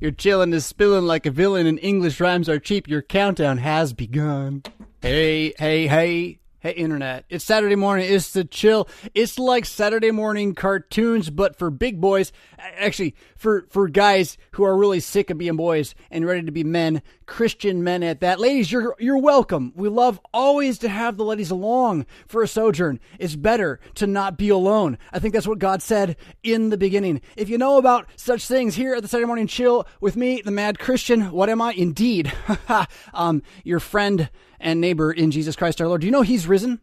Your chillin' is spilling like a villain and English rhymes are cheap. Your countdown has begun. Hey, hey, hey. Hey, Internet. It's Saturday morning. It's the chill. It's like Saturday morning cartoons, but for big boys. Actually, for, for guys who are really sick of being boys and ready to be men, Christian men at that. Ladies, you're, you're welcome. We love always to have the ladies along for a sojourn. It's better to not be alone. I think that's what God said in the beginning. If you know about such things here at the Saturday morning chill with me, the mad Christian, what am I? Indeed. um, your friend, and neighbor in Jesus Christ our Lord. Do you know he's risen?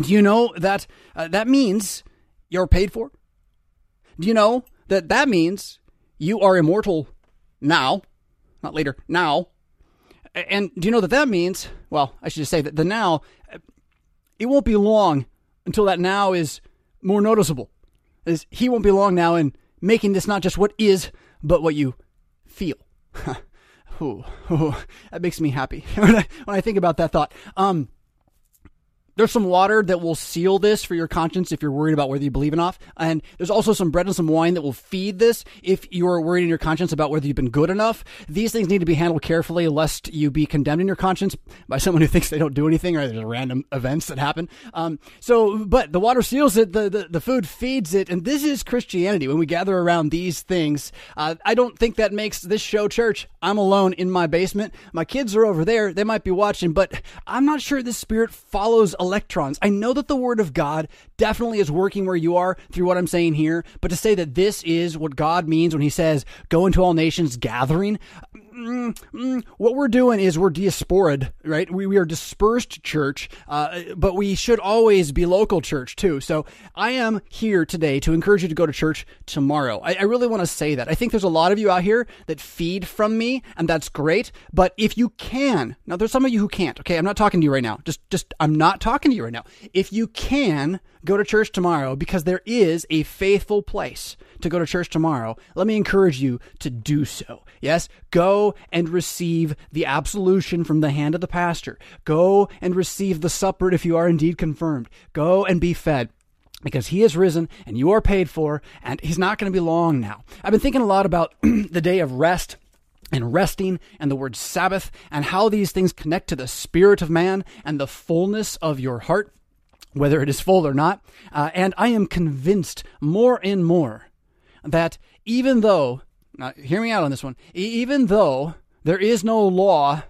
Do you know that uh, that means you're paid for? Do you know that that means you are immortal now, not later, now? And do you know that that means, well, I should just say that the now, it won't be long until that now is more noticeable. He won't be long now in making this not just what is, but what you feel. Ooh, ooh, that makes me happy when I, when I think about that thought. Um, there's some water that will seal this for your conscience if you're worried about whether you believe enough. And there's also some bread and some wine that will feed this if you're worried in your conscience about whether you've been good enough. These things need to be handled carefully lest you be condemned in your conscience by someone who thinks they don't do anything or there's random events that happen. Um, so, but the water seals it, the, the, the, food feeds it. And this is Christianity. When we gather around these things, uh, I don't think that makes this show church. I'm alone in my basement. My kids are over there. They might be watching, but I'm not sure this spirit follows electrons. I know that the word of God definitely is working where you are through what I'm saying here, but to say that this is what God means when he says, go into all nations gathering, mm, mm, what we're doing is we're diasporid, right? We, we are dispersed church, uh, but we should always be local church too. So I am here today to encourage you to go to church tomorrow. I, I really want to say that. I think there's a lot of you out here that feed from me, and that's great. But if you can, now there's some of you who can't. Okay, I'm not talking to you right now. Just, just I'm not talking to you right now. If you can go to church tomorrow because there is a faithful place to go to church tomorrow, let me encourage you to do so. Yes, go and receive the absolution from the hand of the pastor. Go and receive the supper if you are indeed confirmed. Go and be fed because he has risen and you are paid for, and he's not going to be long now. I've been thinking a lot about the day of rest and resting and the word Sabbath and how these things connect to the spirit of man and the fullness of your heart, whether it is full or not. Uh, and I am convinced more and more that even though, hear me out on this one, even though there is no law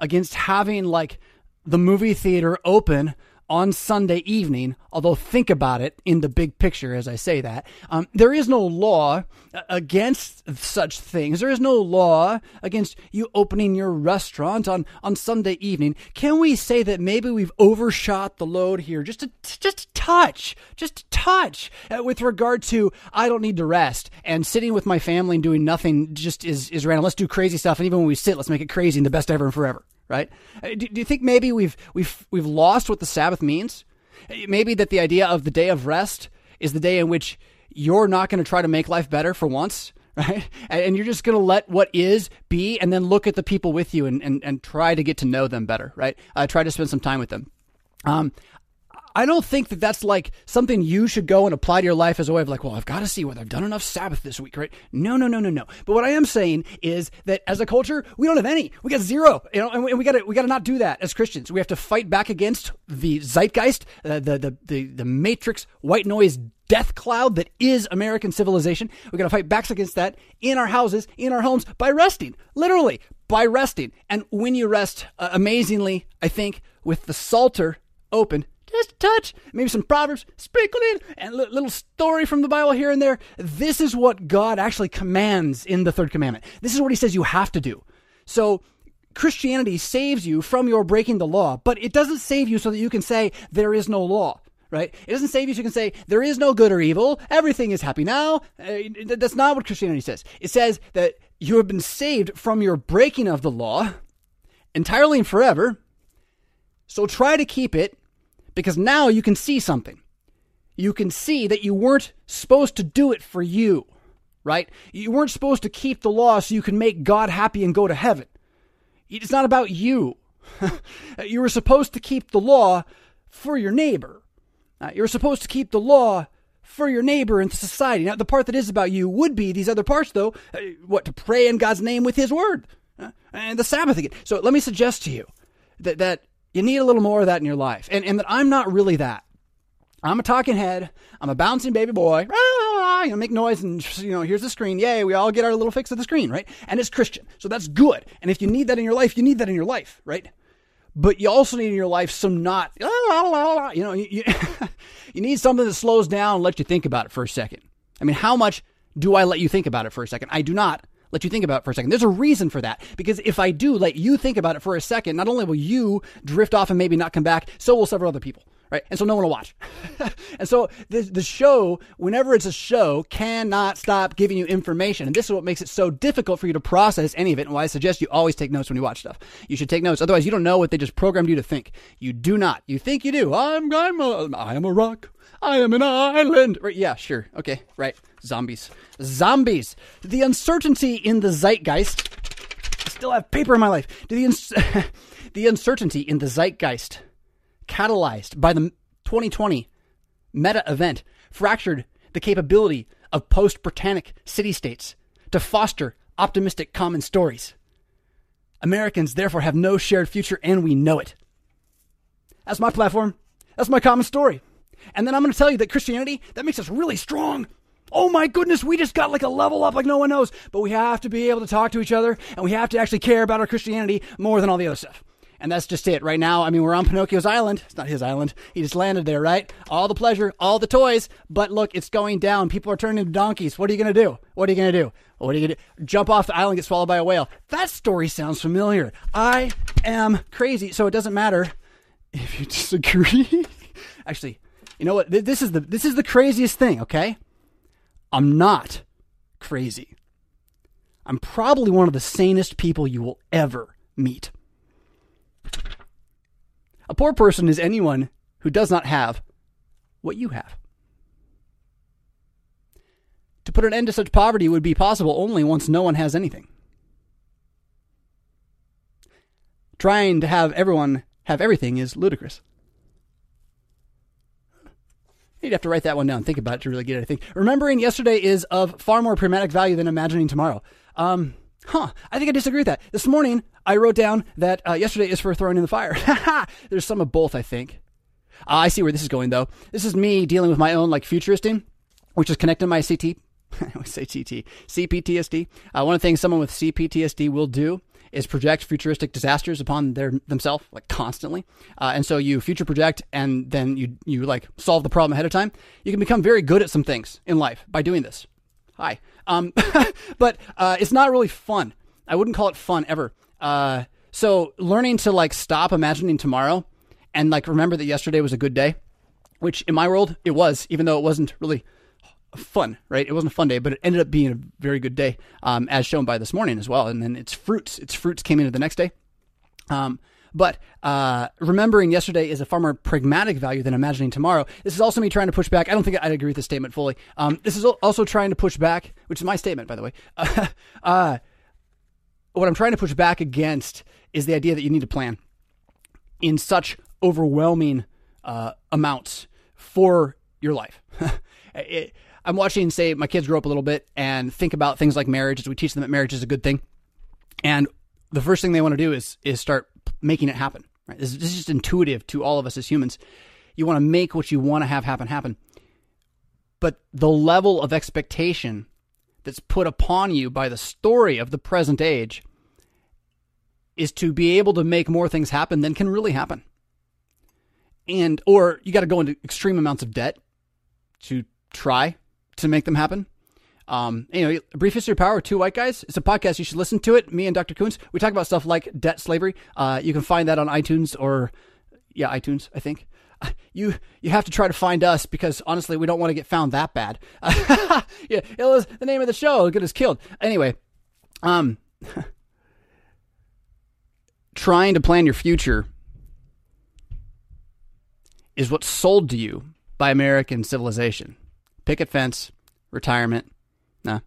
against having like the movie theater open on Sunday evening, although think about it in the big picture as I say that, um, there is no law against such things. There is no law against you opening your restaurant on, on Sunday evening. Can we say that maybe we've overshot the load here just a, just a touch, just a touch uh, with regard to I don't need to rest and sitting with my family and doing nothing just is, is random. Let's do crazy stuff. And even when we sit, let's make it crazy and the best ever and forever right? Uh, do, do you think maybe we've we've we've lost what the Sabbath means? Uh, maybe that the idea of the day of rest is the day in which you're not going to try to make life better for once, right? And you're just going to let what is be and then look at the people with you and, and, and try to get to know them better, right? Uh, try to spend some time with them. Um, I don't think that that's like something you should go and apply to your life as a way of like, well, I've got to see whether I've done enough Sabbath this week, right? No, no, no, no, no. But what I am saying is that as a culture, we don't have any. We got zero, you know, and we, got to we got to not do that as Christians. We have to fight back against the zeitgeist, uh, the, the the the matrix white noise death cloud that is American civilization. We got to fight backs against that in our houses, in our homes by resting, literally by resting. And when you rest, uh, amazingly, I think with the Psalter open just a touch, maybe some proverbs sprinkled in, and a little story from the Bible here and there. This is what God actually commands in the third commandment. This is what He says you have to do. So Christianity saves you from your breaking the law, but it doesn't save you so that you can say there is no law. Right? It doesn't save you so you can say there is no good or evil. Everything is happy now. Uh, that's not what Christianity says. It says that you have been saved from your breaking of the law entirely and forever. So try to keep it because now you can see something. You can see that you weren't supposed to do it for you, right? You weren't supposed to keep the law so you can make God happy and go to heaven. It's not about you. you were supposed to keep the law for your neighbor. Uh, you were supposed to keep the law for your neighbor and society. Now, the part that is about you would be these other parts, though. Uh, what to pray in God's name with His Word uh, and the Sabbath again. So let me suggest to you that that you need a little more of that in your life, and and that I'm not really that. I'm a talking head. I'm a bouncing baby boy. You know, make noise and you know, here's the screen. Yay, we all get our little fix of the screen, right? And it's Christian, so that's good. And if you need that in your life, you need that in your life, right? But you also need in your life some not, you know, you, you, you need something that slows down and lets you think about it for a second. I mean, how much do I let you think about it for a second? I do not let you think about it for a second. There's a reason for that. Because if I do let you think about it for a second, not only will you drift off and maybe not come back, so will several other people right? And so no one will watch. and so the, the show, whenever it's a show, cannot stop giving you information. And this is what makes it so difficult for you to process any of it. And why I suggest you always take notes when you watch stuff. You should take notes. Otherwise, you don't know what they just programmed you to think. You do not. You think you do. I'm, I'm a, I am a rock. I am an island. Right, yeah, sure. Okay, right. Zombies. Zombies. The uncertainty in the zeitgeist. I still have paper in my life. The, uns- the uncertainty in the zeitgeist catalyzed by the 2020 meta event, fractured the capability of post Britannic city states to foster optimistic common stories. Americans therefore have no shared future, and we know it. That's my platform. That's my common story. And then I'm going to tell you that Christianity, that makes us really strong. Oh my goodness, we just got like a level up like no one knows. But we have to be able to talk to each other, and we have to actually care about our Christianity more than all the other stuff. And that's just it. Right now, I mean, we're on Pinocchio's island. It's not his island. He just landed there, right? All the pleasure, all the toys. But look, it's going down. People are turning into donkeys. What are you going to do? What are you going to do? What are you going to do? Jump off the island, and get swallowed by a whale. That story sounds familiar. I am crazy. So it doesn't matter if you disagree. Actually, you know what? This is the this is the craziest thing, okay? I'm not crazy. I'm probably one of the sanest people you will ever meet. A poor person is anyone who does not have what you have. To put an end to such poverty would be possible only once no one has anything. Trying to have everyone have everything is ludicrous. You'd have to write that one down. Think about it to really get think remembering yesterday is of far more pragmatic value than imagining tomorrow. Um, huh? I think I disagree with that. This morning I wrote down that uh, yesterday is for throwing in the fire. There's some of both, I think. Uh, I see where this is going though. This is me dealing with my own like futuristing, which is connected to my CT. I always say CT, CPTSD. Uh, one of the things someone with CPTSD will do is project futuristic disasters upon their themselves like constantly. Uh, and so you future project and then you you like solve the problem ahead of time. You can become very good at some things in life by doing this. Hi. Um, but uh, it's not really fun. I wouldn't call it fun ever. Uh, so learning to like stop imagining tomorrow and like remember that yesterday was a good day, which in my world it was, even though it wasn't really fun, right? It wasn't a fun day, but it ended up being a very good day, um, as shown by this morning as well. And then its fruits, its fruits came into the next day. Um, but uh, remembering yesterday is a far more pragmatic value than imagining tomorrow. This is also me trying to push back. I don't think I'd agree with this statement fully. Um, this is also trying to push back, which is my statement, by the way. uh, what I'm trying to push back against is the idea that you need to plan in such overwhelming uh, amounts for your life. it, I'm watching, say, my kids grow up a little bit and think about things like marriage as we teach them that marriage is a good thing. And the first thing they want to do is is start making it happen. Right? This, this is just intuitive to all of us as humans. You want to make what you want to have happen happen. But the level of expectation that's put upon you by the story of the present age is to be able to make more things happen than can really happen. And or you got to go into extreme amounts of debt to try to make them happen. Um, anyway, Brief History of Power, Two White Guys. It's a podcast. You should listen to it. Me and Dr. Coons. We talk about stuff like debt slavery. Uh, you can find that on iTunes or, yeah, iTunes, I think. You you have to try to find us because honestly, we don't want to get found that bad. yeah, it was the name of the show. Get us killed. Anyway, um, trying to plan your future is what's sold to you by American civilization. Picket fence, retirement, Nah.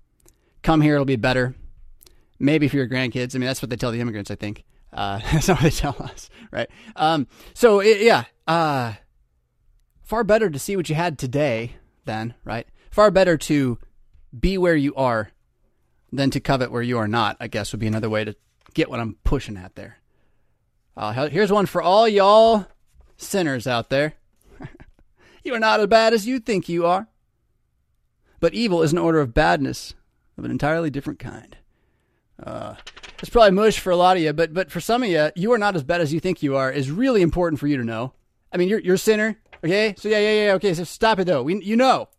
Come here, it'll be better. Maybe for your grandkids. I mean, that's what they tell the immigrants, I think. Uh, that's not what they tell us, right? Um, so, it, yeah, uh, far better to see what you had today than, right? Far better to be where you are than to covet where you are not, I guess would be another way to get what I'm pushing at there. Uh, here's one for all y'all sinners out there. you are not as bad as you think you are. But evil is an order of badness of an entirely different kind. Uh, it's probably mush for a lot of you, but but for some of you, you are not as bad as you think you are is really important for you to know. I mean, you're you're a sinner, okay? So yeah, yeah, yeah, okay. So stop it though. We, you know.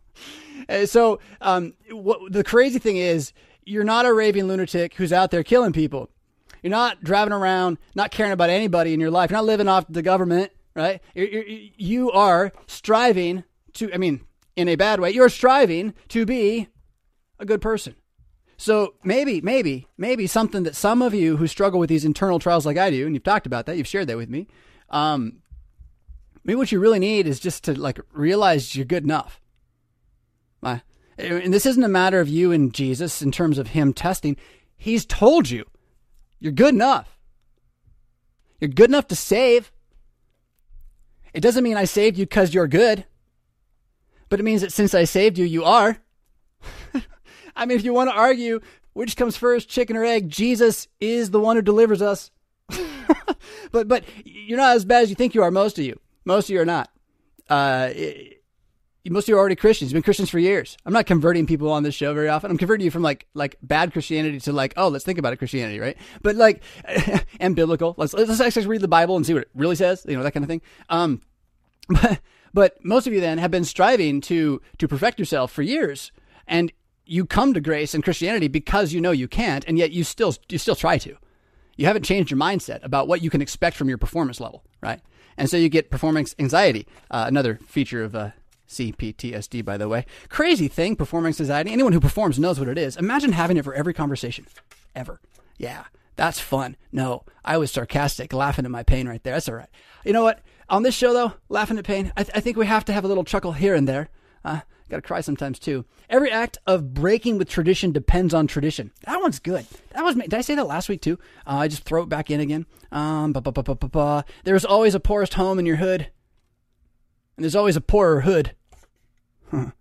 so um, what, the crazy thing is, you're not a raving lunatic who's out there killing people. You're not driving around, not caring about anybody in your life. You're not living off the government, right? You're, you're, you are striving to. I mean, in a bad way, you're striving to be a good person. So maybe, maybe, maybe something that some of you who struggle with these internal trials like I do, and you've talked about that, you've shared that with me. Um, maybe what you really need is just to like realize you're good enough. Uh, and this isn't a matter of you and Jesus in terms of him testing. He's told you you're good enough. You're good enough to save. It doesn't mean I saved you because you're good, but it means that since I saved you, you are. I mean, if you want to argue which comes first, chicken or egg, Jesus is the one who delivers us. but but you're not as bad as you think you are. Most of you, most of you are not. Uh, it, most of you are already Christians. You've been Christians for years. I'm not converting people on this show very often. I'm converting you from like like bad Christianity to like, oh, let's think about it Christianity, right? But like and biblical. Let's let's actually read the Bible and see what it really says. You know that kind of thing. Um, but but most of you then have been striving to to perfect yourself for years, and you come to grace and Christianity because you know you can't, and yet you still you still try to. You haven't changed your mindset about what you can expect from your performance level, right? And so you get performance anxiety, uh, another feature of uh, CPTSD, by the way. Crazy thing, performance anxiety. Anyone who performs knows what it is. Imagine having it for every conversation, ever. Yeah, that's fun. No, I was sarcastic, laughing at my pain right there. That's all right. You know what? On this show, though, laughing at pain, I, th- I think we have to have a little chuckle here and there. Uh, Got to cry sometimes too. Every act of breaking with tradition depends on tradition. That one's good. That was. Did I say that last week too? Uh, I just throw it back in again. Um, There's always a poorest home in your hood, and there's always a poorer hood.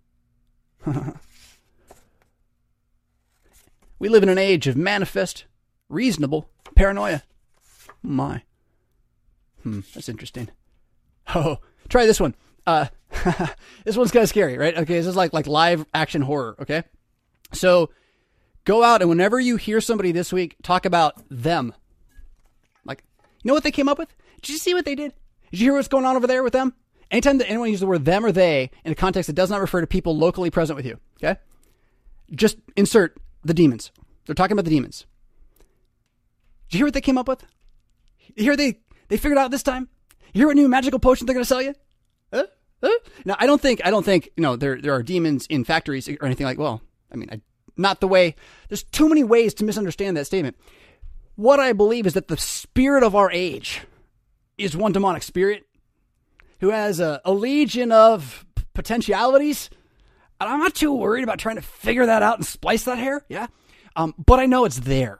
we live in an age of manifest, reasonable paranoia. My. Hmm, that's interesting. Oh, try this one. Uh, this one's kind of scary, right? Okay, this is like like live action horror. Okay, so go out and whenever you hear somebody this week talk about them, like you know what they came up with? Did you see what they did? Did you hear what's going on over there with them? Anytime that anyone uses the word them or they in a context that does not refer to people locally present with you, okay, just insert the demons. They're talking about the demons. Did you hear what they came up with? Hear they they figured out this time? You hear what new magical potion they're going to sell you? Huh? Now, I don't think I don't think you know there there are demons in factories or anything like. Well, I mean, I, not the way. There's too many ways to misunderstand that statement. What I believe is that the spirit of our age is one demonic spirit who has a, a legion of potentialities. And I'm not too worried about trying to figure that out and splice that hair. Yeah, um, but I know it's there.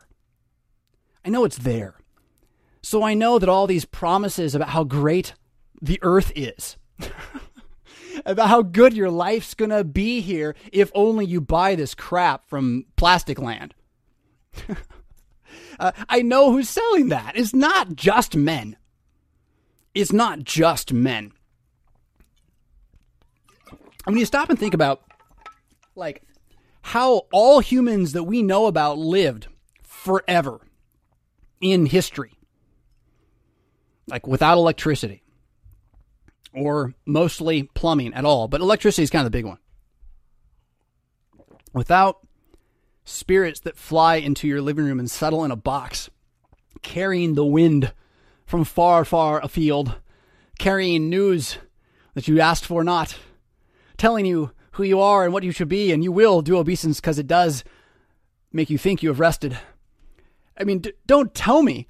I know it's there. So I know that all these promises about how great the earth is about how good your life's going to be here if only you buy this crap from Plastic Land. uh, I know who's selling that. It's not just men. It's not just men. I mean, you stop and think about, like, how all humans that we know about lived forever in history, like without electricity or mostly plumbing at all, but electricity is kind of the big one. Without spirits that fly into your living room and settle in a box, carrying the wind from far, far afield, carrying news that you asked for not, telling you who you are and what you should be, and you will do obeisance because it does make you think you have rested. I mean, d- don't tell me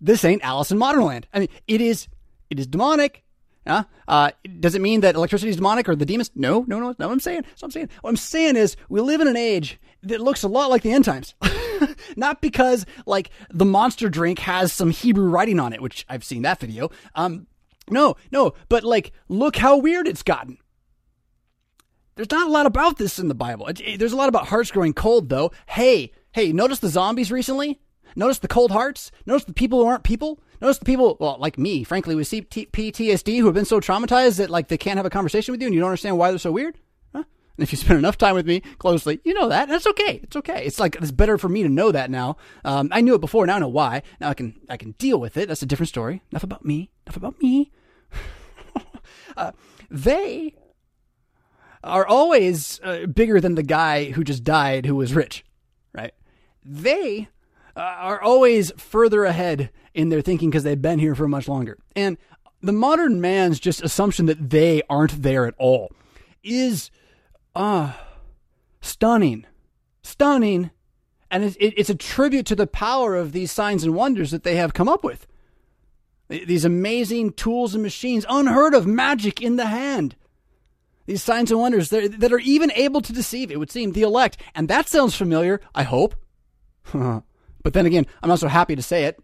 this ain't Alice in Moderland. I mean, it is. It is demonic. Uh, does it mean that electricity is demonic or the demons? No, no, no. No, what I'm saying. That's what I'm saying. What I'm saying is we live in an age that looks a lot like the end times. Not because like the monster drink has some Hebrew writing on it, which I've seen that video. Um, no, no, but like look how weird it's gotten. There's not a lot about this in the Bible. It, it, there's a lot about hearts growing cold, though. Hey, hey, notice the zombies recently? Notice the cold hearts? Notice the people who aren't people? Notice the people, well, like me, frankly, with PTSD who have been so traumatized that like they can't have a conversation with you and you don't understand why they're so weird? Huh? And if you spend enough time with me closely, you know that. That's okay. It's okay. It's like it's better for me to know that now. Um, I knew it before. Now I know why. Now I can I can deal with it. That's a different story. Enough about me. Enough about me. uh, they are always uh, bigger than the guy who just died who was rich, right? They are always further ahead in their thinking because they've been here for much longer. And the modern man's just assumption that they aren't there at all is uh stunning. Stunning. And it's, it's a tribute to the power of these signs and wonders that they have come up with. These amazing tools and machines, unheard of magic in the hand. These signs and wonders that are even able to deceive, it would seem, the elect. And that sounds familiar, I hope. but then again, I'm also happy to say it.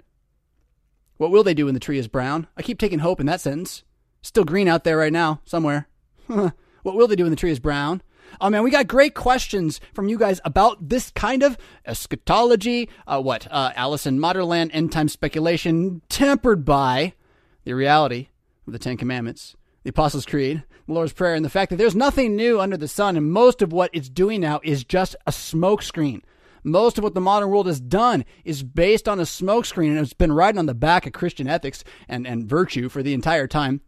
What will they do when the tree is brown? I keep taking hope in that sentence. Still green out there right now, somewhere. what will they do when the tree is brown? Oh man, we got great questions from you guys about this kind of eschatology. Uh, what? Uh, Alice in end time speculation tempered by the reality of the Ten Commandments, the Apostles' Creed, the Lord's Prayer, and the fact that there's nothing new under the sun, and most of what it's doing now is just a smokescreen. Most of what the modern world has done is based on a smokescreen, and it's been riding on the back of Christian ethics and, and virtue for the entire time.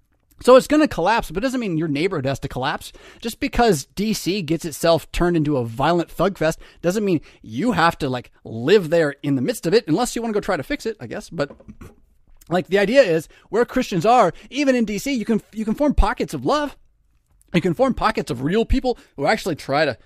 So it's going to collapse, but it doesn't mean your neighborhood has to collapse. Just because DC gets itself turned into a violent thug fest doesn't mean you have to like live there in the midst of it, unless you want to go try to fix it, I guess. But like the idea is where Christians are, even in DC, you can you can form pockets of love. You can form pockets of real people who actually try to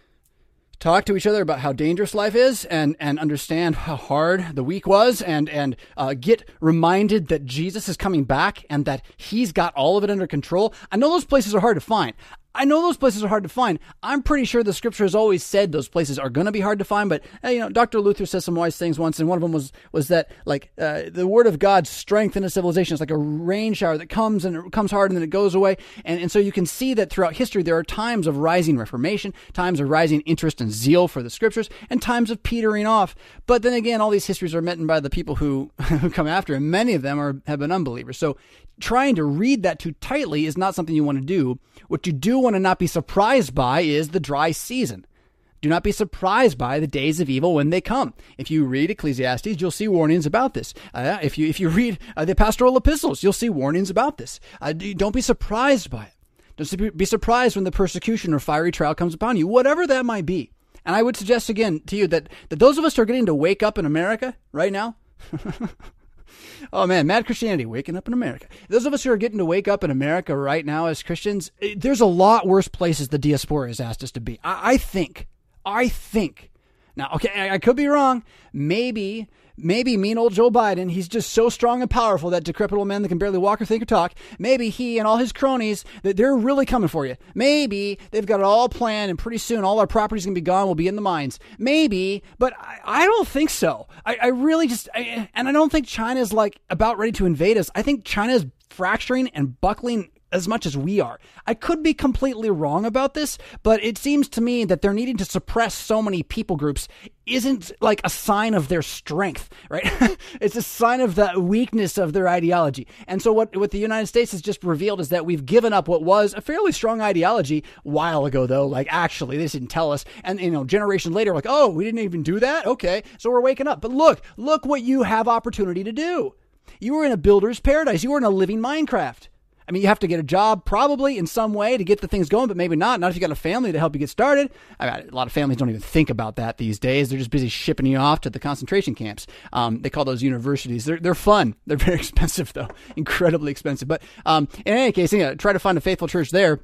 talk to each other about how dangerous life is and, and understand how hard the week was and, and uh, get reminded that Jesus is coming back and that he's got all of it under control. I know those places are hard to find. I know those places are hard to find. I'm pretty sure the scripture has always said those places are going to be hard to find. But you know, Dr. Luther says some wise things once, and one of them was was that like uh, the word of God's strength in a civilization is like a rain shower that comes and it comes hard and then it goes away. And and so you can see that throughout history there are times of rising reformation, times of rising interest and zeal for the scriptures, and times of petering off. But then again, all these histories are met by the people who who come after, and many of them are have been unbelievers. So trying to read that too tightly is not something you want to do. What you do want to not be surprised by is the dry season. Do not be surprised by the days of evil when they come. If you read Ecclesiastes, you'll see warnings about this. Uh, if you if you read uh, the pastoral epistles, you'll see warnings about this. Uh, don't be surprised by it. Don't be surprised when the persecution or fiery trial comes upon you, whatever that might be. And I would suggest again to you that, that those of us who are getting to wake up in America right now, Oh man, mad Christianity waking up in America. Those of us who are getting to wake up in America right now as Christians, eh, there's a lot worse places the diaspora has asked us to be. I, I think, I think. Now, okay, I, I could be wrong. Maybe Maybe mean old Joe Biden, he's just so strong and powerful that decrepit old man that can barely walk or think or talk. Maybe he and all his cronies, that they're really coming for you. Maybe they've got it all planned and pretty soon all our property's going to be gone. We'll be in the mines. Maybe, but I, I don't think so. I, I really just, I, and I don't think China's like about ready to invade us. I think China's fracturing and buckling as much as we are. I could be completely wrong about this, but it seems to me that they're needing to suppress so many people groups isn't like a sign of their strength, right? it's a sign of the weakness of their ideology. And so what what the United States has just revealed is that we've given up what was a fairly strong ideology a while ago though, like actually they didn't tell us and you know generations later like, "Oh, we didn't even do that?" Okay. So we're waking up. But look, look what you have opportunity to do. You were in a builder's paradise. You were in a living Minecraft. I mean, you have to get a job probably in some way to get the things going, but maybe not. Not if you got a family to help you get started. I mean, a lot of families don't even think about that these days. They're just busy shipping you off to the concentration camps. Um, they call those universities. They're, they're fun. They're very expensive, though, incredibly expensive. But um, in any case, know, try to find a faithful church there.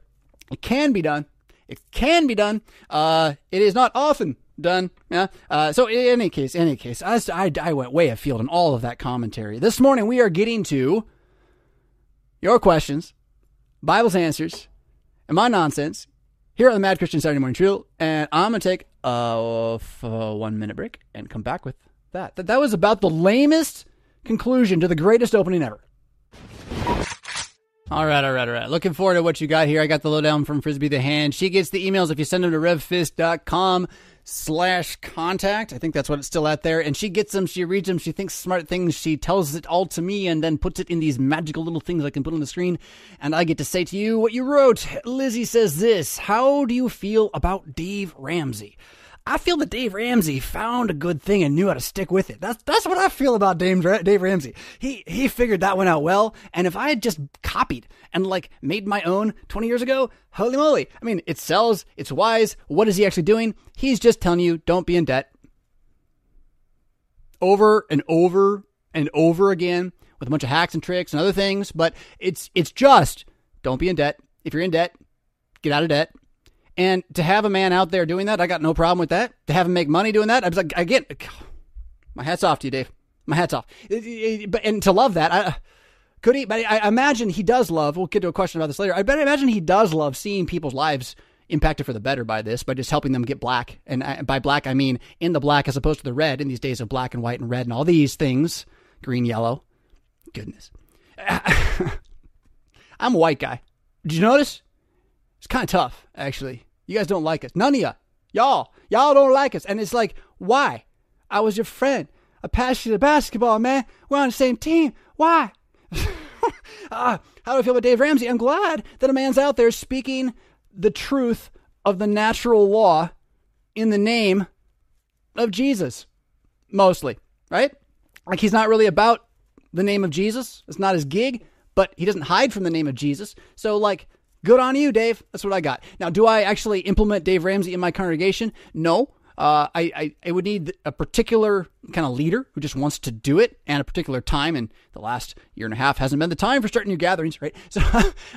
It can be done. It can be done. Uh, it is not often done. Yeah. Uh, so in any case, in any case, I, I, I went way afield in all of that commentary. This morning we are getting to your questions, Bible's answers, and my nonsense here on the Mad Christian Saturday Morning Chill. And I'm going to take a, a one minute break and come back with that. that. That was about the lamest conclusion to the greatest opening ever. All right, all right, all right. Looking forward to what you got here. I got the lowdown from Frisbee the Hand. She gets the emails if you send them to revfisk.com slash contact. I think that's what it's still at there. And she gets them, she reads them, she thinks smart things, she tells it all to me, and then puts it in these magical little things I can put on the screen. And I get to say to you what you wrote. Lizzie says this How do you feel about Dave Ramsey? I feel that Dave Ramsey found a good thing and knew how to stick with it. That's that's what I feel about Dave, Dave Ramsey. He he figured that one out well. And if I had just copied and like made my own 20 years ago, holy moly! I mean, it sells. It's wise. What is he actually doing? He's just telling you don't be in debt. Over and over and over again with a bunch of hacks and tricks and other things. But it's it's just don't be in debt. If you're in debt, get out of debt. And to have a man out there doing that, I got no problem with that. To have him make money doing that, I was like, again, my hat's off to you, Dave. My hat's off. But and to love that, I, could he? But I imagine he does love. We'll get to a question about this later. I bet I imagine he does love seeing people's lives impacted for the better by this, by just helping them get black. And I, by black, I mean in the black as opposed to the red. In these days of black and white and red and all these things, green, yellow. Goodness, I'm a white guy. Did you notice? It's kind of tough, actually. You guys don't like us. None of. Y'all. Y'all don't like us. And it's like, why? I was your friend. I passed you the basketball, man. We're on the same team. Why? uh, how do I feel about Dave Ramsey? I'm glad that a man's out there speaking the truth of the natural law in the name of Jesus, mostly, right? Like he's not really about the name of Jesus. It's not his gig, but he doesn't hide from the name of Jesus. So, like, Good on you, Dave. That's what I got. Now, do I actually implement Dave Ramsey in my congregation? No. Uh, I, I, I would need a particular kind of leader who just wants to do it and a particular time. And the last year and a half hasn't been the time for starting new gatherings, right? So,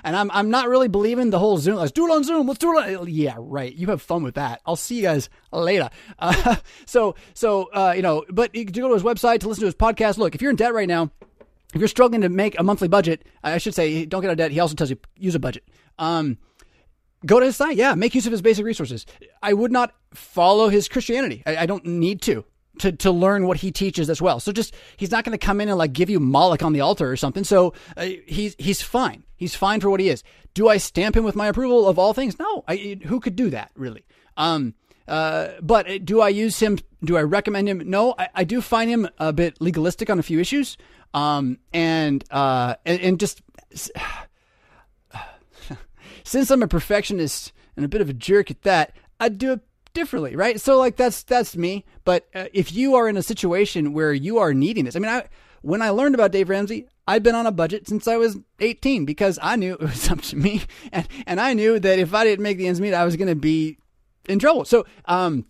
and I'm, I'm not really believing the whole Zoom. Let's do it on Zoom. Let's do it. On, yeah, right. You have fun with that. I'll see you guys later. Uh, so, so, uh, you know, but you can go to his website to listen to his podcast. Look, if you're in debt right now, if you're struggling to make a monthly budget, I should say, don't get out of debt. He also tells you use a budget. Um, go to his site. Yeah, make use of his basic resources. I would not follow his Christianity. I, I don't need to to to learn what he teaches as well. So just he's not going to come in and like give you Moloch on the altar or something. So uh, he's he's fine. He's fine for what he is. Do I stamp him with my approval of all things? No. I, who could do that really? Um. Uh, but uh, do I use him? Do I recommend him? No, I, I do find him a bit legalistic on a few issues. Um, and uh, and, and just since I'm a perfectionist and a bit of a jerk at that, I'd do it differently, right? So like that's that's me. But uh, if you are in a situation where you are needing this, I mean, I when I learned about Dave Ramsey, I've been on a budget since I was 18 because I knew it was up to me, and and I knew that if I didn't make the ends meet, I was going to be in trouble. So um,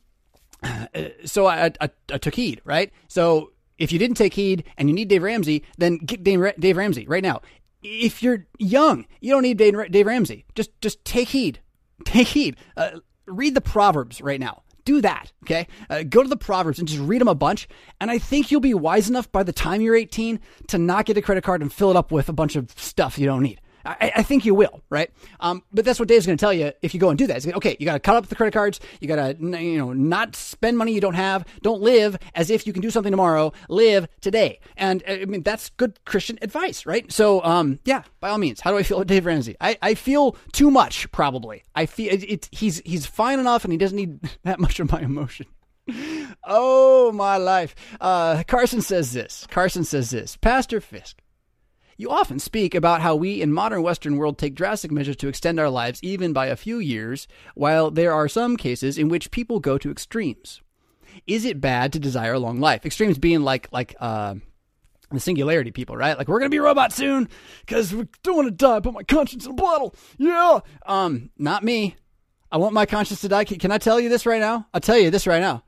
so I, I, I took heed, right? So if you didn't take heed and you need Dave Ramsey, then get Dave Ramsey right now if you're young, you don't need Dave, Dave Ramsey. Just just take heed. Take heed. Uh, read the Proverbs right now. Do that, okay? Uh, go to the Proverbs and just read them a bunch. And I think you'll be wise enough by the time you're 18 to not get a credit card and fill it up with a bunch of stuff you don't need. I, I think you will, right? Um, but that's what Dave's going to tell you if you go and do that. Okay, you got to cut up the credit cards. You got to, you know, not spend money you don't have. Don't live as if you can do something tomorrow. Live today. And uh, I mean, that's good Christian advice, right? So, um, yeah, by all means, how do I feel about Dave Ramsey? I, I feel too much, probably. I feel it, it, he's, he's fine enough and he doesn't need that much of my emotion. oh, my life. Uh, Carson says this. Carson says this. Pastor Fisk, you often speak about how we in modern Western world take drastic measures to extend our lives even by a few years, while there are some cases in which people go to extremes. Is it bad to desire a long life? Extremes being like like uh, the singularity people, right? Like we're gonna be robots soon because we don't want to die. Put my conscience in a bottle. Yeah. Um, not me. I want my conscience to die. Can, can I tell you this right now? I'll tell you this right now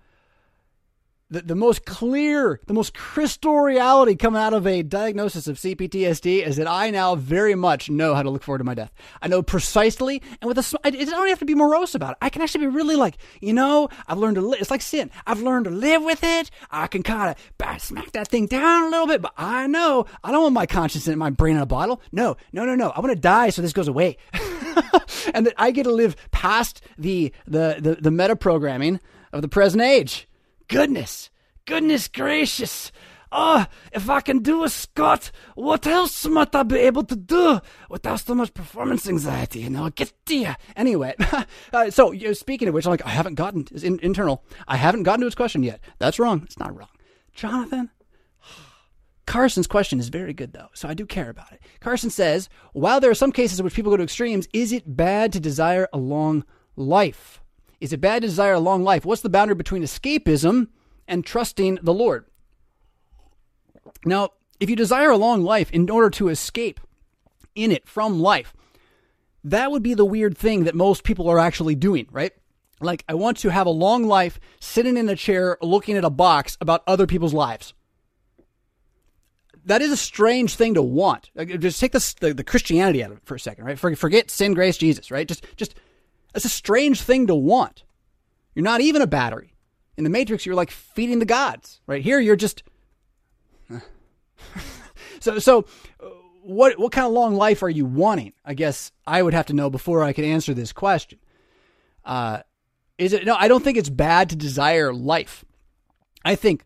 the, the most clear, the most crystal reality coming out of a diagnosis of CPTSD is that I now very much know how to look forward to my death. I know precisely, and with a, I don't have to be morose about it. I can actually be really like, you know, I've learned to live. It's like sin. I've learned to live with it. I can kind of smack that thing down a little bit, but I know I don't want my conscience in my brain in a bottle. No, no, no, no. I want to die so this goes away. and that I get to live past the, the, the, the meta programming of the present age goodness, goodness gracious. oh, if I can do a Scott, what else might I be able to do without so much performance anxiety? You know, get you. Anyway, uh, so you know, speaking of which, I'm like, I haven't gotten, in, internal, I haven't gotten to his question yet. That's wrong. It's not wrong. Jonathan, Carson's question is very good, though, so I do care about it. Carson says, while there are some cases in which people go to extremes, is it bad to desire a long life? Is it bad to desire a long life? What's the boundary between escapism and trusting the Lord? Now, if you desire a long life in order to escape in it from life, that would be the weird thing that most people are actually doing, right? Like, I want to have a long life sitting in a chair looking at a box about other people's lives that is a strange thing to want. Just take the, the Christianity out of it for a second, right? Forget sin, grace, Jesus, right? Just, just, it's a strange thing to want. You're not even a battery. In the Matrix, you're like feeding the gods, right? Here, you're just. so, so, what, what kind of long life are you wanting? I guess I would have to know before I could answer this question. Uh, is it no? I don't think it's bad to desire life. I think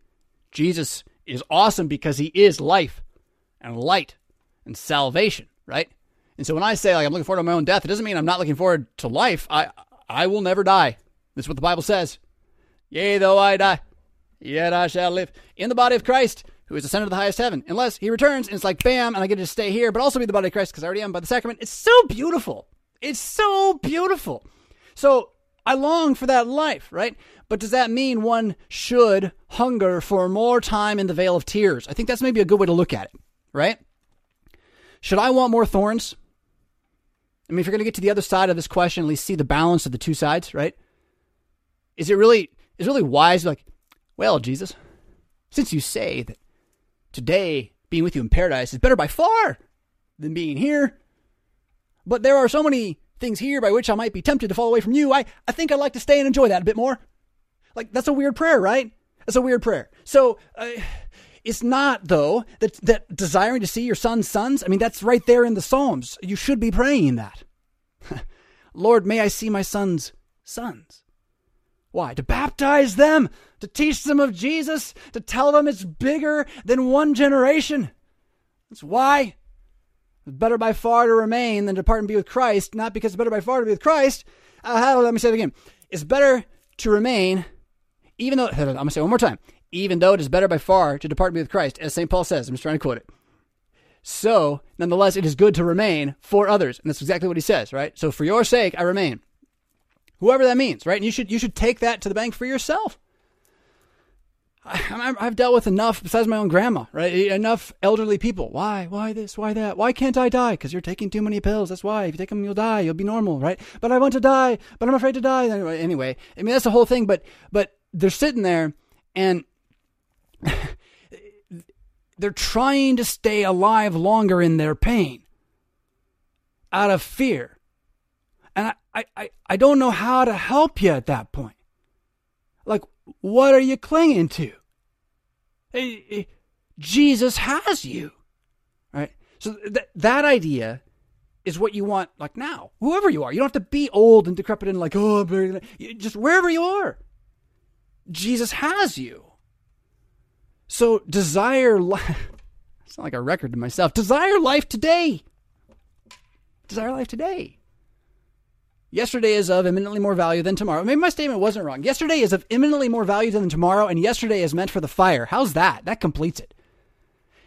Jesus is awesome because he is life and light and salvation, right? And so when I say like I'm looking forward to my own death, it doesn't mean I'm not looking forward to life. I I will never die. That's what the Bible says. Yea, though I die, yet I shall live in the body of Christ, who is ascended to the highest heaven, unless he returns and it's like bam, and I get to stay here, but also be the body of Christ because I already am by the sacrament. It's so beautiful. It's so beautiful. So I long for that life, right? But does that mean one should hunger for more time in the vale of tears? I think that's maybe a good way to look at it, right? Should I want more thorns? I mean, if you're going to get to the other side of this question, at least see the balance of the two sides, right? Is it really is it really wise? Like, well, Jesus, since you say that today being with you in paradise is better by far than being here, but there are so many things here by which I might be tempted to fall away from you. I, I think I'd like to stay and enjoy that a bit more. Like, that's a weird prayer, right? That's a weird prayer. So, uh, it's not, though, that, that desiring to see your son's sons. I mean, that's right there in the Psalms. You should be praying that. Lord, may I see my son's sons. Why? To baptize them, to teach them of Jesus, to tell them it's bigger than one generation. That's why. It's better by far to remain than to depart and be with Christ, not because it's better by far to be with Christ. Uh, let me say it again. It's better to remain even though, I'm going to say one more time, even though it is better by far to depart be with Christ, as St. Paul says, I'm just trying to quote it. So, nonetheless, it is good to remain for others. And that's exactly what he says, right? So, for your sake, I remain. Whoever that means, right? And you should, you should take that to the bank for yourself. I, have dealt with enough besides my own grandma, right? Enough elderly people. Why? Why this? Why that? Why can't I die? Because you're taking too many pills. That's why. If you take them, you'll die. You'll be normal, right? But I want to die. But I'm afraid to die. Anyway, I mean that's the whole thing. But but they're sitting there and they're trying to stay alive longer in their pain out of fear. And I, I, I don't know how to help you at that point. Like, what are you clinging to? Jesus has you. Right? So th- that idea is what you want, like now, whoever you are. You don't have to be old and decrepit and like, oh, just wherever you are. Jesus has you. So desire life. It's not like a record to myself. Desire life today. Desire life today. Yesterday is of eminently more value than tomorrow. Maybe my statement wasn't wrong. Yesterday is of eminently more value than tomorrow, and yesterday is meant for the fire. How's that? That completes it.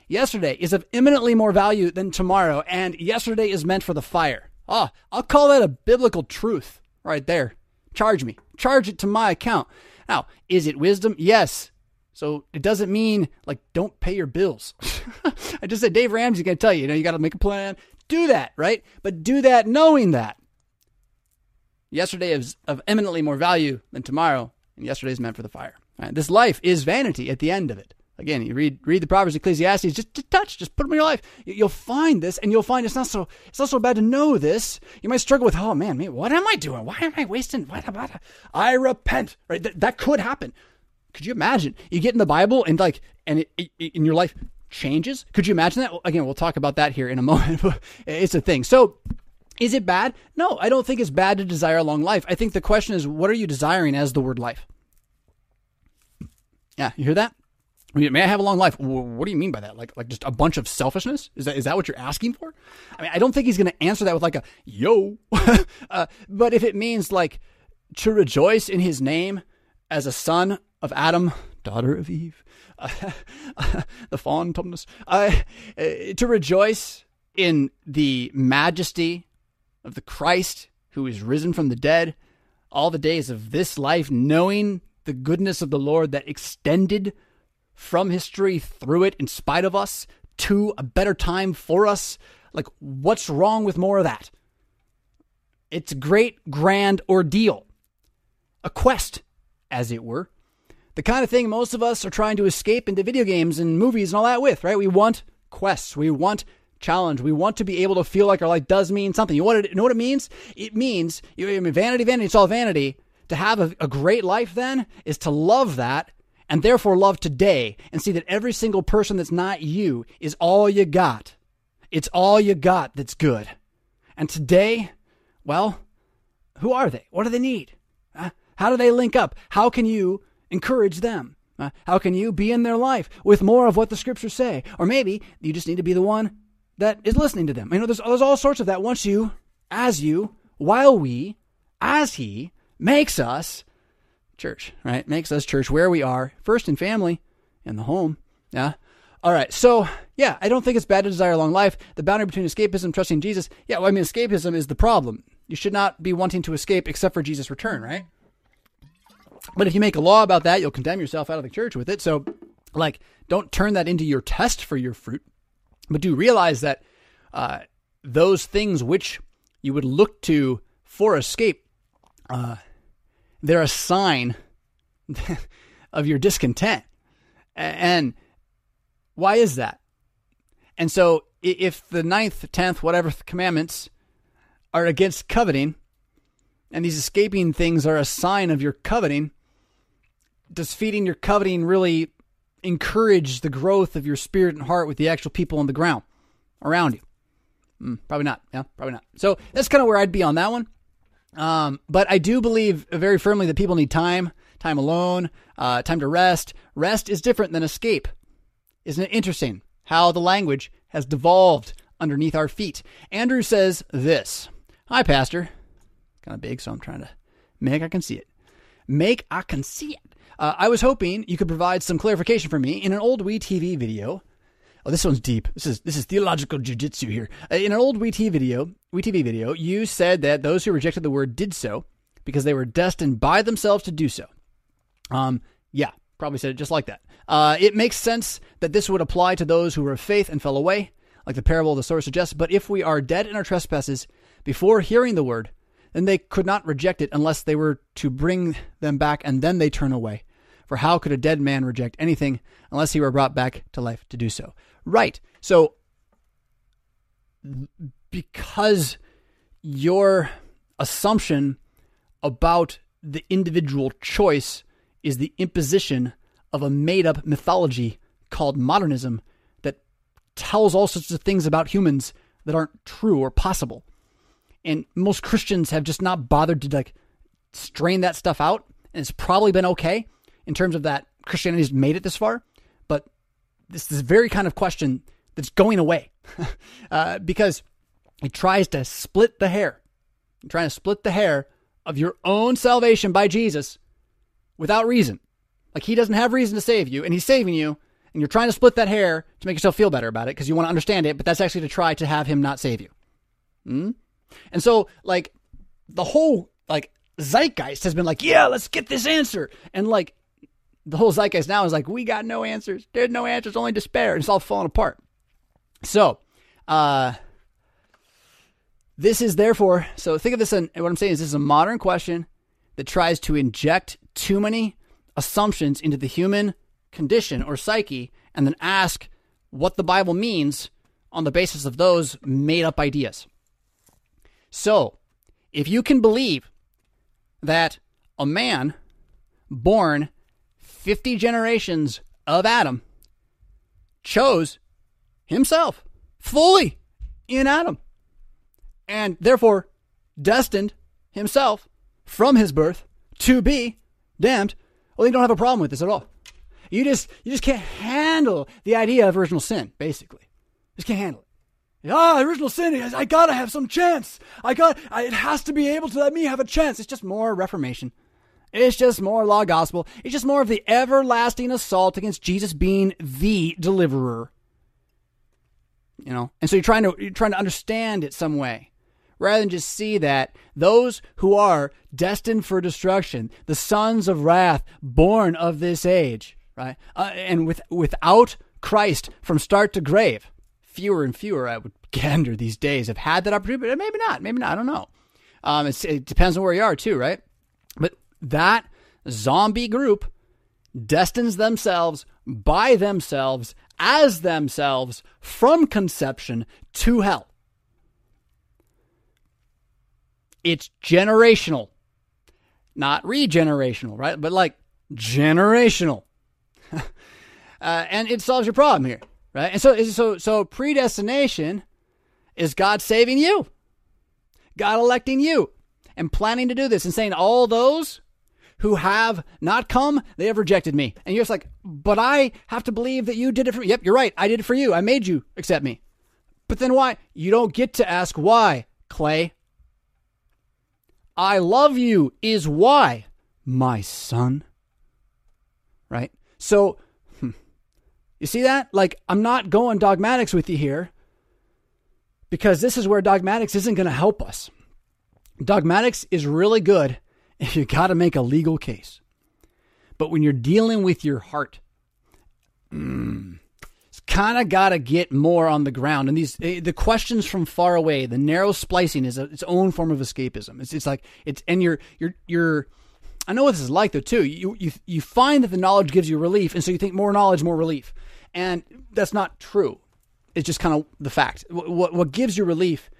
Yesterday is of eminently more value than tomorrow, and yesterday is meant for the fire. Ah, oh, I'll call that a biblical truth right there. Charge me. Charge it to my account. Now, is it wisdom? Yes. So it doesn't mean like don't pay your bills. I just said Dave Ramsey going to tell you, you know, you got to make a plan. Do that, right? But do that knowing that yesterday is of eminently more value than tomorrow, and yesterday is meant for the fire. Right? This life is vanity at the end of it. Again, you read read the Proverbs, Ecclesiastes, just, just touch, just put them in your life. You'll find this, and you'll find it's not so it's not so bad to know this. You might struggle with, oh man, man what am I doing? Why am I wasting? What about? I repent. Right, that, that could happen. Could you imagine? You get in the Bible and like, and it, it, in your life changes. Could you imagine that? Again, we'll talk about that here in a moment. it's a thing. So. Is it bad? No, I don't think it's bad to desire a long life. I think the question is, what are you desiring as the word life? Yeah, you hear that? may I have a long life? What do you mean by that? Like, like just a bunch of selfishness? Is that is that what you're asking for? I mean, I don't think he's going to answer that with like a yo. uh, but if it means like to rejoice in His name as a son of Adam, daughter of Eve, the faun Tumnus, uh, to rejoice in the majesty of the Christ who is risen from the dead, all the days of this life, knowing the goodness of the Lord that extended from history through it in spite of us to a better time for us. Like, what's wrong with more of that? It's a great, grand ordeal. A quest, as it were. The kind of thing most of us are trying to escape into video games and movies and all that with, right? We want quests. We want challenge. We want to be able to feel like our life does mean something. You, want to, you know what it means? It means, I mean, vanity, vanity, it's all vanity. To have a, a great life then is to love that and therefore love today and see that every single person that's not you is all you got. It's all you got that's good. And today, well, who are they? What do they need? How do they link up? How can you encourage them? Uh, how can you be in their life with more of what the scriptures say? Or maybe you just need to be the one that is listening to them. You know, there's, there's all sorts of that once you, as you, while we, as He makes us church, right? Makes us church where we are, first in family, in the home. Yeah. All right. So, yeah, I don't think it's bad to desire a long life. The boundary between escapism and trusting Jesus. Yeah, well, I mean, escapism is the problem. You should not be wanting to escape except for Jesus' return, right? But if you make a law about that, you'll condemn yourself out of the church with it. So, like, don't turn that into your test for your fruit, but do realize that uh, those things which you would look to for escape uh, they're a sign of your discontent. And why is that? And so if the ninth, tenth, whatever commandments are against coveting, and these escaping things are a sign of your coveting, does feeding your coveting really encourage the growth of your spirit and heart with the actual people on the ground around you? Mm, probably not. Yeah, probably not. So that's kind of where I'd be on that one. Um, but I do believe very firmly that people need time, time alone, uh, time to rest. Rest is different than escape. Isn't it interesting how the language has devolved underneath our feet? Andrew says this Hi, Pastor. Kind of big, so I'm trying to make I can see it. Make I can see it. Uh, I was hoping you could provide some clarification for me. In an old Wii TV video, Oh, this one's deep. This is this is theological jujitsu here. Uh, in an old WeTV video, WeTV video, you said that those who rejected the word did so because they were destined by themselves to do so. Um, yeah, probably said it just like that. Uh, it makes sense that this would apply to those who were of faith and fell away, like the parable of the sower suggests. But if we are dead in our trespasses before hearing the word, then they could not reject it unless they were to bring them back, and then they turn away. For how could a dead man reject anything unless he were brought back to life to do so? Right. So because your assumption about the individual choice is the imposition of a made up mythology called modernism that tells all sorts of things about humans that aren't true or possible. And most Christians have just not bothered to like strain that stuff out. And it's probably been okay in terms of that Christianity's made it this far but this is very kind of question that's going away uh, because it tries to split the hair, trying to split the hair of your own salvation by Jesus without reason. Like he doesn't have reason to save you, and he's saving you, and you're trying to split that hair to make yourself feel better about it because you want to understand it, but that's actually to try to have him not save you. Mm? And so, like, the whole like zeitgeist has been like, yeah, let's get this answer, and like the whole zeitgeist now is like, we got no answers. There's no answers, only despair. It's all falling apart. So, uh, this is therefore, so think of this, and what I'm saying is this is a modern question that tries to inject too many assumptions into the human condition or psyche and then ask what the Bible means on the basis of those made up ideas. So, if you can believe that a man born 50 generations of Adam chose himself fully in Adam and therefore destined himself from his birth to be damned. Well, you don't have a problem with this at all. You just you just can't handle the idea of original sin, basically. Just can't handle it. Ah, original sin. I gotta have some chance. I got. I, it has to be able to let me have a chance. It's just more Reformation. It's just more law gospel. It's just more of the everlasting assault against Jesus being the deliverer. You know, and so you're trying to you're trying to understand it some way, rather than just see that those who are destined for destruction, the sons of wrath, born of this age, right, uh, and with without Christ from start to grave, fewer and fewer, I would gander these days, have had that opportunity, but maybe not, maybe not. I don't know. Um, it depends on where you are too, right? That zombie group destines themselves by themselves as themselves from conception to hell. It's generational, not regenerational, right? But like generational. uh, and it solves your problem here, right? And so, so, so predestination is God saving you, God electing you, and planning to do this and saying all those who have not come, they have rejected me. And you're just like, but I have to believe that you did it for me. Yep, you're right. I did it for you. I made you accept me. But then why? You don't get to ask why, Clay. I love you is why, my son. Right? So, hmm, you see that? Like, I'm not going dogmatics with you here because this is where dogmatics isn't going to help us. Dogmatics is really good you got to make a legal case. But when you're dealing with your heart, mm, it's kind of got to get more on the ground. And these eh, the questions from far away, the narrow splicing is a, its own form of escapism. It's it's like it's and you're you're you're. I know what this is like though too. You you you find that the knowledge gives you relief, and so you think more knowledge, more relief, and that's not true. It's just kind of the fact. What what gives you relief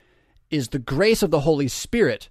is the grace of the Holy Spirit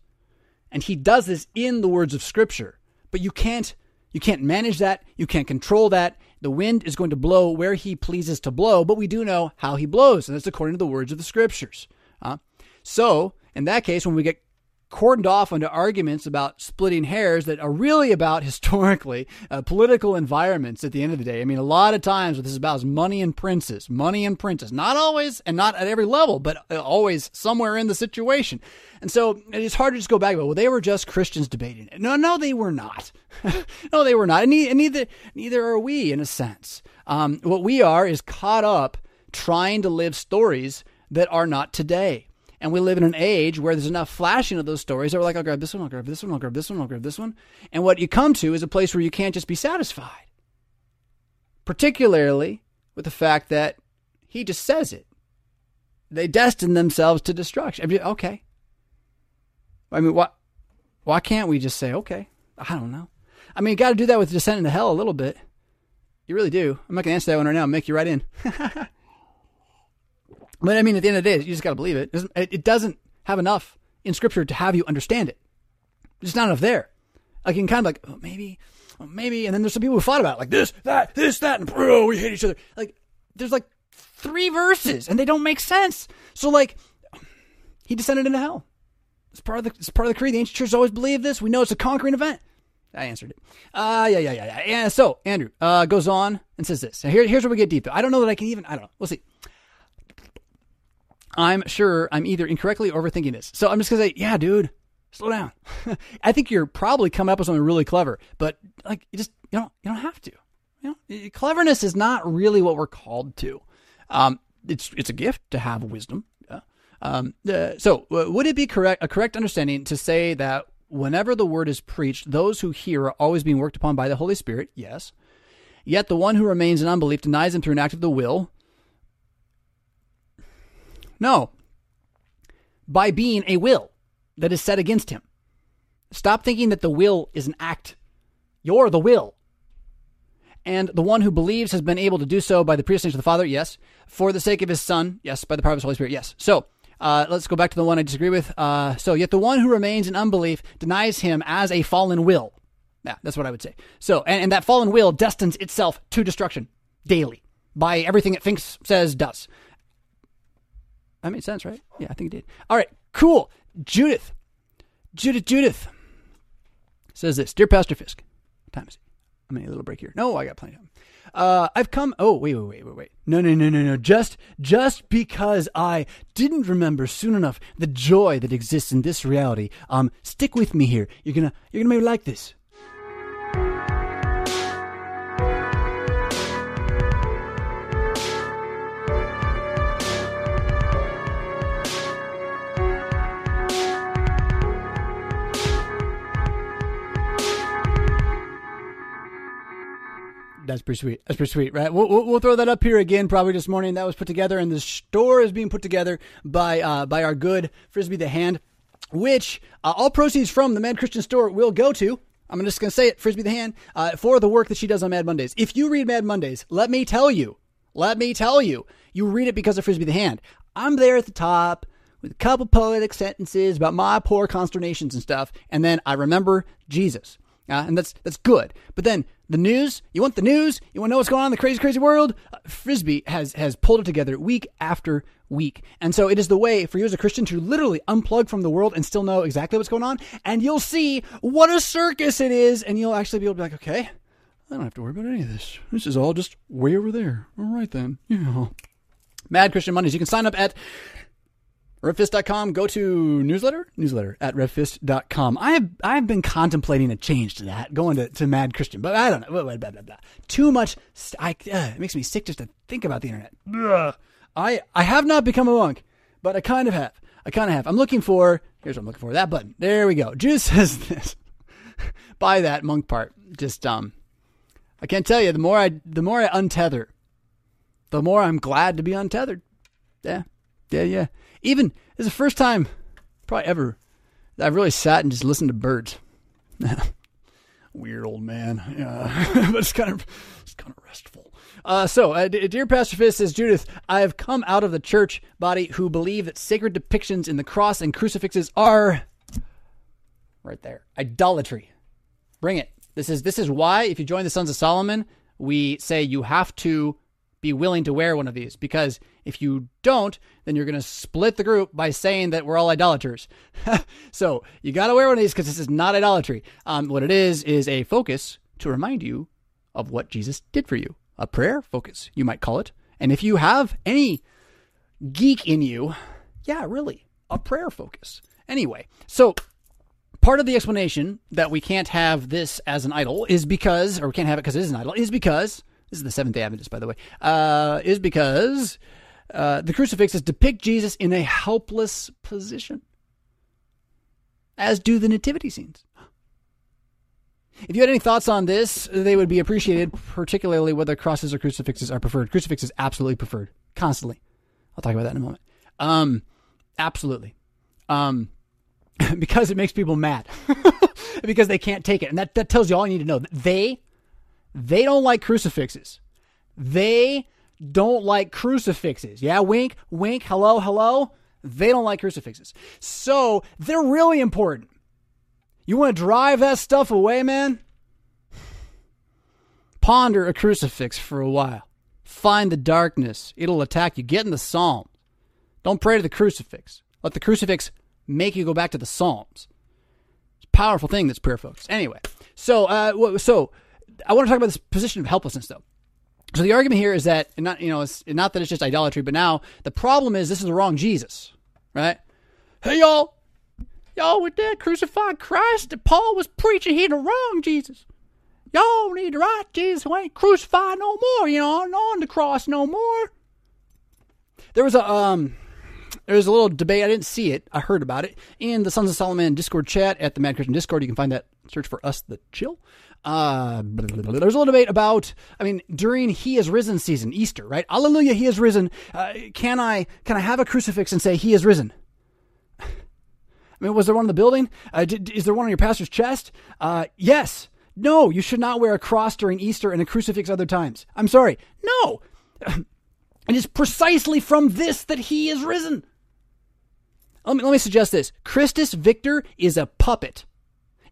and he does this in the words of scripture. But you can't you can't manage that, you can't control that. The wind is going to blow where he pleases to blow, but we do know how he blows, and that's according to the words of the scriptures. Uh, so, in that case, when we get cordoned off into arguments about splitting hairs that are really about historically uh, political environments at the end of the day. I mean, a lot of times what this is about is money and princes, money and princes. Not always and not at every level, but uh, always somewhere in the situation. And so it's hard to just go back about, well, they were just Christians debating it. No, no, they were not. no, they were not. And neither, neither are we in a sense. Um, what we are is caught up trying to live stories that are not today. And we live in an age where there's enough flashing of those stories that we're like, I'll grab this one, I'll grab this one, I'll grab this one, I'll grab this one. And what you come to is a place where you can't just be satisfied. Particularly with the fact that he just says it. They destine themselves to destruction. Okay. I mean, what? Why can't we just say, okay? I don't know. I mean, you got to do that with descent into hell a little bit. You really do. I'm not going to answer that one right now. I'll make you right in. But I mean, at the end of the day, you just got to believe it. It doesn't have enough in Scripture to have you understand it. There's not enough there. I can kind of like, oh, maybe, oh, maybe, and then there's some people who fought about it, like this, that, this, that, and bro, we hate each other. Like there's like three verses, and they don't make sense. So like, he descended into hell. It's part of the it's part of the creed. The ancient church always believed this. We know it's a conquering event. I answered it. Uh, yeah, yeah, yeah, yeah. yeah. So Andrew uh, goes on and says this. Now here, here's where we get deep. I don't know that I can even. I don't know. We'll see. I'm sure I'm either incorrectly overthinking this. So I'm just gonna say, yeah, dude, slow down. I think you're probably coming up with something really clever, but like you just you don't you don't have to. You know, cleverness is not really what we're called to. Um, it's it's a gift to have wisdom. Yeah. Um, uh, so would it be correct a correct understanding to say that whenever the word is preached, those who hear are always being worked upon by the Holy Spirit? Yes. Yet the one who remains in unbelief denies him through an act of the will no. By being a will that is set against him. Stop thinking that the will is an act. You're the will. And the one who believes has been able to do so by the predestination of the Father, yes. For the sake of his Son, yes. By the power of his Holy Spirit, yes. So, uh, let's go back to the one I disagree with. Uh, so, yet the one who remains in unbelief denies him as a fallen will. Yeah, that's what I would say. So, and, and that fallen will destines itself to destruction daily by everything it thinks, says, does. That made sense, right? Yeah, I think it did. All right, cool. Judith. Judith, Judith says this Dear Pastor Fisk, what time is it? I'm gonna need a little break here. No, I got plenty of time. Uh, I've come. Oh, wait, wait, wait, wait, wait. No, no, no, no, no. Just, just because I didn't remember soon enough the joy that exists in this reality. Um, stick with me here. You're gonna, you're gonna maybe like this. That's pretty sweet. That's pretty sweet, right? We'll, we'll, throw that up here again probably this morning. That was put together, and the store is being put together by uh, by our good Frisbee the Hand, which uh, all proceeds from the Mad Christian Store will go to. I'm just going to say it, Frisbee the Hand, uh, for the work that she does on Mad Mondays. If you read Mad Mondays, let me tell you, let me tell you, you read it because of Frisbee the Hand. I'm there at the top with a couple poetic sentences about my poor consternations and stuff, and then I remember Jesus. Uh, and that's that's good. But then the news, you want the news, you want to know what's going on in the crazy, crazy world. Uh, Frisbee has has pulled it together week after week, and so it is the way for you as a Christian to literally unplug from the world and still know exactly what's going on. And you'll see what a circus it is, and you'll actually be able to be like, okay, I don't have to worry about any of this. This is all just way over there. All right then, yeah. Mad Christian Mondays. You can sign up at RevFisk.com, go to newsletter, newsletter at RevFisk.com. I have, I have been contemplating a change to that, going to, to Mad Christian, but I don't know. Blah, blah, blah, blah. Too much, I, uh, it makes me sick just to think about the internet. I, I have not become a monk, but I kind of have. I kind of have. I'm looking for, here's what I'm looking for, that button. There we go. Juice says this. By that monk part, just, um, I can't tell you, the more I, the more I untether, the more I'm glad to be untethered. Yeah. Yeah, yeah. Even it's the first time, probably ever, that I've really sat and just listened to birds. Weird old man, yeah, but it's kind of it's kind of restful. Uh, so, uh, dear Pastor Fisk says Judith, I have come out of the church body who believe that sacred depictions in the cross and crucifixes are right there idolatry. Bring it. This is this is why if you join the Sons of Solomon, we say you have to be willing to wear one of these because if you don't, then you're going to split the group by saying that we're all idolaters. so you got to wear one of these because this is not idolatry. Um, what it is is a focus to remind you of what Jesus did for you. A prayer focus, you might call it. And if you have any geek in you, yeah, really, a prayer focus. Anyway, so part of the explanation that we can't have this as an idol is because, or we can't have it because it is an idol, is because this is the Seventh day Adventist, by the way, uh, is because uh, the crucifixes depict Jesus in a helpless position, as do the nativity scenes. If you had any thoughts on this, they would be appreciated, particularly whether crosses or crucifixes are preferred. Crucifixes absolutely preferred, constantly. I'll talk about that in a moment. Um, absolutely. Um, because it makes people mad. because they can't take it. And that, that tells you all you need to know. They they don't like crucifixes. They don't like crucifixes. Yeah, wink, wink, hello, hello. They don't like crucifixes. So they're really important. You want to drive that stuff away, man? Ponder a crucifix for a while. Find the darkness. It'll attack you. Get in the Psalms. Don't pray to the crucifix. Let the crucifix make you go back to the Psalms. It's a powerful thing that's prayer, folks. Anyway, so uh, so I want to talk about this position of helplessness, though. So the argument here is that, not you know, it's not that it's just idolatry, but now the problem is this is the wrong Jesus, right? Hey y'all, y'all with that crucified Christ that Paul was preaching, he the wrong Jesus. Y'all need the right Jesus who ain't crucified no more, you know, on the cross no more. There was a um, there was a little debate. I didn't see it. I heard about it in the Sons of Solomon Discord chat at the Mad Christian Discord. You can find that. Search for us the chill. Uh, there's a little debate about, I mean, during He is Risen season, Easter, right? Hallelujah, He is risen. Uh, can I can I have a crucifix and say He is risen? I mean, was there one in the building? Uh, did, is there one on your pastor's chest? Uh, yes. No, you should not wear a cross during Easter and a crucifix other times. I'm sorry. No. It is precisely from this that he is risen. Let me, let me suggest this Christus Victor is a puppet.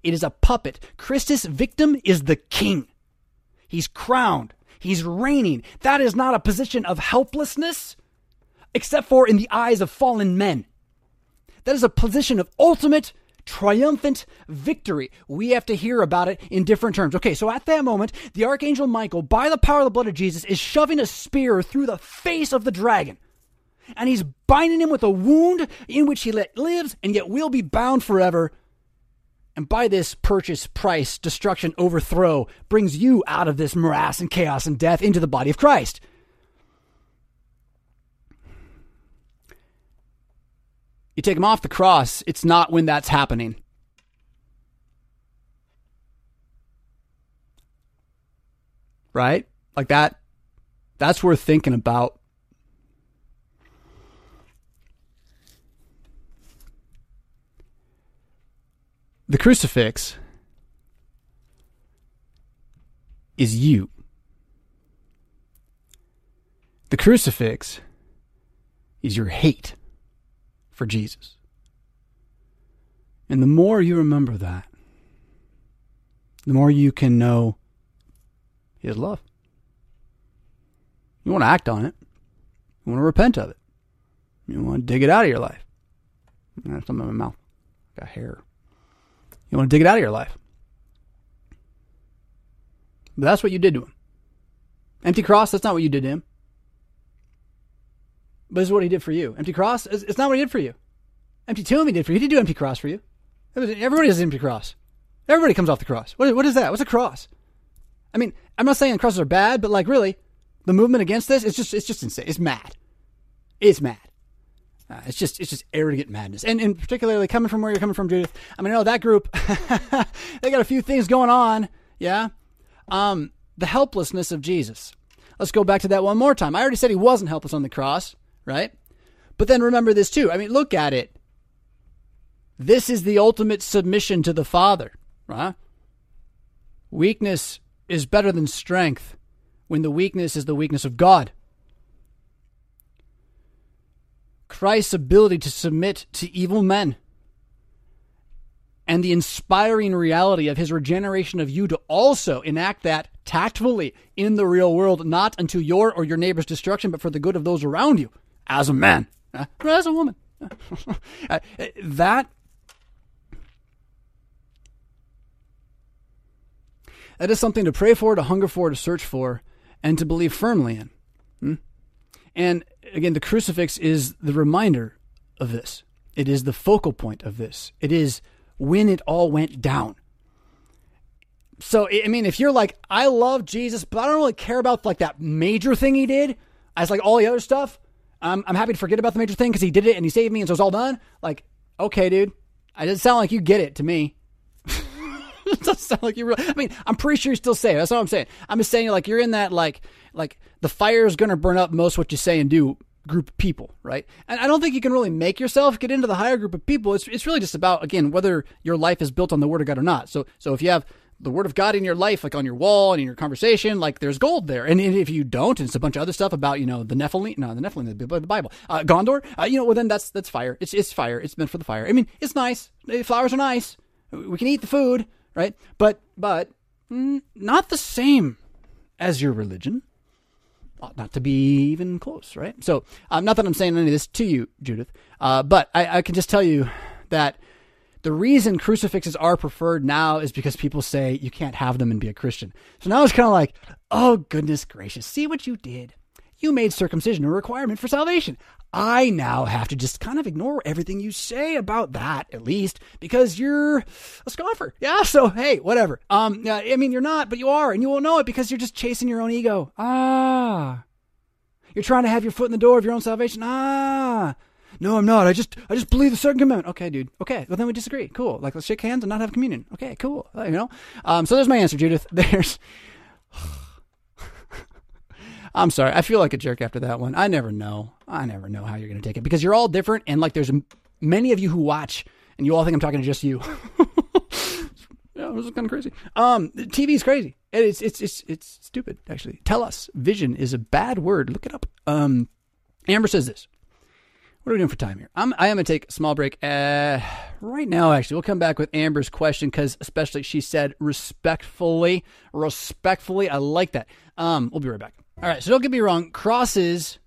It is a puppet. Christus Victim is the king. He's crowned. He's reigning. That is not a position of helplessness, except for in the eyes of fallen men. That is a position of ultimate triumphant victory. We have to hear about it in different terms. Okay, so at that moment, the archangel Michael, by the power of the blood of Jesus, is shoving a spear through the face of the dragon. And he's binding him with a wound in which he lives and yet will be bound forever. And by this purchase, price, destruction, overthrow brings you out of this morass and chaos and death into the body of Christ. You take him off the cross, it's not when that's happening. Right? Like that. That's worth thinking about. The crucifix is you. The crucifix is your hate for Jesus. And the more you remember that, the more you can know His love. You want to act on it. You want to repent of it. You want to dig it out of your life. I have something in my mouth. Got hair. You want to dig it out of your life. But that's what you did to him. Empty cross, that's not what you did to him. But this is what he did for you. Empty cross, it's not what he did for you. Empty tomb he did for you. He did do empty cross for you. Everybody has an empty cross. Everybody comes off the cross. What, is that? What's a cross? I mean, I'm not saying crosses are bad, but like really, the movement against this, it's just it's just insane. It's mad. It's mad. Uh, it's just it's just arrogant madness, and and particularly coming from where you're coming from, Judith. I mean, I know that group. they got a few things going on. Yeah, um, the helplessness of Jesus. Let's go back to that one more time. I already said he wasn't helpless on the cross right? But then remember this too. I mean, look at it. This is the ultimate submission to the Father, right? Weakness is better than strength when the weakness is the weakness of God. Christ's ability to submit to evil men and the inspiring reality of his regeneration of you to also enact that tactfully in the real world, not unto your or your neighbor's destruction, but for the good of those around you as a man, uh, as a woman. uh, that that is something to pray for, to hunger for, to search for, and to believe firmly in. And again, the crucifix is the reminder of this. It is the focal point of this. It is when it all went down. So, I mean, if you're like, I love Jesus, but I don't really care about like that major thing he did as like all the other stuff, I'm, I'm happy to forget about the major thing because he did it and he saved me and so it's all done. Like, okay, dude. It doesn't sound like you get it to me. It doesn't sound like you really. I mean, I'm pretty sure you still say it. That's all I'm saying. I'm just saying, like, you're in that, like, like the fire is going to burn up most what you say and do group of people, right? And I don't think you can really make yourself get into the higher group of people. It's, it's really just about, again, whether your life is built on the word of God or not. So, so if you have the word of God in your life, like on your wall and in your conversation, like there's gold there. And if you don't, and it's a bunch of other stuff about, you know, the Nephilim, no, the Nephilim, the Bible, uh, Gondor, uh, you know, well then that's, that's fire. It's, it's fire. It's meant for the fire. I mean, it's nice. Flowers are nice. We can eat the food, right? But, but mm, not the same as your religion. not to be even close, right? So, um, not that I'm saying any of this to you, Judith, uh, but I, I can just tell you that the reason crucifixes are preferred now is because people say you can't have them and be a Christian. So now it's kind of like, oh, goodness gracious, see what you did. You made circumcision a requirement for salvation. I now have to just kind of ignore everything you say about that, at least, because you're a scoffer. Yeah, so hey, whatever. Um, I mean, you're not, but you are, and you won't know it because you're just chasing your own ego. Ah. You're trying to have your foot in the door of your own salvation. Ah. No, I'm not. I just I just believe the second commandment. Okay, dude. Okay, well then we disagree. Cool. Like let's shake hands and not have communion. Okay, cool. Uh, you know. Um. So there's my answer, Judith. There's. I'm sorry. I feel like a jerk after that one. I never know. I never know how you're going to take it because you're all different, and like there's many of you who watch, and you all think I'm talking to just you. yeah, this is kind of crazy. Um, TV is crazy. And it's it's it's it's stupid. Actually, tell us. Vision is a bad word. Look it up. Um, Amber says this. What are we doing for time here? I'm, I am going to take a small break uh, right now, actually. We'll come back with Amber's question because, especially, she said respectfully. Respectfully. I like that. Um, we'll be right back. All right. So don't get me wrong. Crosses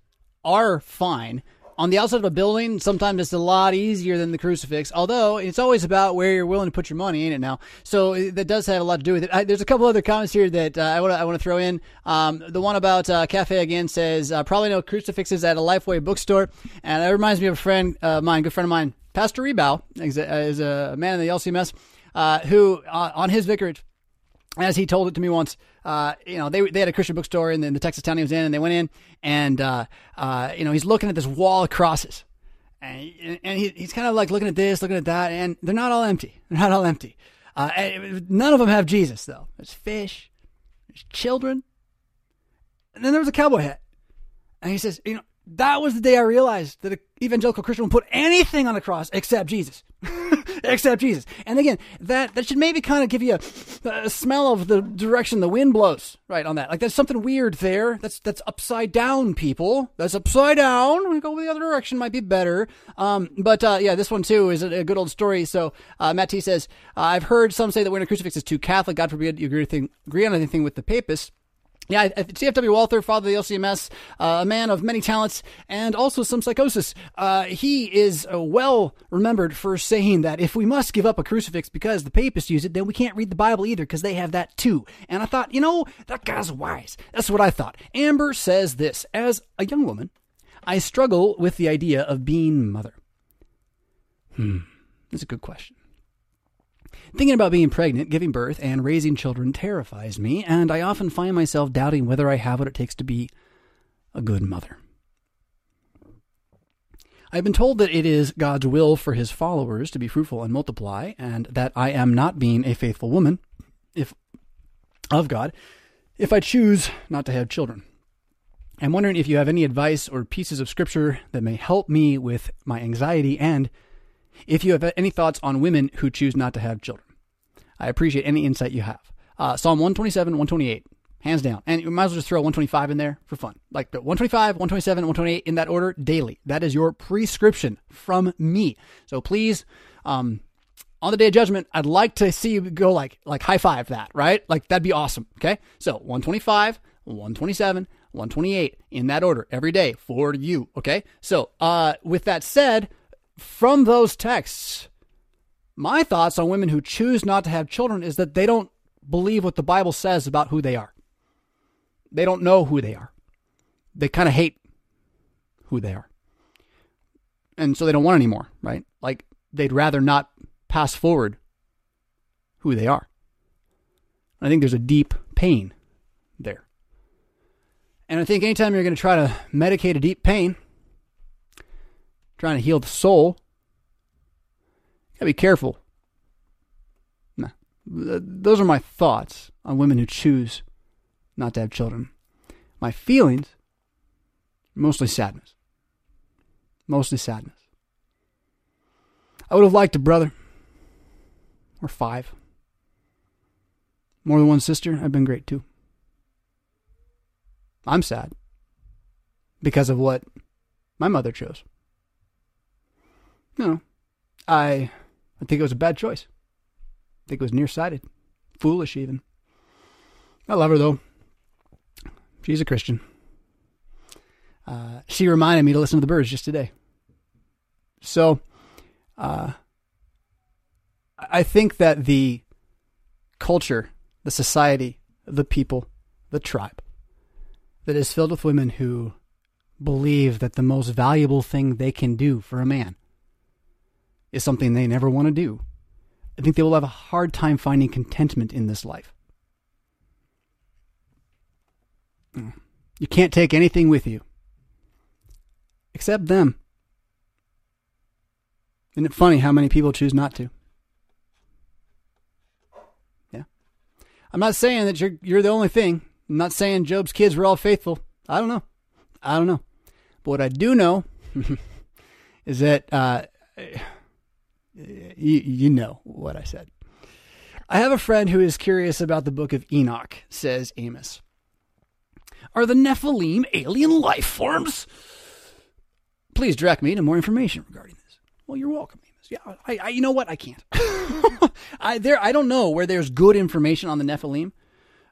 are fine. on the outside of a building, sometimes it's a lot easier than the crucifix. Although it's always about where you're willing to put your money, ain't it? Now, so that does have a lot to do with it. I, there's a couple other comments here that uh, I want to I want to throw in. Um, the one about uh, cafe again says uh, probably no crucifixes at a Lifeway bookstore, and that reminds me of a friend of mine, good friend of mine, Pastor Rebow, is a, is a man in the LCMS uh, who uh, on his vicarage as he told it to me once, uh, you know, they, they had a Christian bookstore in the, in the, Texas town he was in, and they went in, and, uh, uh, you know, he's looking at this wall of crosses. And, and he, he's kind of like looking at this, looking at that, and they're not all empty. They're not all empty. Uh, none of them have Jesus, though. There's fish, there's children, and then there was a cowboy hat. And he says, you know, that was the day I realized that an evangelical Christian would put anything on the cross except Jesus. except Jesus. And again, that, that should maybe kind of give you a, a, smell of the direction the wind blows, right, on that. Like there's something weird there. That's, that's upside down, people. That's upside down. We go the other direction might be better. Um, but, uh, yeah, this one too is a, a good old story. So, uh, Matt T says, I've heard some say that wearing a crucifix is too Catholic. God forbid you agree, agree on anything with the papists. Yeah, CFW Walther, father of the LCMS, uh, a man of many talents and also some psychosis. Uh, he is uh, well remembered for saying that if we must give up a crucifix because the papists use it, then we can't read the Bible either because they have that too. And I thought, you know, that guy's wise. That's what I thought. Amber says this As a young woman, I struggle with the idea of being mother. Hmm, that's a good question. Thinking about being pregnant, giving birth, and raising children terrifies me, and I often find myself doubting whether I have what it takes to be a good mother. I've been told that it is God's will for his followers to be fruitful and multiply, and that I am not being a faithful woman if of God if I choose not to have children. I'm wondering if you have any advice or pieces of scripture that may help me with my anxiety and if you have any thoughts on women who choose not to have children. I appreciate any insight you have. Uh, Psalm 127, 128, hands down. And you might as well just throw 125 in there for fun. Like 125, 127, 128 in that order daily. That is your prescription from me. So please, um, on the day of judgment, I'd like to see you go like like high five that, right? Like that'd be awesome. Okay. So 125, 127, 128 in that order every day for you. Okay. So uh with that said, from those texts, my thoughts on women who choose not to have children is that they don't believe what the Bible says about who they are. They don't know who they are. They kind of hate who they are. And so they don't want anymore, right? Like they'd rather not pass forward who they are. I think there's a deep pain there. And I think anytime you're going to try to medicate a deep pain, trying to heal the soul, you gotta be careful. Nah. Those are my thoughts on women who choose not to have children. My feelings, mostly sadness. Mostly sadness. I would have liked a brother or five. More than one sister, I've been great too. I'm sad because of what my mother chose. No, I, I think it was a bad choice. I think it was nearsighted, foolish even. I love her though. She's a Christian. Uh, she reminded me to listen to the birds just today. So, uh, I think that the culture, the society, the people, the tribe that is filled with women who believe that the most valuable thing they can do for a man is something they never want to do, I think they will have a hard time finding contentment in this life. You can't take anything with you except them. Isn't it funny how many people choose not to? Yeah. I'm not saying that you're you're the only thing. I'm not saying Job's kids were all faithful. I don't know. I don't know. But what I do know is that uh, you, you know what I said. I have a friend who is curious about the book of Enoch, says Amos. Are the Nephilim alien life forms? Please direct me to more information regarding this. Well, you're welcome, Amos. Yeah, I, I you know what? I can't. I there I don't know where there's good information on the Nephilim.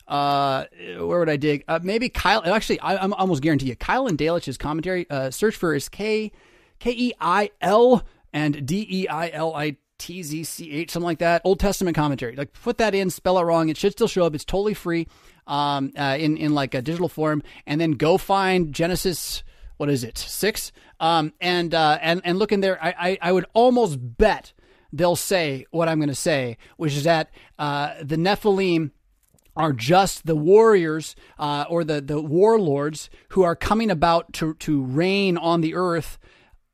Uh, where would I dig? Uh, maybe Kyle. Actually, I, am almost guarantee you. Keil and Delitzsch's commentary. Uh, search for is K K E I L and D E I L I T Z C H, something like that. Old Testament commentary. Like put that in, spell it wrong. It should still show up. It's totally free um, uh, in in like a digital form. And then go find Genesis. What is it? Six. Um, and uh, and and look in there. I, I I would almost bet they'll say what I'm going to say, which is that uh, the Nephilim are just the warriors uh, or the, the warlords who are coming about to, to reign on the earth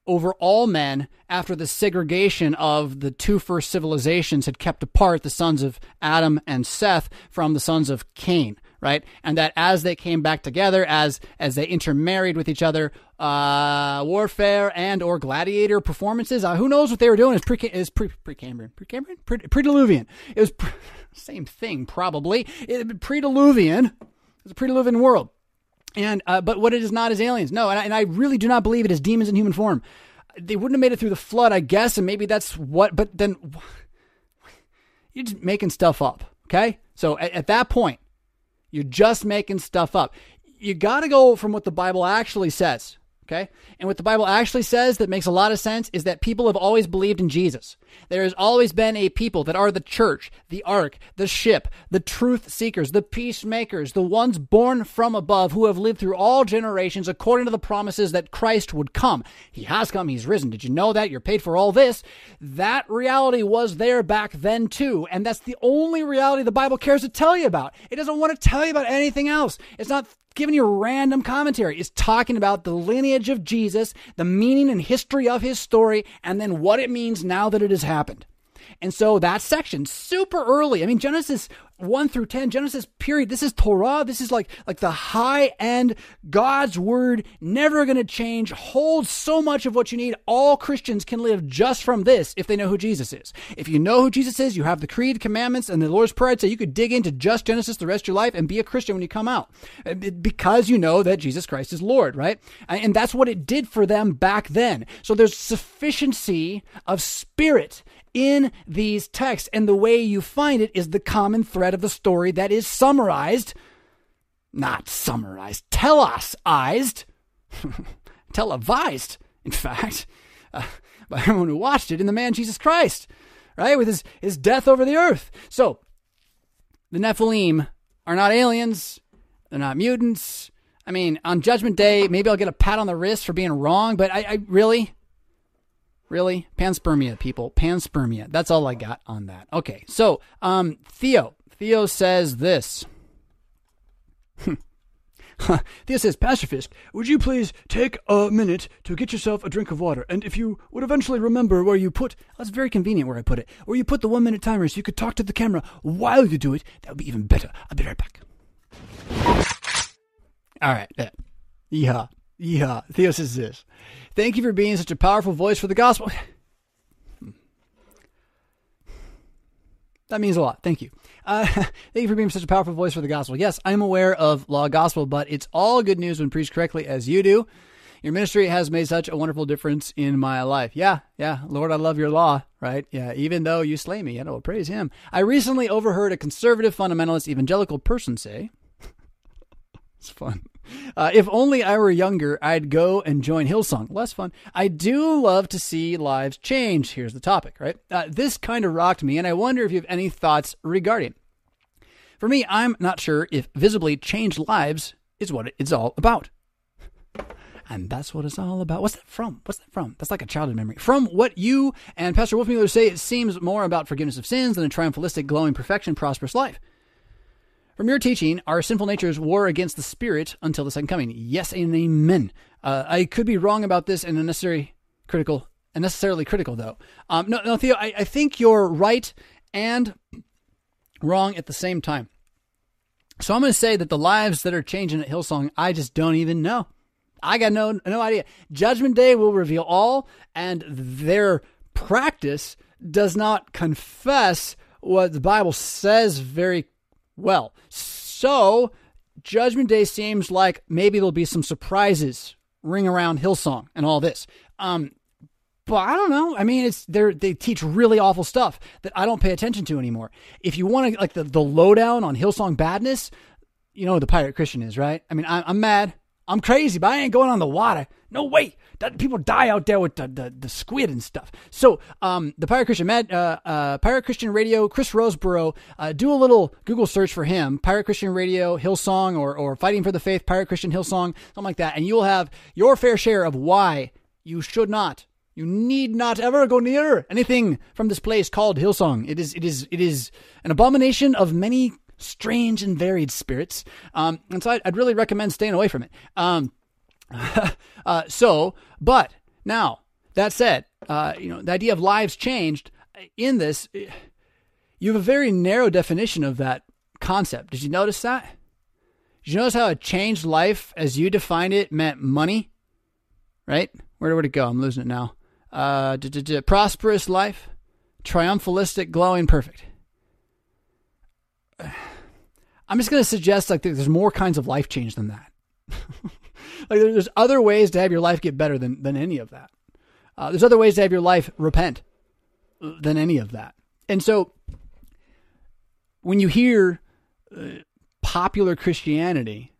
over all men after the segregation of the two first civilizations had kept apart the sons of Adam and Seth from the sons of Cain right? And that as they came back together as as they intermarried with each other uh, warfare and or gladiator performances uh, who knows what they were doing? Is pre is pre precambrian. Pre Cambrian? pre-diluvian. It was pre- same thing probably. It, pre-diluvian. It's a pre-diluvian world and uh, but what it is not is aliens. No, and I, and I really do not believe it is demons in human form. They wouldn't have made it through the flood, I guess, and maybe that's what. But then you're just making stuff up. Okay, so at, at that point, you're just making stuff up. You got to go from what the Bible actually says. Okay? And what the Bible actually says that makes a lot of sense is that people have always believed in Jesus. There has always been a people that are the church, the ark, the ship, the truth seekers, the peacemakers, the ones born from above who have lived through all generations according to the promises that Christ would come. He has come, he's risen. Did you know that? You're paid for all this. That reality was there back then too. And that's the only reality the Bible cares to tell you about. It doesn't want to tell you about anything else. It's not giving you random commentary. It's talking about the lineage of Jesus, the meaning and history of his story, and then what it means now that it has happened. And so that section, super early. I mean, Genesis 1 through 10 genesis period this is torah this is like like the high end god's word never going to change holds so much of what you need. All christians can live just from this if they know who jesus is. If you know who jesus is you have the creed commandments and the lord's prayer i'd say you could dig into just genesis the rest of your life and be a christian when you come out. Uh, because you know that jesus christ is lord right? And that's what it did for them back then. So there's sufficiency of spirit in these texts. And the way you find it is the common thread of the story that is summarized, not summarized, televised, televised, in fact, uh, by everyone who watched it in the man Jesus Christ, right? With his, his death over the earth. So, the Nephilim are not aliens, they're not mutants. I mean, on Judgment Day, maybe I'll get a pat on the wrist for being wrong, but I, I really, Really? Panspermia, people. Panspermia. That's all I got on that. Okay. So, um, Theo. Theo says this. Theo says, Pastor Fisk, would you please take a minute to get yourself a drink of water? And if you would eventually remember where you put, that's very convenient where I put it, where you put the one minute timer so you could talk to the camera while you do it, that would be even better. I'll be right back. All right. Yeah. Yeah. Theo says this. Thank you for being such a powerful voice for the gospel. That means a lot. Thank you. Uh, thank you for being such a powerful voice for the gospel. Yes, I'm aware of law gospel, but it's all good news when preached correctly as you do. Your ministry has made such a wonderful difference in my life. Yeah, yeah, Lord, I love your law, right? Yeah, even though you slay me, I know, praise him. I recently overheard a conservative fundamentalist evangelical person say, it's fun. Uh, if only I were younger, I'd go and join Hillsong. Less fun. I do love to see lives change. Here's the topic, right? Uh, this kind of rocked me, and I wonder if you have any thoughts regarding. For me, I'm not sure if visibly changed lives is what it's all about. And that's what it's all about. What's that from? What's that from? That's like a childhood memory. From what you and Pastor Wolfmueller say, it seems more about forgiveness of sins than a triumphalistic, glowing perfection, prosperous life. From your teaching, our sinful natures war against the Spirit until the second coming. Yes and amen. Uh, I could be wrong about this and unnecessary critical, unnecessarily critical though. Um, no, no, Theo, I, I think you're right and wrong at the same time. So I'm going to say that the lives that are changing at Hillsong, I just don't even know. I got no no idea. Judgment Day will reveal all, and their practice does not confess what the Bible says very well. So, Judgment Day seems like maybe there'll be some surprises ring around Hillsong and all this. Um, but I don't know. I mean, it's they they teach really awful stuff that I don't pay attention to anymore. If you want to like the the lowdown on Hillsong badness, you know the pirate Christian is right. I mean, I'm, I'm mad. I'm crazy, but I ain't going on the water. No way. People die out there with the, the, the squid and stuff. So, um, the Pirate Christian, uh, uh, Pirate Christian Radio, Chris Rosebrough, uh, do a little Google search for him, Pirate Christian Radio, Hillsong, or, or Fighting for the Faith, Pirate Christian Hillsong, something like that, and you will have your fair share of why you should not you need not ever go near anything from this place called Hillsong. It is, it is, it is an abomination of many strange and varied spirits. Um, and so I'd, I'd, really recommend staying away from it. Um, uh, so, but now that said, uh, you know, the idea of lives changed in this, you have a very narrow definition of that concept. Did you notice that? Did you notice how a changed life, as you defined it, meant money? Right? Where would it go? I'm losing it now. Uh, prosperous life, triumphalistic, glowing, perfect. I'm just going to suggest like there's more kinds of life change than that. like there's other ways to have your life get better than than any of that. Uh, there's other ways to have your life repent than any of that. And so when you hear uh, popular Christianity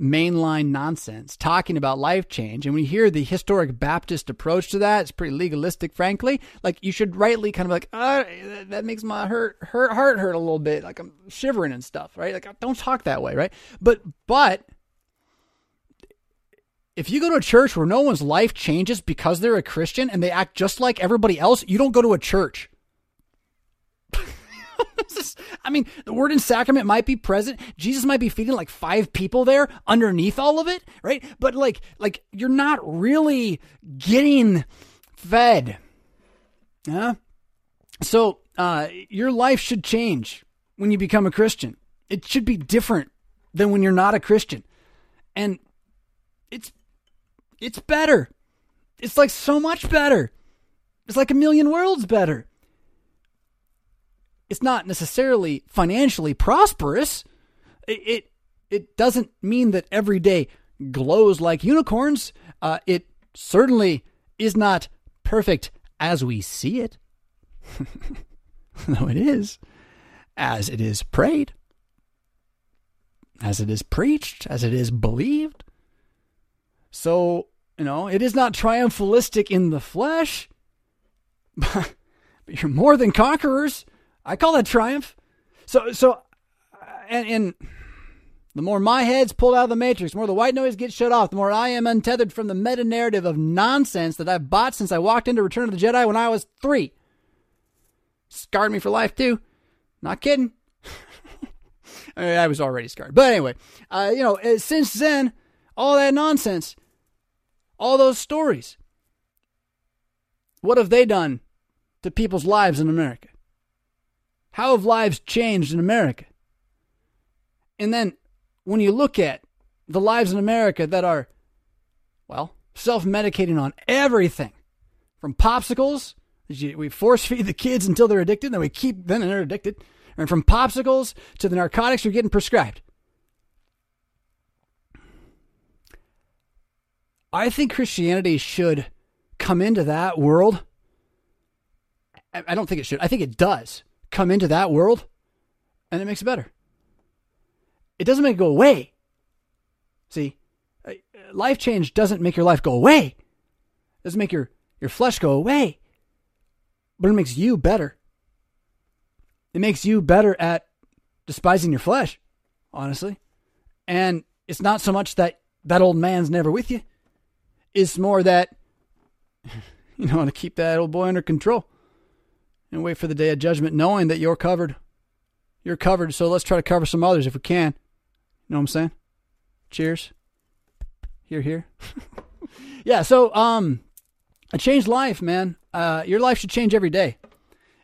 mainline nonsense talking about life change. And we hear the historic Baptist approach to that. It's pretty legalistic, frankly. Like you should rightly kind of like, oh, that makes my hurt, hurt, heart hurt a little bit. Like I'm shivering and stuff, right? Like don't talk that way, right? But, but if you go to a church where no one's life changes because they're a Christian and they act just like everybody else, you don't go to a church. I mean, the word and sacrament might be present. Jesus might be feeding like five people there underneath all of it, right? But like, like you're not really getting fed. Yeah. So, uh, your life should change when you become a Christian. It should be different than when you're not a Christian. And it's, it's better. It's like so much better. It's like a million worlds better it's not necessarily financially prosperous. It, it, it doesn't mean that every day glows like unicorns. Uh, it certainly is not perfect as we see it, though it is, as it is prayed, as it is preached, as it is believed. So, you know, it is not triumphalistic in the flesh, but you're more than conquerors I call that triumph. So, so, and, and the more my head's pulled out of the matrix, the more the white noise gets shut off, the more I am untethered from the meta narrative of nonsense that I've bought since I walked into Return of the Jedi when I was three. Scarred me for life, too. Not kidding. I, mean, I was already scarred. But anyway, uh, you know, uh, since then, all that nonsense, all those stories, what have they done to people's lives in America? How have lives changed in America? And then when you look at the lives in America that are, well, self medicating on everything from popsicles, we force feed the kids until they're addicted, then we keep them and they're addicted, and from popsicles to the narcotics you're getting prescribed. I think Christianity should come into that world. I don't think it should. I think it does come into that world and it makes it better. It doesn't make it go away. See, uh, life change doesn't make your life go away. It doesn't make your, your flesh go away. But it makes you better. It makes you better at despising your flesh, honestly. And it's not so much that that old man's never with you. It's more that you know, to keep that old boy under control and wait for the day of judgment, knowing that you're covered. You're covered, so let's try to cover some others if we can. You know what I'm saying? Cheers. Here, here. yeah, so um a changed life, man. Uh your life should change every day.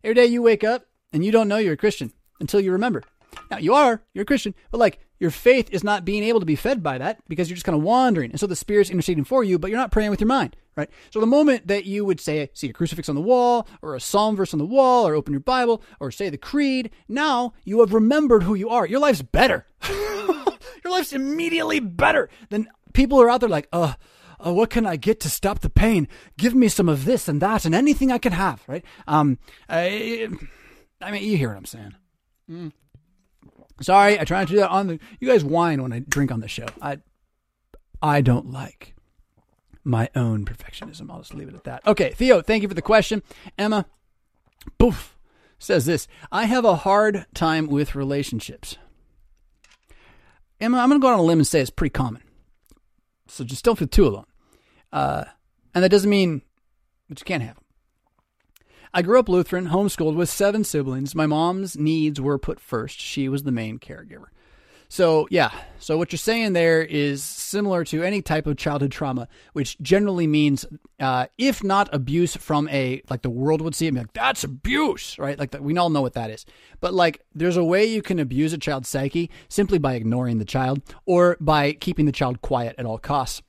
Every day you wake up and you don't know you're a Christian until you remember. Now you are, you're a Christian, but like your faith is not being able to be fed by that because you're just kind of wandering. And so the Spirit's interceding for you, but you're not praying with your mind, right? So the moment that you would say, see a crucifix on the wall, or a psalm verse on the wall, or open your Bible, or say the creed, now you have remembered who you are. Your life's better. your life's immediately better than people who are out there like, uh, uh, what can I get to stop the pain? Give me some of this and that and anything I can have, right? Um, I, I mean, you hear what I'm saying. Mm. Sorry, I try not to do that on the. You guys whine when I drink on the show. I I don't like my own perfectionism. I'll just leave it at that. Okay, Theo, thank you for the question. Emma, boof, says this I have a hard time with relationships. Emma, I'm going to go on a limb and say it's pretty common. So just don't feel too alone. Uh, and that doesn't mean that you can't have them. I grew up Lutheran, homeschooled with seven siblings. My mom's needs were put first. She was the main caregiver. So, yeah. So, what you're saying there is similar to any type of childhood trauma, which generally means, uh, if not abuse from a, like the world would see it, and be like, that's abuse, right? Like, we all know what that is. But, like, there's a way you can abuse a child's psyche simply by ignoring the child or by keeping the child quiet at all costs.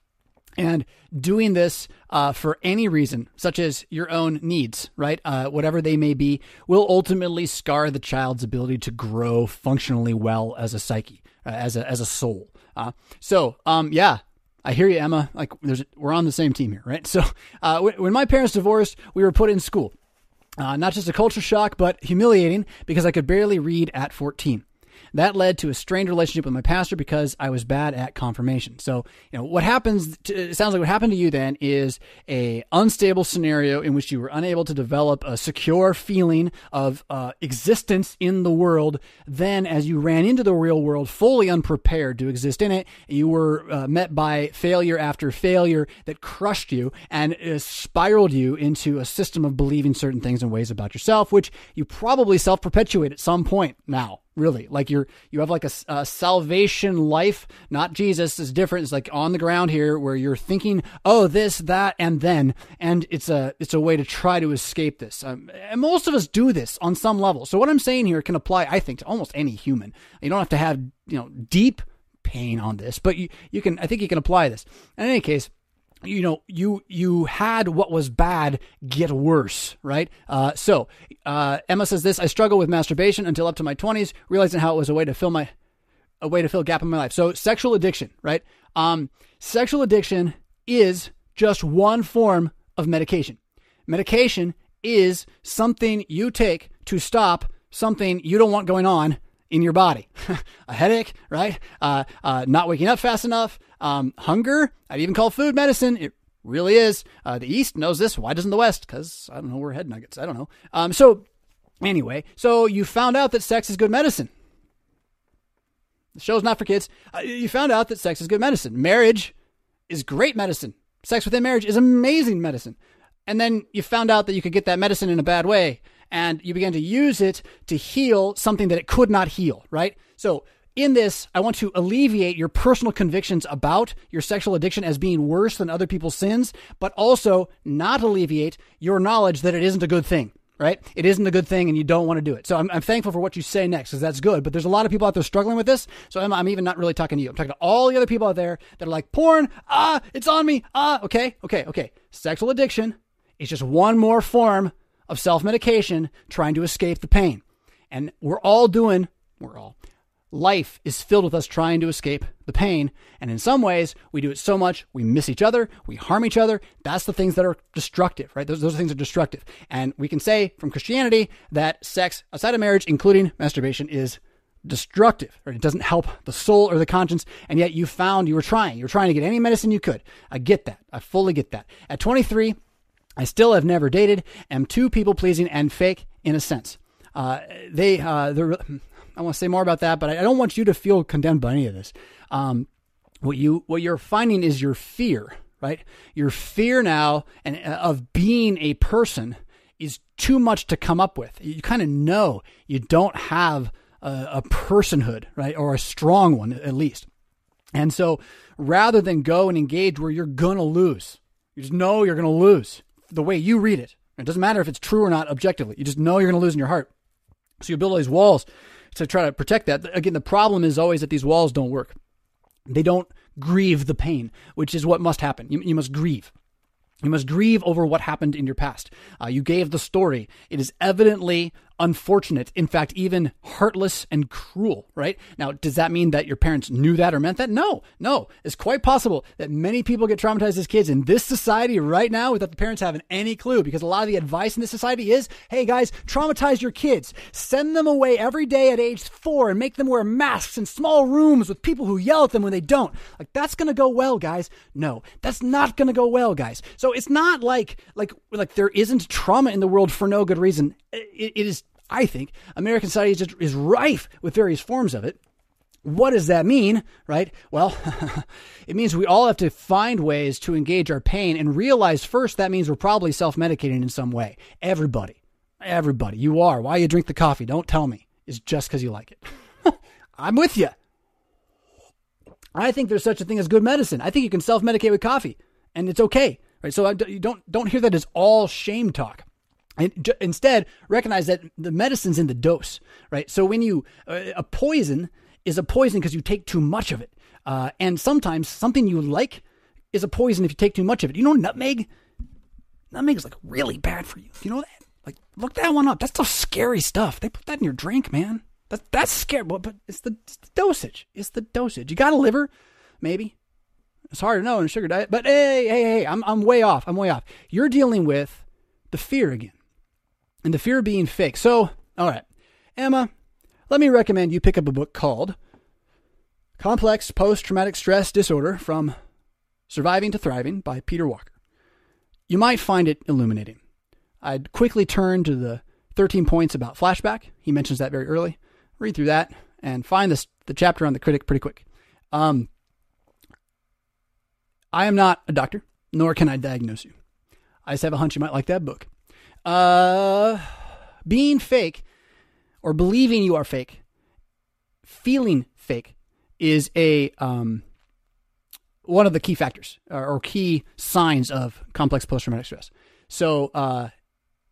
And doing this uh, for any reason, such as your own needs, right, uh, whatever they may be, will ultimately scar the child's ability to grow functionally well as a psyche, uh, as a as a soul. Uh, so, um, yeah, I hear you, Emma. Like, we're on the same team here, right? So, uh, when my parents divorced, we were put in school. Uh, not just a culture shock, but humiliating because I could barely read at 14. That led to a strained relationship with my pastor because I was bad at confirmation. So, you know, what happens, to, it sounds like what happened to you then is a unstable scenario in which you were unable to develop a secure feeling of uh, existence in the world. Then, as you ran into the real world fully unprepared to exist in it, you were uh, met by failure after failure that crushed you and uh, spiraled you into a system of believing certain things and ways about yourself, which you probably self perpetuate at some point now really like you're you have like a, a, salvation life not jesus is different. It's like on the ground here where you're thinking oh this that and then and it's a it's a way to try to escape this. Um, and most of us do this on some level. So what i'm saying here can apply i think to almost any human. You don't have to have you know deep pain on this but you, you can i think you can apply this. In any case you know you you had what was bad get worse right? Uh, so uh, emma says this i struggle with masturbation until up to my 20s realizing how it was a way to fill my a way to fill a gap in my life. So sexual addiction right? Um, sexual addiction is just one form of medication. Medication is something you take to stop something you don't want going on in your body. a headache, right? Uh, uh, not waking up fast enough, um, hunger. I'd even call food medicine. It really is. Uh, the East knows this. Why doesn't the West? Because I don't know. We're head nuggets. I don't know. Um, so anyway, so you found out that sex is good medicine. The show's not for kids. Uh, you found out that sex is good medicine. Marriage is great medicine. Sex within marriage is amazing medicine. And then you found out that you could get that medicine in a bad way and you began to use it to heal something that it could not heal, right? So in this, I want to alleviate your personal convictions about your sexual addiction as being worse than other people's sins, but also not alleviate your knowledge that it isn't a good thing, right? It isn't a good thing and you don't want to do it. So I'm, I'm thankful for what you say next because that's good. But there's a lot of people out there struggling with this. So I'm, I'm even not really talking to you. I'm talking to all the other people out there that are like, porn, ah, it's on me, ah, okay, okay, okay. Sexual addiction is just one more form of self medication trying to escape the pain. And we're all doing, we're all, life is filled with us trying to escape the pain. And in some ways, we do it so much, we miss each other, we harm each other. That's the things that are destructive, right? Those, those things are destructive. And we can say from Christianity that sex outside of marriage, including masturbation, is destructive, or it doesn't help the soul or the conscience. And yet you found you were trying. You were trying to get any medicine you could. I get that. I fully get that. At 23, I still have never dated, am too people pleasing and fake in a sense. Uh, they, uh, I want to say more about that, but I don't want you to feel condemned by any of this. Um, what you, what you're finding is your fear, right? Your fear now and uh, of being a person is too much to come up with. You kind of know you don't have a, a personhood, right, or a strong one at least. And so, rather than go and engage where you're gonna lose, you just know you're gonna lose the way you read it. It doesn't matter if it's true or not objectively. You just know you're going to lose in your heart. So you build all these walls to try to protect that. Again, the problem is always that these walls don't work. They don't grieve the pain, which is what must happen. You, you must grieve. You must grieve over what happened in your past. Uh, you gave the story. It is evidently unfortunate, in fact, even heartless and cruel, right? Now, does that mean that your parents knew that or meant that? No, no. It's quite possible that many people get traumatized as kids in this society right now without the parents having any clue because a lot of the advice in this society is hey, guys, traumatize your kids. Send them away every day at age four and make them wear masks in small rooms with people who yell at them when they don't. Like, that's going to go well, guys. No, that's not going to go well, guys. So it's not like, like, like there isn't trauma in the world for no good reason. it, it is I think American society is, just, is rife with various forms of it. What does that mean, right? Well, it means we all have to find ways to engage our pain and realize first that means we're probably self medicating in some way. Everybody, everybody, you are. Why you drink the coffee, don't tell me, It's just because you like it. I'm with you. I think there's such a thing as good medicine. I think you can self medicate with coffee and it's okay, right? So uh, you don't, don't hear that as all shame talk. And instead, recognize that the medicine's in the dose, right? So when you, uh, a poison is a poison because you take too much of it. Uh, and sometimes something you like is a poison if you take too much of it. You know, nutmeg? Nutmeg is like really bad for you. You know that? Like, look that one up. That's the scary stuff. They put that in your drink, man. That, that's scary. But, but it's, the, it's the dosage. It's the dosage. You got a liver? Maybe. It's hard to know in a sugar diet. But hey, hey, hey, I'm, I'm way off. I'm way off. You're dealing with the fear again and the fear of being fake. So, all right, Emma, let me recommend you pick up a book called Complex Post Traumatic Stress Disorder From Surviving to Thriving by Peter Walker. You might find it illuminating. I'd quickly turn to the 13 points about flashback. He mentions that very early. Read through that and find this, the chapter on the critic pretty quick. Um, I am not a doctor, nor can I diagnose you. I just have a hunch you might like that book. Uh, being fake or believing you are fake, feeling fake is a um, one of the key factors or, key signs of complex post traumatic stress. So, uh,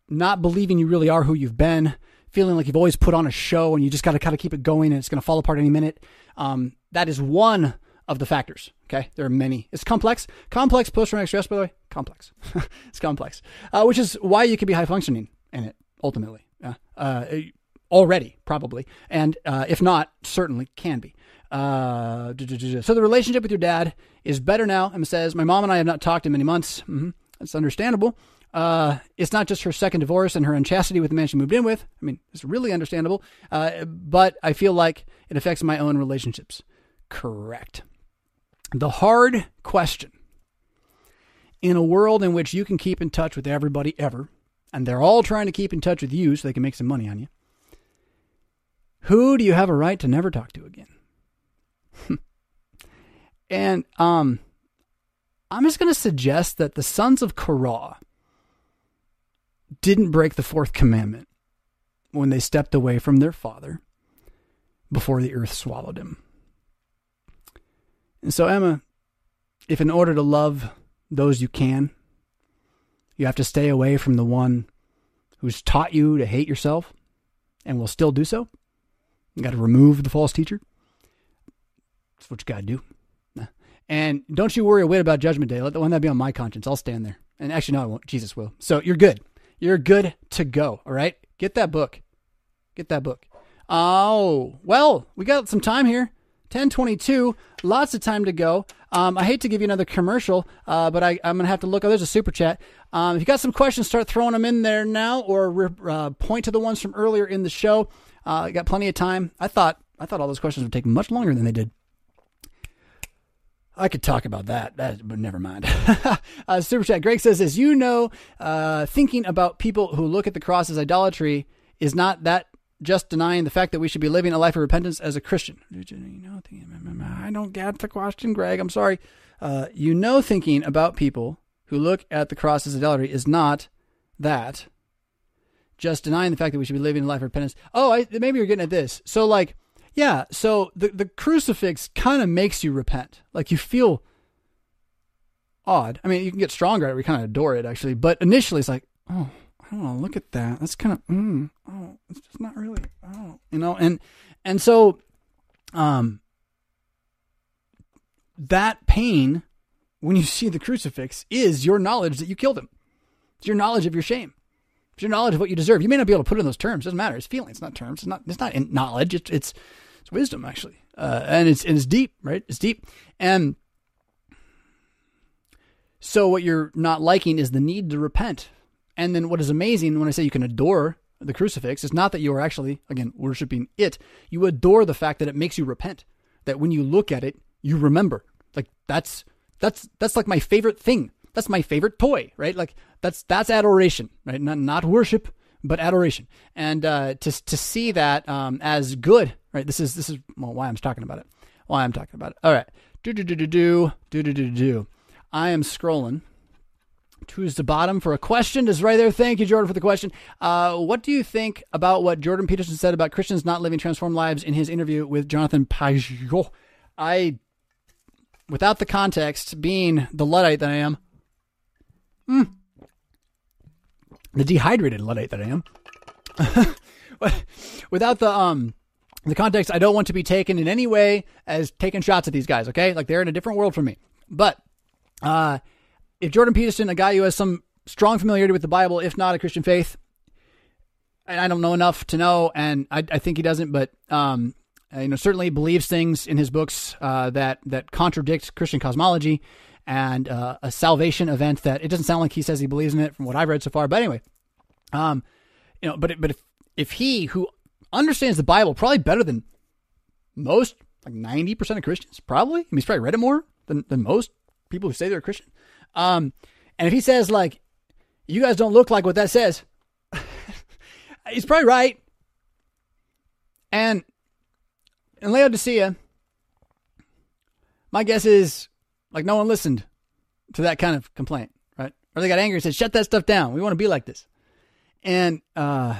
not believing you really are who you've been, feeling like you've always put on a show and you just got to kind of keep it going and it's going to fall apart any minute. Um, that is one of the factors. Okay, there are many. It's complex. Complex post traumatic stress, by the way, complex. it's complex, uh, which is why you can be high functioning in it ultimately. Uh, uh, already, probably, and uh, if not, certainly can be. Uh, so the relationship with your dad is better now. Emma says, "My mom and I have not talked in many months. Mm-hmm. That's understandable." Uh, it's not just her second divorce and her unchastity with the man she moved in with. I mean, it's really understandable. Uh, but I feel like it affects my own relationships. Correct. The hard question in a world in which you can keep in touch with everybody ever, and they're all trying to keep in touch with you so they can make some money on you, who do you have a right to never talk to again? and um, I'm just going to suggest that the sons of Korah didn't break the fourth commandment when they stepped away from their father before the earth swallowed him. And so, Emma, if in order to love those you can, you have to stay away from the one who's taught you to hate yourself and will still do so, you got to remove the false teacher. That's what you got to do. And don't you worry a whit about Judgment Day. Let the one that be on my conscience. I'll stand there. And actually, no, I won't. Jesus will. So you're good. You're good to go. All right. Get that book. Get that book. Oh, well, we got some time here. 1022, lots of time to go. Um, I hate to give you another commercial, uh, but I, am going to have to look. Oh, there's a super chat. Um, if you got some questions, start throwing them in there now or uh, point to the ones from earlier in the show. Uh, got plenty of time. I thought I thought all those questions would take much longer than they did. I could talk about that, that but never mind. uh, super chat. Greg says, as you know, uh, thinking about people who look at the cross as idolatry is not that just denying the fact that we should be living a life of repentance as a Christian. I don't get the question, Greg. I'm sorry. Uh, you know, thinking about people who look at the cross as idolatry is not that. Just denying the fact that we should be living a life of repentance. Oh, I, maybe you're getting at this. So, like, yeah. So the the crucifix kind of makes you repent. Like you feel odd. I mean, you can get stronger. We kind of adore it actually, but initially it's like, oh, oh, look at that. That's kind of, mm, oh, it's just not really, oh, you know, and, and so, um, that pain when you see the crucifix is your knowledge that you killed him. It's your knowledge of your shame. It's your knowledge of what you deserve. You may not be able to put it in those terms. It doesn't matter. It's feelings, not terms. It's not. It's not in knowledge. It's it's, it's wisdom actually, uh, and it's and it's deep, right? It's deep, and so what you're not liking is the need to repent. And then what is amazing when I say you can adore the crucifix is not that you are actually again worshiping it. You adore the fact that it makes you repent. That when you look at it, you remember. Like that's that's that's like my favorite thing that's my favorite toy, right? Like that's that's adoration, right? Not not worship, but adoration. And uh, to to see that um, as good, right? This is this is well, why I'm talking about it. Why I'm talking about it. All right, do do do do do do do do do. I am scrolling to the bottom for a question. Is right there. Thank you, Jordan, for the question. Uh, what do you think about what Jordan Peterson said about Christians not living transformed lives in his interview with Jonathan Pageau? I, without the context, being the luddite that I am, Mm. The dehydrated Luddite that I am. Without the um the context, I don't want to be taken in any way as taking shots at these guys. Okay, like they're in a different world from me. But uh, if Jordan Peterson, a guy who has some strong familiarity with the Bible, if not a Christian faith, and I don't know enough to know, and I, I think he doesn't, but um, you know, certainly believes things in his books uh, that that contradict Christian cosmology and uh, a salvation event that it doesn't sound like he says he believes in it from what I've read so far. But anyway, um, you know, but but if if he who understands the Bible probably better than most, like ninety percent of Christians, probably. I mean, he's probably read it more than than most people who say they're a Christian. Um, and if he says like, you guys don't look like what that says, he's probably right. And in Laodicea, my guess is like no one listened to that kind of complaint, right? Or they got angry and said, "Shut that stuff down. We want to be like this." And uh,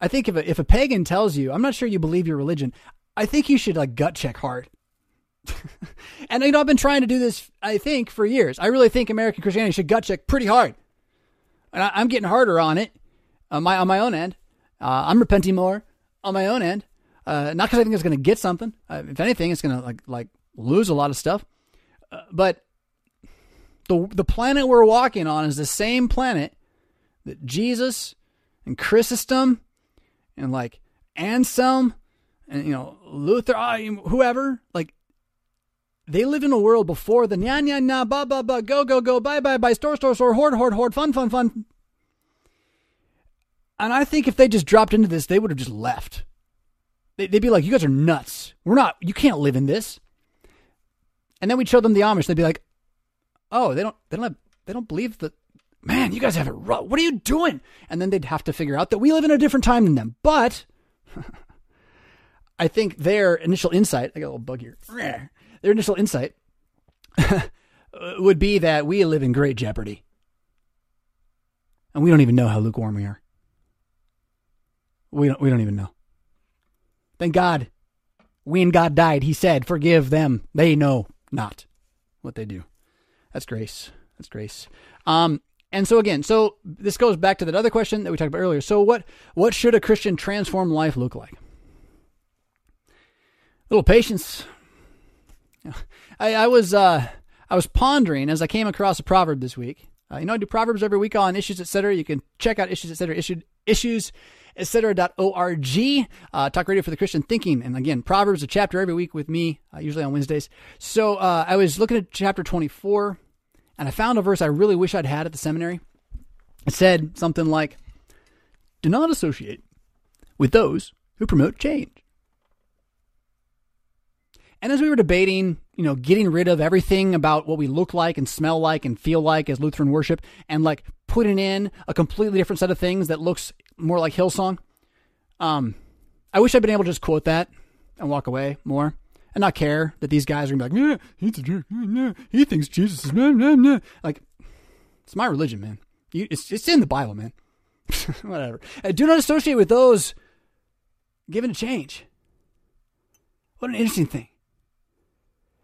I think if a, if a pagan tells you, "I'm not sure you believe your religion," I think you should like gut check hard. and you know, I've been trying to do this. I think for years. I really think American Christianity should gut check pretty hard, and I, am getting harder on it on my on my own end. Uh, I'm repenting more on my own end. Uh, not because I think it's going to get something. Uh, if anything, it's going to like like lose a lot of stuff but the the planet we're walking on is the same planet that Jesus and Chrysostom and like Anselm and you know Luther, uh, whoever, like they live in a world before the nya nya nya ba ba ba go go go bye bye bye store store store hoard hoard hoard fun fun fun. And I think if they just dropped into this, they would have just left. They'd be like, "You guys are nuts. We're not. You can't live in this." And then we'd show them the Amish. They'd be like, "Oh, they don't, they don't, have, they don't believe that." Man, you guys have it rough. What are you doing? And then they'd have to figure out that we live in a different time than them. But I think their initial insight, I got a little bug here. Their initial insight would be that we live in great jeopardy. And we don't even know how lukewarm we are. We don't, we don't even know. Thank God. When God died, he said, Forgive them. They know not what they do. That's grace. That's grace. Um, and so again, so this goes back to that other question that we talked about earlier. So what what should a Christian transformed life look like? A little patience. I, I was uh, I was pondering as I came across a proverb this week. Uh, you know, I do proverbs every week on issues, etc. You can check out issues, etc. Issued issues etc.org. Uh, talk radio for the Christian thinking. And again, Proverbs, a chapter every week with me, uh, usually on Wednesdays. So uh, I was looking at chapter 24 and I found a verse I really wish I'd had at the seminary. It said something like, Do not associate with those who promote change. And as we were debating, you know, getting rid of everything about what we look like and smell like and feel like as Lutheran worship and like putting in a completely different set of things that looks more like Hillsong. Um, I wish I'd been able to just quote that and walk away more and not care that these guys are gonna be like, yeah, he's a jerk. Yeah, he thinks Jesus is nah, nah, nah. like, it's my religion, man. You, it's it's in the Bible, man. Whatever. I do not associate with those given a change. What an interesting thing.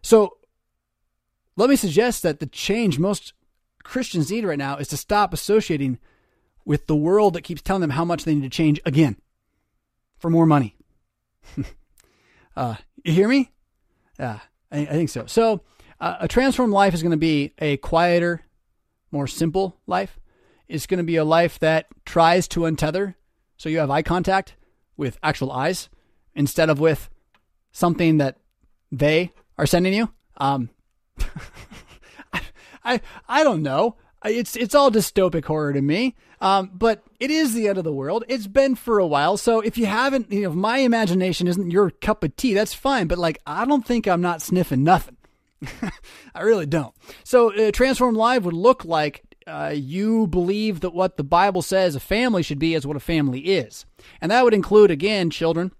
So, let me suggest that the change most Christians need right now is to stop associating with the world that keeps telling them how much they need to change again for more money. uh, you hear me? Yeah, I, I think so. So, uh, a transformed life is going to be a quieter, more simple life. It's going to be a life that tries to untether so you have eye contact with actual eyes instead of with something that they are sending you. Um, I, I, I don't know. It's it's all dystopic horror to me. Um, but it is the end of the world. It's been for a while. So if you haven't, you know, if my imagination isn't your cup of tea, that's fine. But like, I don't think I'm not sniffing nothing. I really don't. So uh, Transform Live would look like uh, you believe that what the Bible says a family should be is what a family is. And that would include, again, children.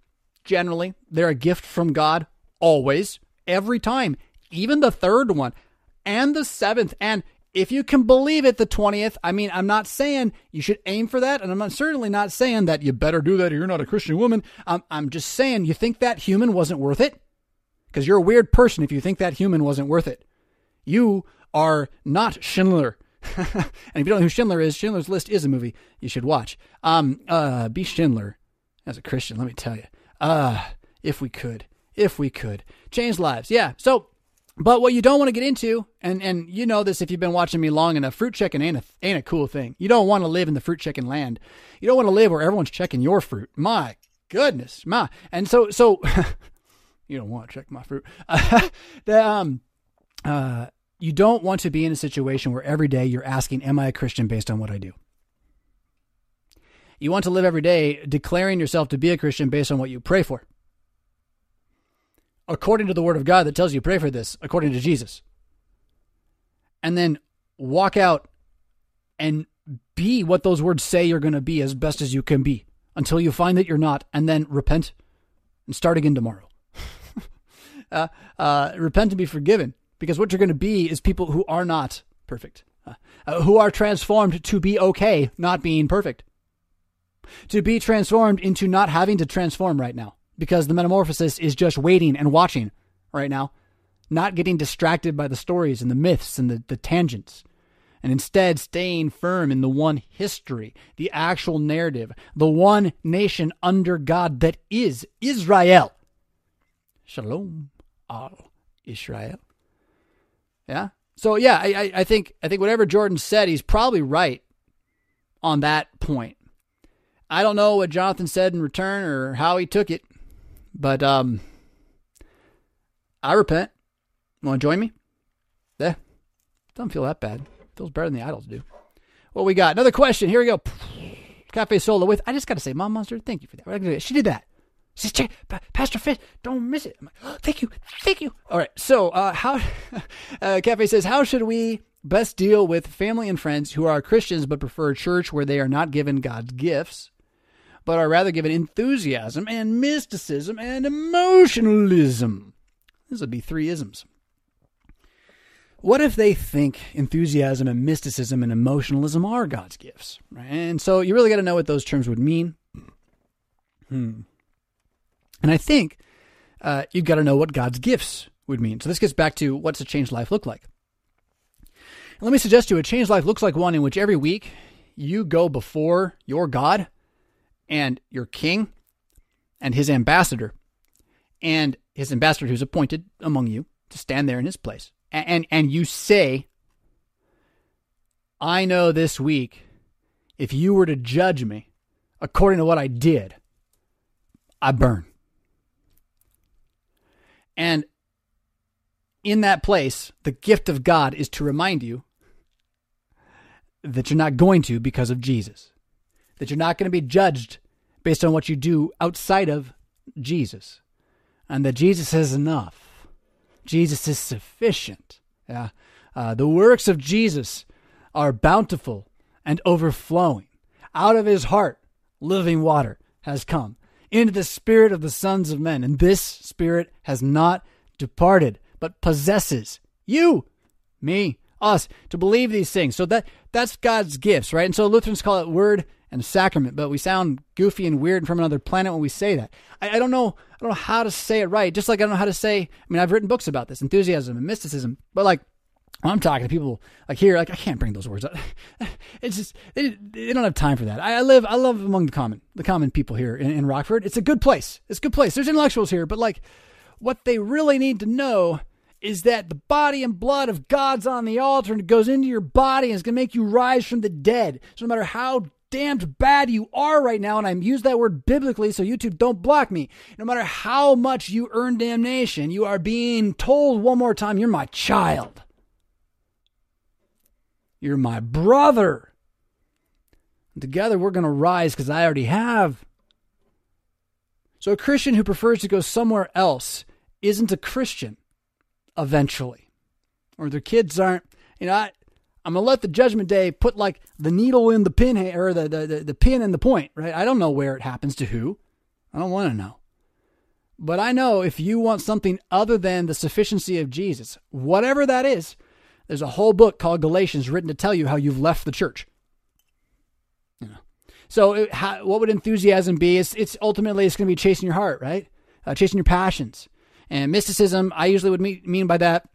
Generally, they're a gift from God, always, every time, even the third one and the seventh. And if you can believe it, the 20th, I mean, I'm not saying you should aim for that. And I'm not, certainly not saying that you better do that or you're not a Christian woman. I'm, I'm just saying you think that human wasn't worth it? Because you're a weird person if you think that human wasn't worth it. You are not Schindler and if you don't know who Schindler is, Schindler's List is a movie you should watch. Um, uh, be Schindler as a Christian, let me tell you. Uh, if we could, if we could change lives. Yeah. So, but what you don't want to get into, and, and you know this if you've been watching me long enough, fruit checking ain't a, ain't a cool thing. You don't want to live in the fruit checking land. You don't want to live where everyone's checking your fruit. My goodness, my. And so, so you don't want to check my fruit. the, um, uh, you don't want to be in a situation where every day you're asking, Am I a Christian based on what I do? You want to live every day declaring yourself to be a Christian based on what you pray for. According to the Word of God that tells you pray for this, according to Jesus. And then walk out and be what those words say you're going to be as best as you can be until you find that you're not, and then repent and start again tomorrow. uh, uh, repent and be forgiven because what you're going to be is people who are not perfect, uh, uh, who are transformed to be okay not being perfect, to be transformed into not having to transform right now because the metamorphosis is just waiting and watching right now, not getting distracted by the stories and the myths and the, the tangents. And instead, staying firm in the one history, the actual narrative, the one nation under God that is Israel. Shalom al Israel. Yeah. So yeah, I, I think I think whatever Jordan said, he's probably right on that point. I don't know what Jonathan said in return or how he took it, but um, I repent. Want to join me? Yeah, doesn't feel that bad. Feels better than the idols do. What we got? Another question. Here we go. Cafe Solo with. I just got to say, Mom Monster, thank you for that. She did that. Says, Pastor Fisk, don't miss it. I'm like, oh, thank you, thank you. All right, so uh, how? uh, Cafe says, how should we best deal with family and friends who are Christians but prefer a church where they are not given God's gifts, but are rather given enthusiasm and mysticism and emotionalism? This would be three isms. What if they think enthusiasm and mysticism and emotionalism are God's gifts? And so you really got to know what those terms would mean. Hmm. And I think uh, you've got to know what God's gifts would mean. So this gets back to what's a changed life look like? And let me suggest to you a changed life looks like one in which every week you go before your God and your king and his ambassador and his ambassador who's appointed among you to stand there in his place. And, and, and you say, I know this week, if you were to judge me according to what I did, I burn. And in that place, the gift of God is to remind you that you're not going to because of Jesus, that you're not going to be judged based on what you do outside of Jesus, and that Jesus is enough. Jesus is sufficient. Yeah. Uh, the works of Jesus are bountiful and overflowing. Out of his heart, living water has come into the spirit of the sons of men. And this spirit has not departed, but possesses you, me, us, to believe these things. So that that's God's gifts, right? And so Lutherans call it word and sacrament, but we sound goofy and weird and from another planet when we say that. I, I, don't know. I don't know how to say it right. Just like I don't know how to say. I mean, I've written books about this, enthusiasm and mysticism, but like I'm talking to people like here, like I can't bring those words up. It's just they, they don't have time for that. I, live, I love among the common, the common people here in, in Rockford. It's a good place. It's a good place. There's intellectuals here, but like what they really need to know is that the body and blood of God's on the altar and it goes into your body and it's going to make you rise from the dead. So no matter how damned bad you are right now, and I'm use that word biblically so YouTube don't block me, no matter how much you earn damnation, you are being told one more time, you're my child. You're my brother. together we're going to rise because I already have. So a Christian who prefers to go somewhere else isn't a Christian eventually. Or their kids aren't, you know, I'm gonna let the judgment day put like the needle in the pin or the, the, the, the pin in the point, right? I don't know where it happens to who. I don't want to know. But I know if you want something other than the sufficiency of Jesus, whatever that is, there's a whole book called Galatians written to tell you how you've left the church. You know. So, it, how, what would enthusiasm be? It's, it's ultimately it's going to be chasing your heart, right? Uh, chasing your passions. And mysticism, I usually would mean by that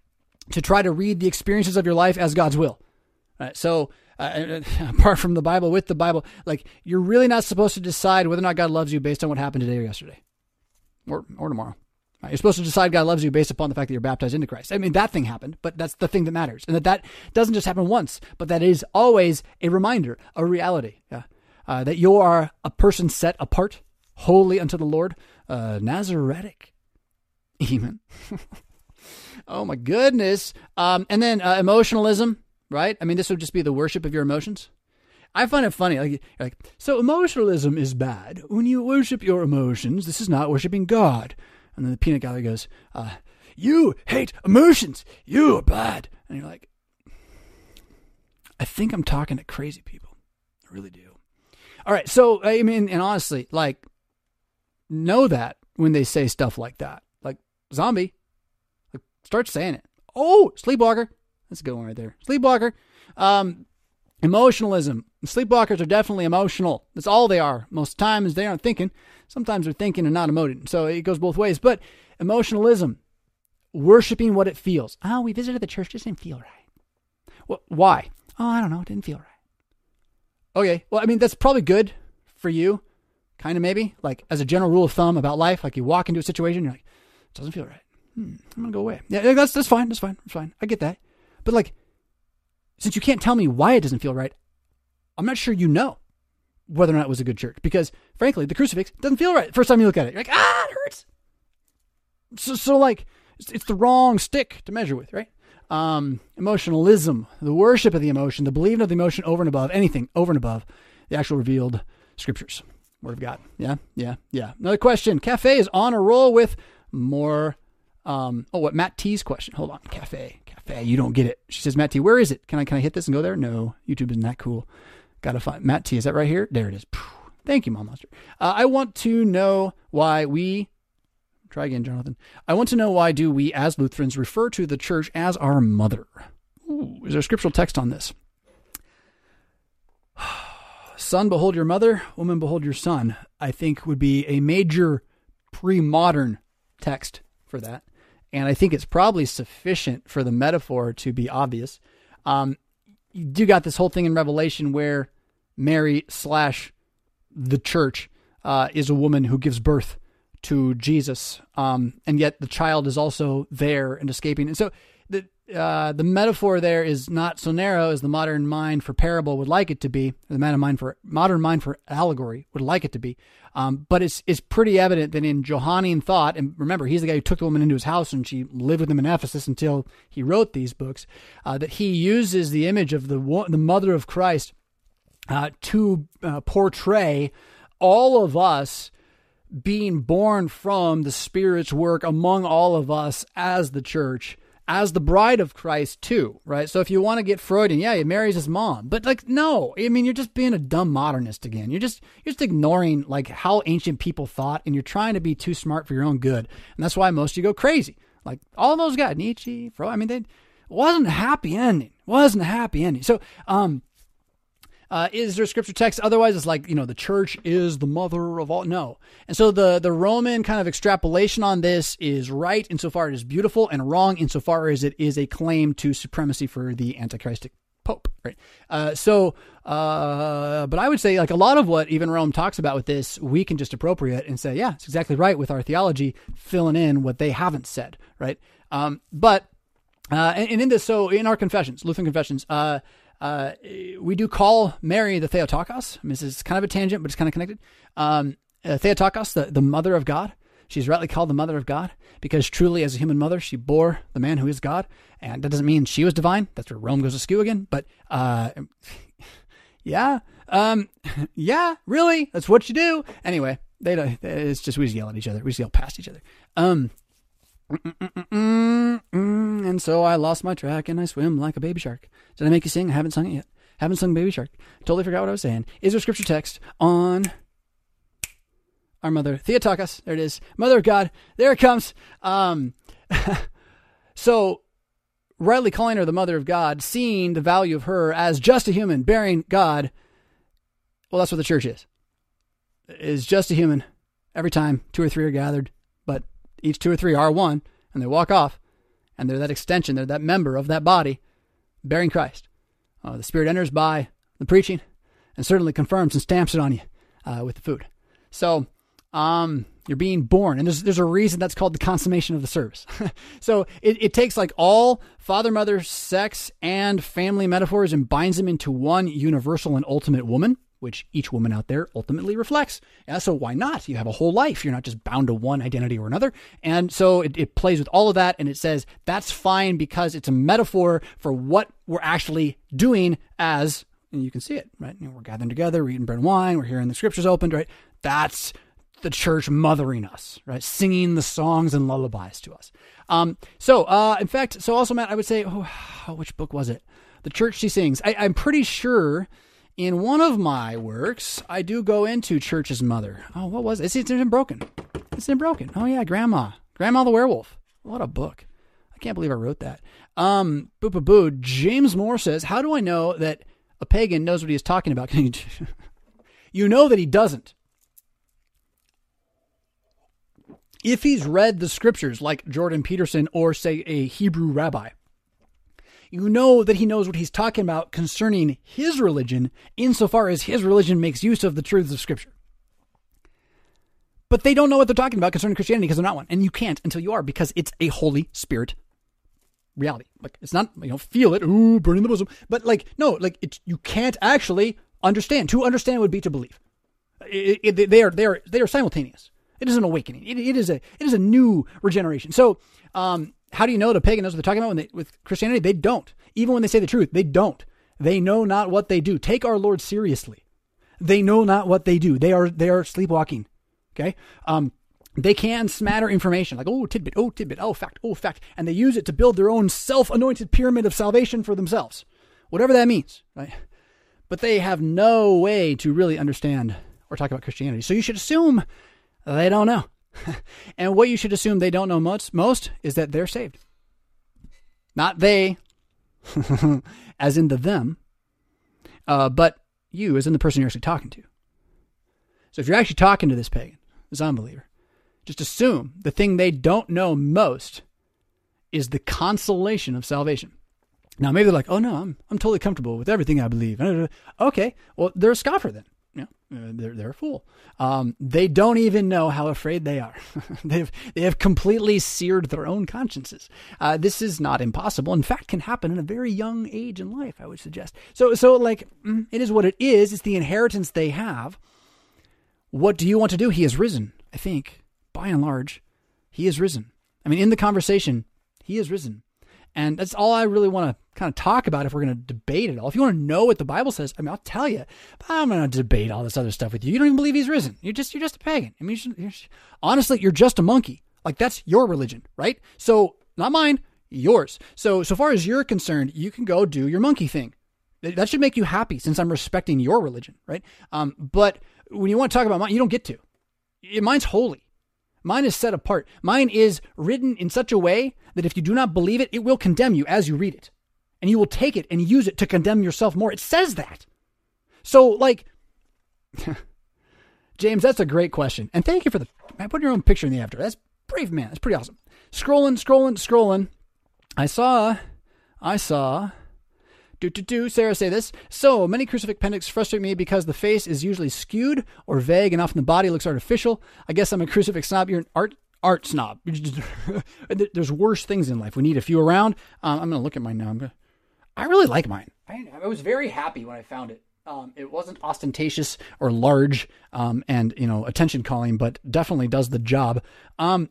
to try to read the experiences of your life as God's will. Right? So, uh, apart from the Bible, with the Bible, like you're really not supposed to decide whether or not God loves you based on what happened today or yesterday, or or tomorrow. Right? You're supposed to decide God loves you based upon the fact that you're baptized into Christ. I mean, that thing happened, but that's the thing that matters, and that that doesn't just happen once, but that is always a reminder, a reality. Yeah. Uh, that you are a person set apart, holy unto the Lord, uh, even. oh my goodness. Um, and then uh, emotionalism, right? I mean, this would just be the worship of your emotions. I find it funny. Like, like, so emotionalism is bad. When you worship your emotions, this is not worshiping God. And then the peanut gallery goes, uh, you hate emotions. You are bad. And you're like, I think I'm talking to crazy people. I really do. All right. So, I mean, and honestly, like, know that when they say stuff like that Like, zombie. like, Start saying it. Oh, sleepwalker. That's a good one right there. Sleepwalker. Um, emotionalism. Sleepwalkers are definitely emotional. That's all they are. Most times they aren't thinking. Sometimes they're thinking and not emoting. So it goes both ways. But emotionalism, worshiping what it feels. Oh, we visited the church, just didn't feel right. Well, why? Oh, I don't know. It didn't feel right. Okay. Well, I mean, that's probably good for you. Kind of maybe. Like as a general rule of thumb about life, like you walk into a situation, you're like, it doesn't feel right. Hmm, I'm gonna go away. Yeah, that's that's fine. That's fine. That's fine. I get that. But like, since you can't tell me why it doesn't feel right, I'm not sure you know whether or not it was a good church because, frankly, the crucifix doesn't feel right. First time you look at it, you're like, ah, it hurts. So, so like, it's, it's the wrong stick to measure with, right? Um, emotionalism, the worship of the emotion, the believing of the emotion over and above anything, over and above the actual revealed scriptures, word of God. Yeah, yeah, yeah. Another question. Cafe is on a roll with more. Um, oh, what Matt T's question? Hold on, cafe, cafe. You don't get it. She says, Matt T, where is it? Can I can I hit this and go there? No, YouTube isn't that cool. Gotta find Matt T. Is that right here? There it is. Thank you, Mom Monster. Uh, I want to know why we. Try again, Jonathan. I want to know why do we as Lutherans refer to the church as our mother? Ooh, is there a scriptural text on this? Son, behold your mother. Woman, behold your son. I think would be a major pre-modern text for that. And I think it's probably sufficient for the metaphor to be obvious. Um, you do got this whole thing in Revelation where Mary slash the church uh, is a woman who gives birth to Jesus, um, and yet the child is also there and escaping. And so uh, the metaphor there is not so narrow as the modern mind for parable would like it to be. The modern mind for modern mind for allegory would like it to be. Um, but it's it's pretty evident that in Johannine thought, and remember, he's the guy who took the woman into his house and she lived with him in Ephesus until he wrote these books. Uh, that he uses the image of the the mother of Christ uh, to uh, portray all of us being born from the Spirit's work among all of us as the church as the bride of Christ too, right? So if you want to get Freudian, yeah, he marries his mom, but like no, I mean you're just being a dumb modernist again. You're just you're just ignoring like how ancient people thought, and you're trying to be too smart for your own good, and that's why most of you go crazy. Like all those guys, Nietzsche, Freud. I mean, they wasn't a happy ending. Wasn't a happy ending. So um, uh, is there scripture text? Otherwise, it's like you know the church is the mother of all. No, and so the the Roman kind of extrapolation on this is right insofar it is beautiful, and wrong insofar as it is a claim to supremacy for the antichristic pope. Right. Uh, so, uh, but I would say like a lot of what even Rome talks about with this, we can just appropriate and say, yeah, it's exactly right with our theology, filling in what they haven't said. Right. Um, but Uh, and, and, in this, so in our confessions, Lutheran confessions, uh, uh, we do call Mary the Theotokos. I mean, this is kind of a tangent, but it's kind of connected. Um, uh, Theotokos, the, the mother of God. She's rightly called the mother of God because truly, as a human mother, she bore the man who is God. And that doesn't mean she was divine. That's where Rome goes askew again. But uh, yeah, um, yeah, really, that's what you do. Anyway, they. It's just we just yell at each other. We just yell past each other. Um, and so I lost my track and I swim like a baby shark. Did I make you sing? I haven't sung it yet. Haven't sung Baby Shark. Totally forgot what I was saying. Is there scripture text on our mother Theotokos? There it is. Mother of God. There it comes. Um, so rightly calling her the mother of God, seeing the value of her as just a human bearing God. Well, that's what the church is. Is just a human every time two or three are gathered, each two or three are one, and they walk off, and they're that extension, they're that member of that body, bearing Christ. Uh, the Spirit enters by the preaching, and certainly confirms and stamps it on you uh, with the food. So, um, you're being born, and there's there's a reason that's called the consummation of the service. so it, it takes like all father, mother, sex, and family metaphors and binds them into one universal and ultimate woman, which each woman out there ultimately reflects. So why not? You have a whole life. You're not just bound to one identity or another. And so it, it plays with all of that, and it says that's fine because it's a metaphor for what we're actually doing as and you can see it, right? You know, we're gathering together, we're eating bread and wine, we're hearing the scriptures opened, right? That's the church mothering us, right? Singing the songs and lullabies to us. Um, so, uh, in fact, so also, Matt, I would say, oh, which book was it? The Church She Sings. I, I'm pretty sure in one of my works, I do go into Church's Mother. Oh, what was it? It's, in Broken. It's in Broken. Oh, yeah, Grandma. Grandma the Werewolf. What a book. I can't believe I wrote that. Um, boo boo boo. James Moore says, How do I know that a pagan knows what he is talking about? you know that he doesn't. if he's read the scriptures like Jordan Peterson or, say, a Hebrew rabbi, you know that he knows what he's talking about concerning his religion insofar as his religion makes use of the truths of Scripture. But they don't know what they're talking about concerning Christianity because they're not one. And you can't until you are because it's a Holy Spirit reality. Like, it's not, you know, feel it, ooh, burning the bosom. But, like, no, like, it, you can't actually understand. To understand would be to believe. It, it, they, are, they, are, they are simultaneous. It is an awakening. It, it is a it is a new regeneration. So, um, how do you know the pagan knows what they're talking about when they, with Christianity? They don't. Even when they say the truth, they don't. They know not what they do. Take our Lord seriously. They know not what they do. They are they are sleepwalking. Okay. Um, they can smatter information like oh tidbit, oh tidbit, oh fact, oh fact, and they use it to build their own self-anointed pyramid of salvation for themselves, whatever that means, right? But they have no way to really understand or talk about Christianity. So you should assume they don't know. and what you should assume they don't know most, most is that they're saved. Not they, as in the them, uh, but you, as in the person you're actually talking to. So if you're actually talking to this pagan, this unbeliever, just assume the thing they don't know most is the consolation of salvation. Now, maybe they're like, oh no, I'm, I'm totally comfortable with everything I believe. Okay, well, they're a scoffer then. Yeah, uh, they're they're a fool. Um, they don't even know how afraid they are. They've they have completely seared their own consciences. Uh, this is not impossible. In fact, can happen in a very young age in life. I would suggest. So so like mm, it is what it is. It's the inheritance they have. What do you want to do? He has risen. I think by and large, he has risen. I mean, in the conversation, he has risen. And that's all I really want to kind of talk about if we're going to debate it all. If you want to know what the Bible says, I mean, I'll tell you. But I'm going to debate all this other stuff with you. You don't even believe he's risen. You're just you're just a pagan. I mean, you're, you're, honestly, you're just a monkey. Like that's your religion, right? So not mine, yours. So so far as you're concerned, you can go do your monkey thing. That should make you happy, since I'm respecting your religion, right? Um, but when you want to talk about mine, you don't get to. Mine's holy. Mine is set apart. Mine is written in such a way that if you do not believe it, it will condemn you as you read it. And you will take it and use it to condemn yourself more. It says that. So, like, James, that's a great question. And thank you for the man, put your own picture in the after. That's brave, man. That's pretty awesome. Scrolling, scrolling, scrolling. I saw, I saw do, do, do. Sarah say this. So many crucifix pendants frustrate me because the face is usually skewed or vague and often the body looks artificial. I guess I'm a crucifix snob. You're an art art snob. There's worse things in life. We need a few around. Um, I'm going to look at mine now. Gonna, I really like mine. I, I, was very happy when I found it. Um, it wasn't ostentatious or large um, and you know attention calling, but definitely does the job. Um,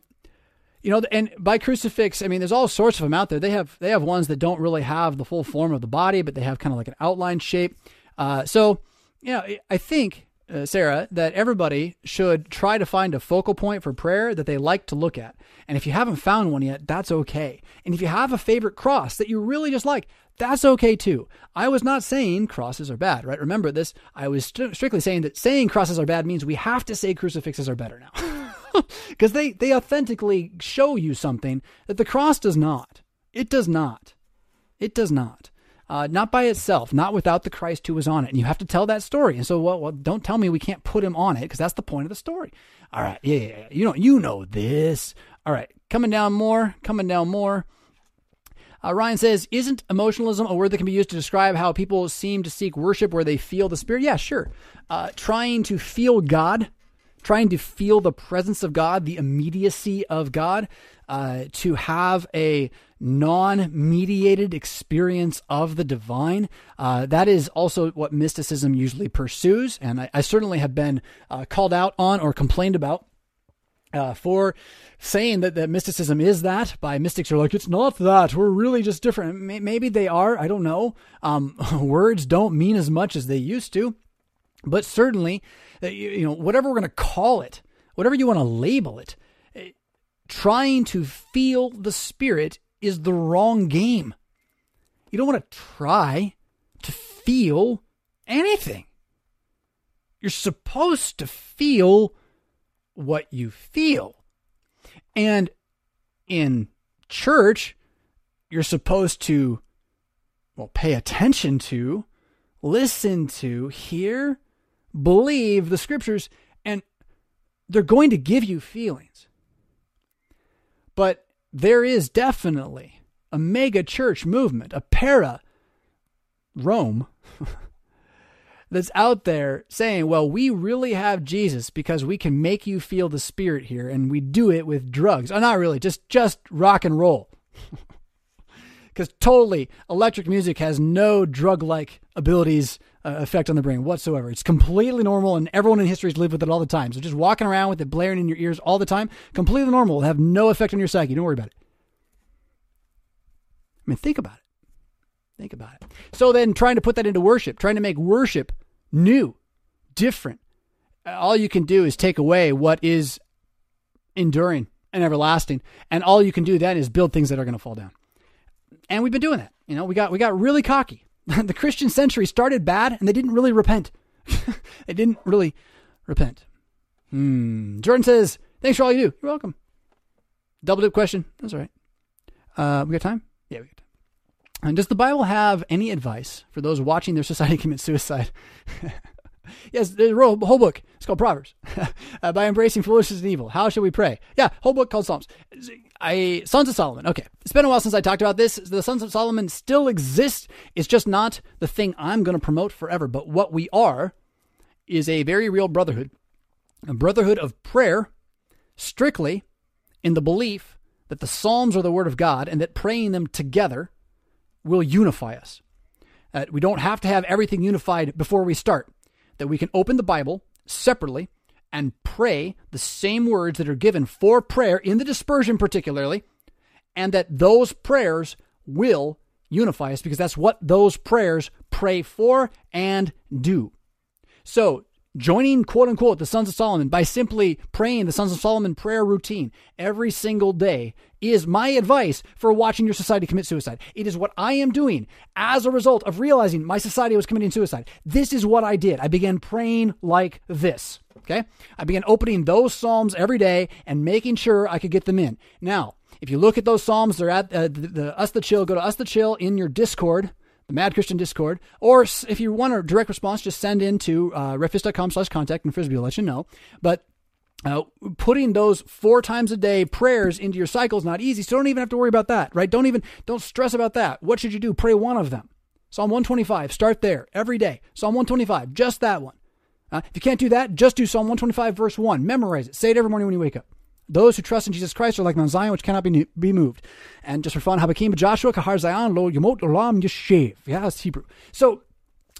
you know, and by crucifix, I mean there's all sorts of them out there. They have they have ones that don't really have the full form of the body, but they have kind of like an outline shape. Uh, so, you know, I think uh, Sarah, that everybody should try to find a focal point for prayer that they like to look at. And if you haven't found one yet, that's okay. And if you have a favorite cross that you really just like, that's okay too. I was not saying crosses are bad, right? Remember this. I was st- strictly saying that saying crosses are bad means we have to say crucifixes are better now. Because they, they authentically show you something that the cross does not. It does not. It does not uh, not by itself, not without the Christ who was on it. And you have to tell that story. And so, well, well don't tell me we can't put him on it because that's the point of the story. All right, yeah, yeah, yeah, you know, you know this. All right, coming down more, coming down more. Uh, Ryan says, "Isn't emotionalism a word that can be used to describe how people seem to seek worship where they feel the Spirit?" Yeah, sure. Uh, trying to feel God, trying to feel the presence of God, the immediacy of God, uh, to have a non mediated experience of the divine. Uh, that is also what mysticism usually pursues. And I, I certainly have been uh, called out on or complained about. Uh, for saying that, that mysticism is that by mystics are like it's not that we're really just different maybe they are i don't know um, words don't mean as much as they used to but certainly uh, you know whatever we're going to call it whatever you want to label it eh, trying to feel the spirit is the wrong game. You don't want to try to feel anything. You're supposed to feel what you feel. And in church, you're supposed to, well, pay attention to, listen to, hear, believe the scriptures, and they're going to give you feelings. But there is definitely a mega church movement, a para Rome, that's out there saying, well, we really have Jesus because we can make you feel the spirit here and we do it with drugs. Oh, not really, just just rock and roll. Because totally, electric music has no drug like abilities uh, effect on the brain whatsoever. It's completely normal, and everyone in history has lived with it all the time. So just walking around with it blaring in your ears all the time, completely normal, will have no effect on your psyche. Don't worry about it. I mean, think about it. Think about it. So then, trying to put that into worship, trying to make worship new, different, all you can do is take away what is enduring and everlasting, and all you can do then is build things that are going to fall down. And we've been doing that. You know, we got we got really cocky. the Christian century started bad and they didn't really repent. they didn't really repent. Hmm. Jordan says, Thanks for all you do. You're welcome. Double dip question. That's all right. Uh, we got time? Yeah, we got time. And does the Bible have any advice for those watching their society commit suicide? yes, there's a whole book. It's called Proverbs. uh, by embracing foolishness and evil. How should we pray? Yeah, whole book called Psalms. I Sons of Solomon. Okay, it's been a while since I talked about this. The Sons of Solomon still exist. It's just not the thing I'm going to promote forever. But what we are is a very real brotherhood, a brotherhood of prayer, strictly in the belief that the Psalms are the Word of God and that praying them together will unify us. That we don't have to have everything unified before we start that we can open the Bible separately and pray the same words that are given for prayer in the dispersion, particularly, and that those prayers will unify us because that's what those prayers pray for and do. So, joining quote unquote the Sons of Solomon by simply praying the Sons of Solomon prayer routine every single day is my advice for watching your society commit suicide. It is what I am doing as a result of realizing my society was committing suicide. This is what I did. I began praying like this. Okay. I began opening those Psalms every day and making sure I could get them in. Now, if you look at those Psalms, they're at uh, the, the Us the Chill. Go to Us the Chill in your Discord Mad Christian Discord. Or if you want a direct response, just send in to uh, revfisk.com slash contact and Frisbee will let you know. But uh, putting those four times a day prayers into your cycle is not easy, so don't even have to worry about that, right? Don't even don't stress about that. What should you do? Pray one of them. Psalm 125. Start there every day. Psalm 125, just that one. Uh, if you can't do that, just do Psalm 125, verse 1. Memorize it. Say it every morning when you wake up. Those who trust in Jesus Christ are like Mount Zion, which cannot be, be moved. And just for fun, Habakim Joshua, Kahar Zion, Lo Yomot Olam Yeshev. Yeah, it's Hebrew. So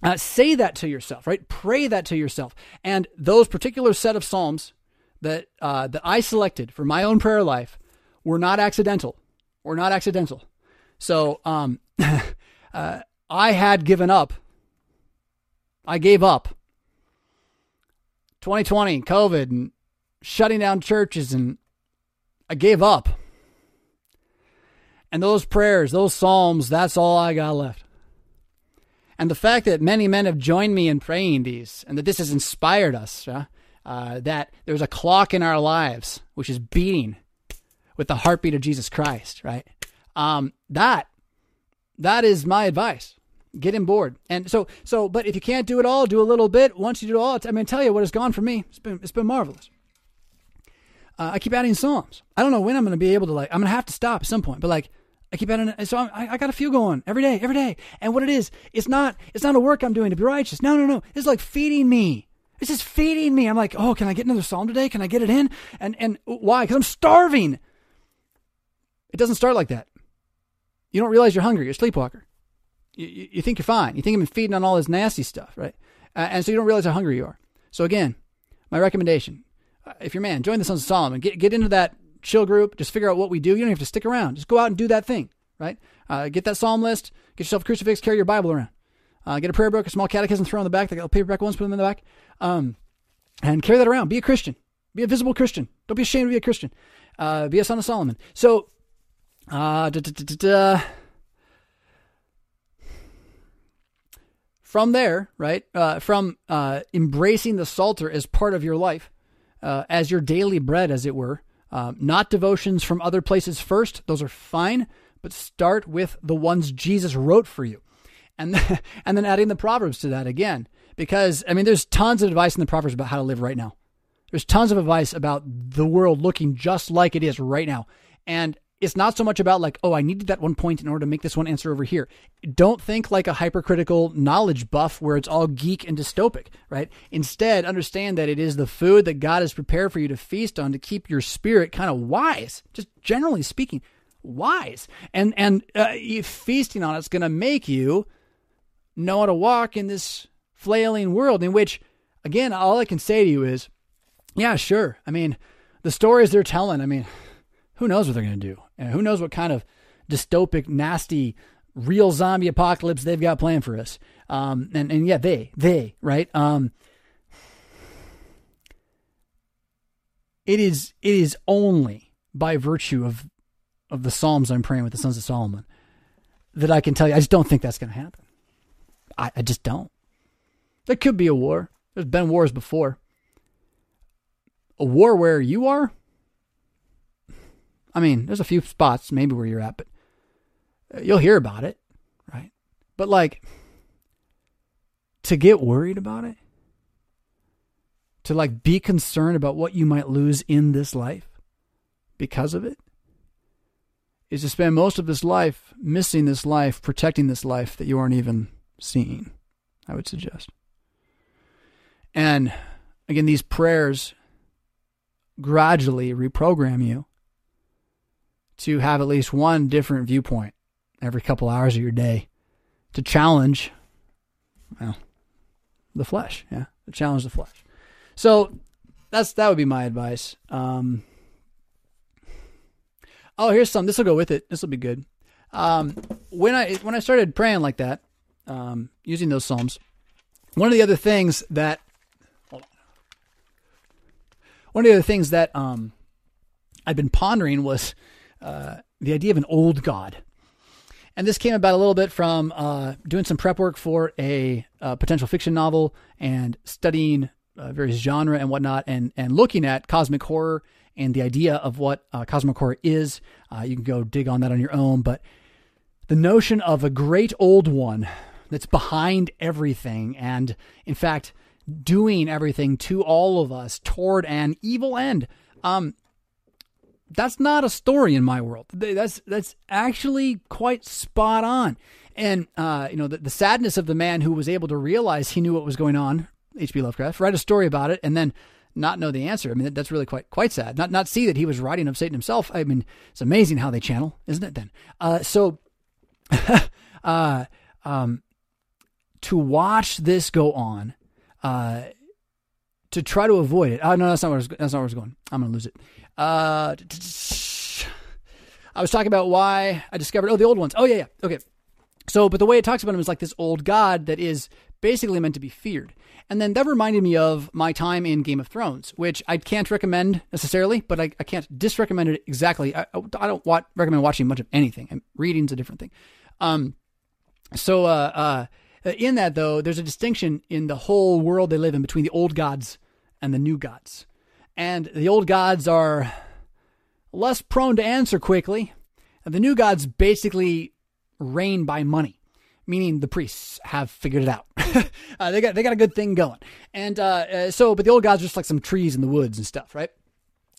uh, say that to yourself, right? Pray that to yourself. And those particular set of Psalms that, uh, that I selected for my own prayer life were not accidental. Were not accidental. So um, uh, I had given up. I gave up 2020, COVID, and shutting down churches, and I gave up. And those prayers, those psalms, that's all I got left. And the fact that many men have joined me in praying these, and that this has inspired us, uh, that there's a clock in our lives which is beating with the heartbeat of Jesus Christ, right? Um, that that is my advice get him board. And so, so, but if you can't do it all, do a little bit. Once you do it all, I mean, tell you what has gone for me. It's been, it's been marvelous. Uh, I keep adding Psalms. I don't know when I'm going to be able to like, I'm going to have to stop at some point, but like, I keep adding, so I, I got a few going every day, every day. And what it is, it's not, it's not a work I'm doing to be righteous. No, no, no. It's like feeding me. It's just feeding me. I'm like, oh, can I get another Psalm today? Can I get it in? And, and why? Because I'm starving. It doesn't start like that. You don't realize you're hungry. You're a sleepwalker you, you think you're fine. You think you've been feeding on all this nasty stuff, right? Uh, and so you don't realize how hungry you are. So again, my recommendation: if you're a man, join the Sons of Solomon. Get get into that chill group. Just figure out what we do. You don't have to stick around. Just go out and do that thing, right? Uh, get that psalm list. Get yourself a crucifix. Carry your Bible around. Uh, get a prayer book, a small catechism, throw in the back. They got paperback ones, put them in the back, um, and carry that around. Be a Christian. Be a visible Christian. Don't be ashamed to be a Christian. Uh, be a son of Solomon. So, uh, from there, right, uh, from uh, embracing the Psalter as part of your life, uh, as your daily bread, as it were, uh, not devotions from other places first, those are fine, but start with the ones Jesus wrote for you. And, and then adding the Proverbs to that again. Because, I mean, there's tons of advice in the Proverbs about how to live right now. There's tons of advice about the world looking just like it is right now. And it's not so much about like, oh, I needed that one point in order to make this one answer over here. Don't think like a hypercritical knowledge buff where it's all geek and dystopic, right? Instead, understand that it is the food that God has prepared for you to feast on to keep your spirit kind of wise, just generally speaking, wise. And and uh, feasting on it's going to make you know how to walk in this flailing world in which, again, all I can say to you is, yeah, sure. I mean, the stories they're telling. I mean who knows what they're going to do? And who knows what kind of dystopic, nasty, real zombie apocalypse they've got planned for us? Um, and and yeah, they they right. Um, it is it is only by virtue of of the Psalms I'm praying with the sons of Solomon that I can tell you. I just don't think that's going to happen. I, I just don't. There could be a war. There's been wars before. A war where you are, I mean, there's a few spots maybe where you're at, but uh, you'll hear about it, right? But like to get worried about it, to like be concerned about what you might lose in this life because of it, is to spend most of this life missing this life, protecting this life that you aren't even seeing, I would suggest. And again, these prayers gradually reprogram you to have at least one different viewpoint every couple hours of your day to challenge well the flesh yeah to challenge the flesh. So that's that would be my advice. Um oh here's some this will go with it. This will be good. Um when i when i started praying like that um using those psalms one of the other things that one of the other things that um i've been pondering was uh, the idea of an old God. And this came about a little bit from uh, doing some prep work for a, a potential fiction novel and studying uh, various genre and whatnot, and and looking at cosmic horror and the idea of what uh, cosmic horror is. Uh, you can go dig on that on your own, but the notion of a great old one that's behind everything, and in fact doing everything to all of us toward an evil end. Um, that's not a story in my world. That's that's actually quite spot on. And uh, you know, the, the sadness of the man who was able to realize he knew what was going on, H.P. Lovecraft, write a story about it, and then not know the answer. I mean, that's really quite quite sad. Not not see that he was writing of Satan himself. I mean, it's amazing how they channel, isn't it? Then, uh, so, uh, um, to watch this go on, uh, to try to avoid it. Oh no, that's not where was, that's not where I was going. I'm gonna lose it. Uh, I was talking about why I discovered. Oh, the old ones. Oh yeah, yeah. Okay. So, but the way it talks about him is like this old god that is basically meant to be feared. And then that reminded me of my time in Game of Thrones, which I can't recommend necessarily, but I, I can't disrecommend it exactly. I, I don't want, recommend watching much of anything. And reading's a different thing. Um, so uh, uh, in that though, there's a distinction in the whole world they live in between the old gods and the new gods. And the old gods are less prone to answer quickly. And the new gods basically reign by money meaning the priests have figured it out. uh, they got they got a good thing going, and uh, uh, so but the old gods are just like some trees in the woods and stuff, right?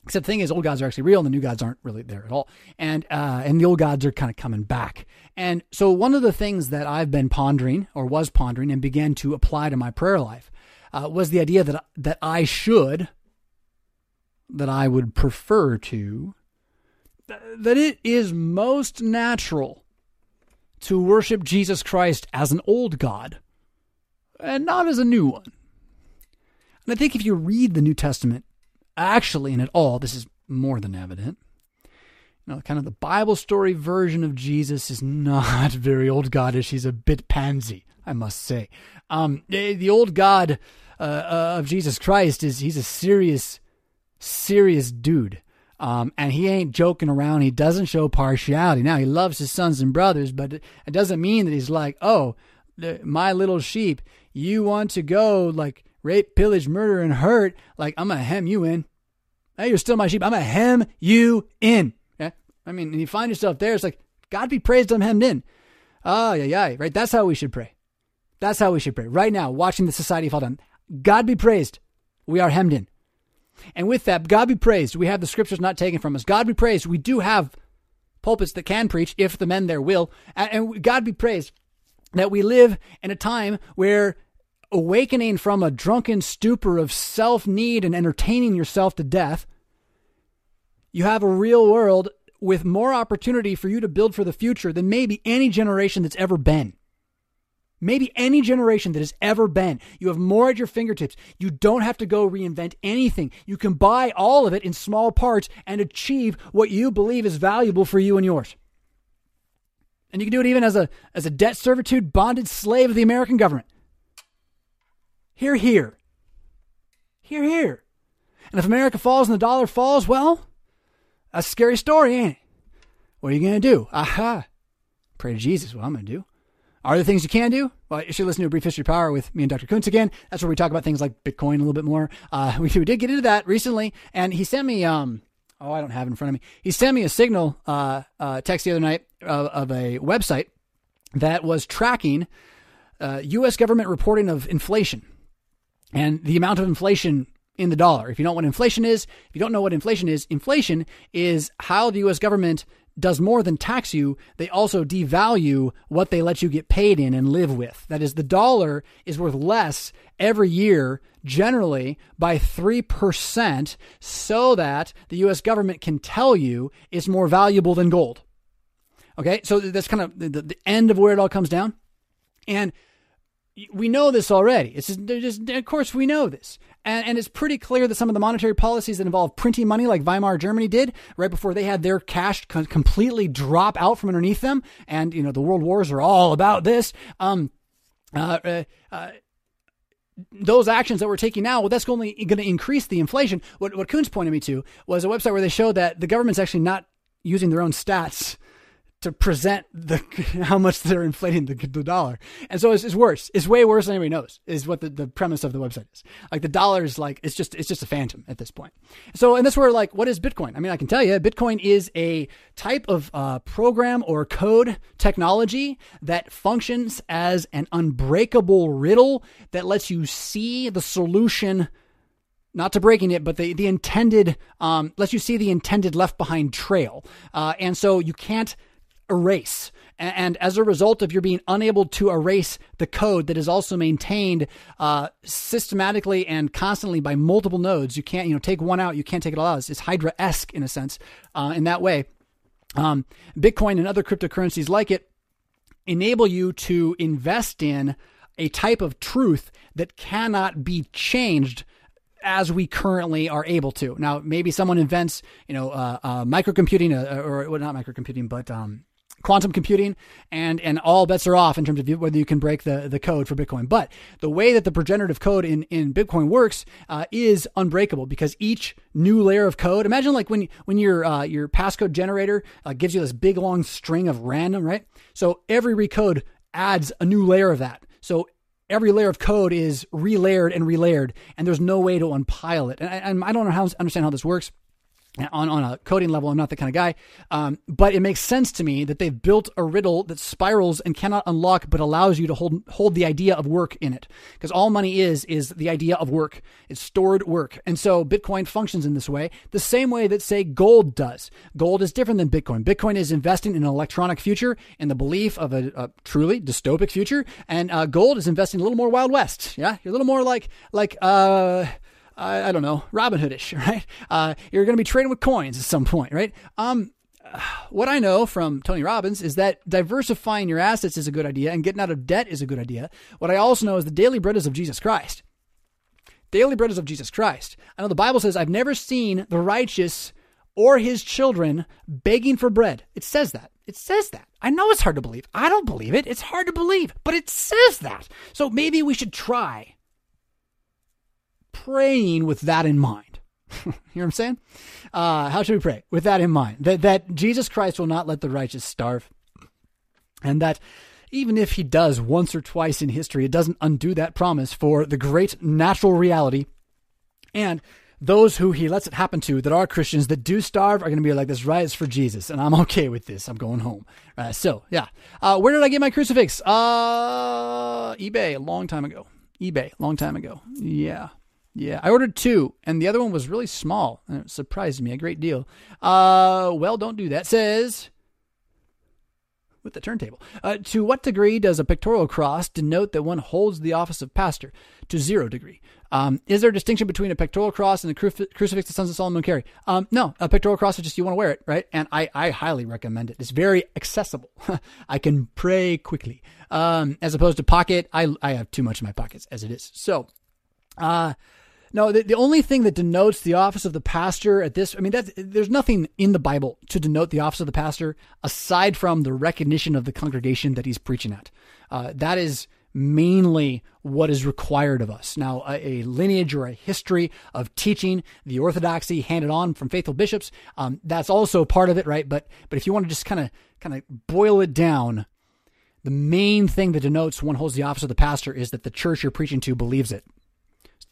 Except the thing is, old gods are actually real, and the new gods aren't really there at all. And uh, and the old gods are kind of coming back. And so one of the things that I've been pondering, or was pondering, and began to apply to my prayer life, uh, was the idea that that I should, that I would prefer to, that it is most natural to worship Jesus Christ as an old God and not as a new one. And I think if you read the New Testament actually in it all, this is more than evident. You know, kind of the Bible story version of Jesus is not very old godish. He's a bit pansy, I must say. Um, the old God uh, uh, of Jesus Christ is he's a serious, serious dude. Um, and he ain't joking around. He doesn't show partiality. Now, he loves his sons and brothers, but it doesn't mean that he's like, oh, the, my little sheep, you want to go like rape, pillage, murder, and hurt. Like, I'm going to hem you in. Hey, you're still my sheep. I'm going to hem you in. Yeah? I mean, and you find yourself there, it's like, God be praised, I'm hemmed in. Oh, yeah, yeah, right? That's how we should pray. That's how we should pray. Right now, watching the society fall down. God be praised. We are hemmed in. And with that, God be praised. We have the scriptures not taken from us. God be praised. We do have pulpits that can preach if the men there will. And God be praised that we live in a time where awakening from a drunken stupor of self need and entertaining yourself to death, you have a real world with more opportunity for you to build for the future than maybe any generation that's ever been maybe any generation that has ever been. You have more at your fingertips. You don't have to go reinvent anything. You can buy all of it in small parts and achieve what you believe is valuable for you and yours. And you can do it even as a as a debt servitude bonded slave of the American government. Here, here. Here, here. And if America falls and the dollar falls, well, that's a scary story, ain't it? What are you going to do? Aha. Pray to Jesus, what I'm going to do. Are there things you can do? Well, you should listen to a brief history power with me and Dr. Koontz again. That's where we talk about things like Bitcoin a little bit more. Uh, we, we, did get into that recently, and he sent me um oh I don't have it in front of me. He sent me a signal uh, uh text the other night of, of a website that was tracking uh, U.S. government reporting of inflation and the amount of inflation in the dollar. If you don't know what inflation is, if you don't know what inflation is, inflation is how the U.S. government does more than tax you, they also devalue what they let you get paid in and live with. That is, the dollar is worth less every year, generally by 3%, so that the US government can tell you it's more valuable than gold. Okay, so that's kind of the, the end of where it all comes down. And we know this already. It's just, just, of course we know this. And, and it's pretty clear that some of the monetary policies that involve printing money, like Weimar Germany did, right before they had their cash co- completely drop out from underneath them, and you know the world wars are all about this. Um, uh, uh, uh, those actions that we're taking now, well, that's only going to increase the inflation. What what Koontz pointed me to was a website where they showed that the government's actually not using their own stats to present the how much they're inflating the, the dollar. And so it's, it's, worse. It's way worse than anybody knows. Is what the, the premise of the website is. Like the dollar is like it's just it's just a phantom at this point. So and that's where like what is Bitcoin? I mean, I can tell you, Bitcoin is a type of uh, program or code technology that functions as an unbreakable riddle that lets you see the solution not to breaking it, but the, the intended, um, lets you see the intended left behind trail. Uh, and so you can't erase. And as a result of your being unable to erase the code that is also maintained uh, systematically and constantly by multiple nodes, you can't, you know, take one out, you can't take it all out. It's, it's Hydra esque in a sense, uh, in that way. Um, Bitcoin and other cryptocurrencies like it enable you to invest in a type of truth that cannot be changed as we currently are able to. Now, maybe someone invents, you know, uh, uh, microcomputing, uh, or well, not microcomputing, but um, quantum computing, and and all bets are off in terms of whether you can break the, the code for Bitcoin. But the way that the progenerative code in, in Bitcoin works uh, is unbreakable because each new layer of code. Imagine like when when your uh, your passcode generator uh, gives you this big long string of random, right? So every recode adds a new layer of that. So every layer of code is relayered and relayered, and there's no way to unpile it. And I, and I don't know how understand how this works on, on a coding level, I'm not the kind of guy. Um, but it makes sense to me that they've built a riddle that spirals and cannot unlock, but allows you to hold, hold the idea of work in it. Because all money is, is the idea of work. It's stored work. And so Bitcoin functions in this way, the same way that say gold does. Gold is different than Bitcoin. Bitcoin is investing in an electronic future in the belief of a, a truly dystopic future. And, uh, gold is investing a little more Wild West. Yeah. You're a little more like, like, uh, I, I don't know, Robin Hoodish, right? Uh, you're going to be trading with coins at some point, right? Um, what I know from Tony Robbins is that diversifying your assets is a good idea and getting out of debt is a good idea. What I also know is the daily bread is of Jesus Christ. Daily bread is of Jesus Christ. I know the Bible says, I've never seen the righteous or his children begging for bread. It says that. It says that. I know it's hard to believe. I don't believe it. It's hard to believe, but it says that. So maybe we should try praying with that in mind. you know what I'm saying? Uh, how should we pray? With that in mind, that, that Jesus Christ will not let the righteous starve. And that even if he does once or twice in history, it doesn't undo that promise for the great natural reality. And those who he lets it happen to that are Christians that do starve are going to be like, this right is for Jesus. And I'm okay with this. I'm going home. Uh, so, yeah. Uh, where did I get my crucifix? Uh, eBay a long time ago. eBay, a long time ago. Yeah. Yeah, I ordered two, and the other one was really small, and it surprised me a great deal. Uh, well, don't do that. Says with the turntable. Uh, to what degree does a pectoral cross denote that one holds the office of pastor? To zero degree. Um, is there a distinction between a pectoral cross and a cru- crucifix the sons of Solomon carry? Um, no, a pectoral cross is just you want to wear it, right? And I, I highly recommend it. It's very accessible. I can pray quickly. Um, as opposed to pocket, I, I have too much in my pockets as it is. So, uh, no, the, the only thing that denotes the office of the pastor at this, I mean, that's, there's nothing in the Bible to denote the office of the pastor aside from the recognition of the congregation that he's preaching at. Uh, that is mainly what is required of us. Now, a, a, lineage or a history of teaching the orthodoxy handed on from faithful bishops, um, that's also part of it, right? But but if you want to just kind of kind of boil it down, the main thing that denotes one holds the office of the pastor is that the church you're preaching to believes it.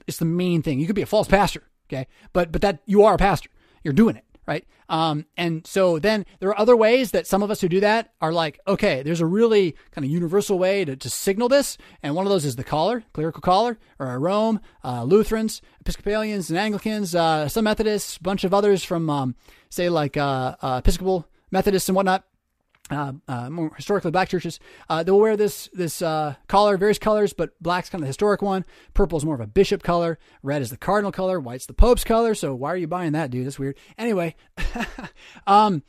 It's the main thing. You could be a false pastor, okay? But but that you are a pastor. You're doing it, right? Um, and so then there are other ways that some of us who do that are like, okay, there's a really kind of universal way to, to signal this, and one of those is the collar, clerical collar, or a Rome, uh, Lutherans, Episcopalians, and Anglicans, uh, some Methodists, a bunch of others from, um, say, like uh, uh Episcopal Methodists and whatnot uh, uh, more historically black churches, uh, they'll wear this this uh, collar, various colors, but black's kind of the historic one. Purple is more of a bishop color. Red is the cardinal color. White's the pope's color. So why are you buying that, dude? That's weird. Anyway, um,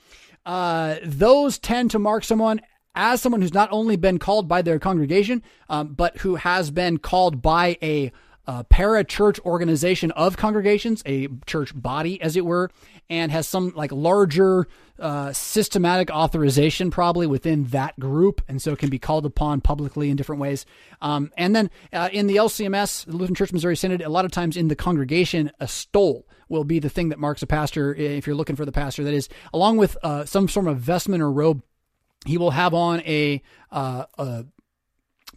uh, those tend to mark someone as someone who's not only been called by their congregation, um, but who has been called by a a para church organization of congregations, a church body, as it were, and has some like larger uh, systematic authorization probably within that group, and so can be called upon publicly in different ways. Um, and then uh, in the LCMS, the Lutheran Church Missouri Synod, a lot of times in the congregation, a stole will be the thing that marks a pastor if you're looking for the pastor. That is, along with uh, some sort of vestment or robe, he will have on a, uh, a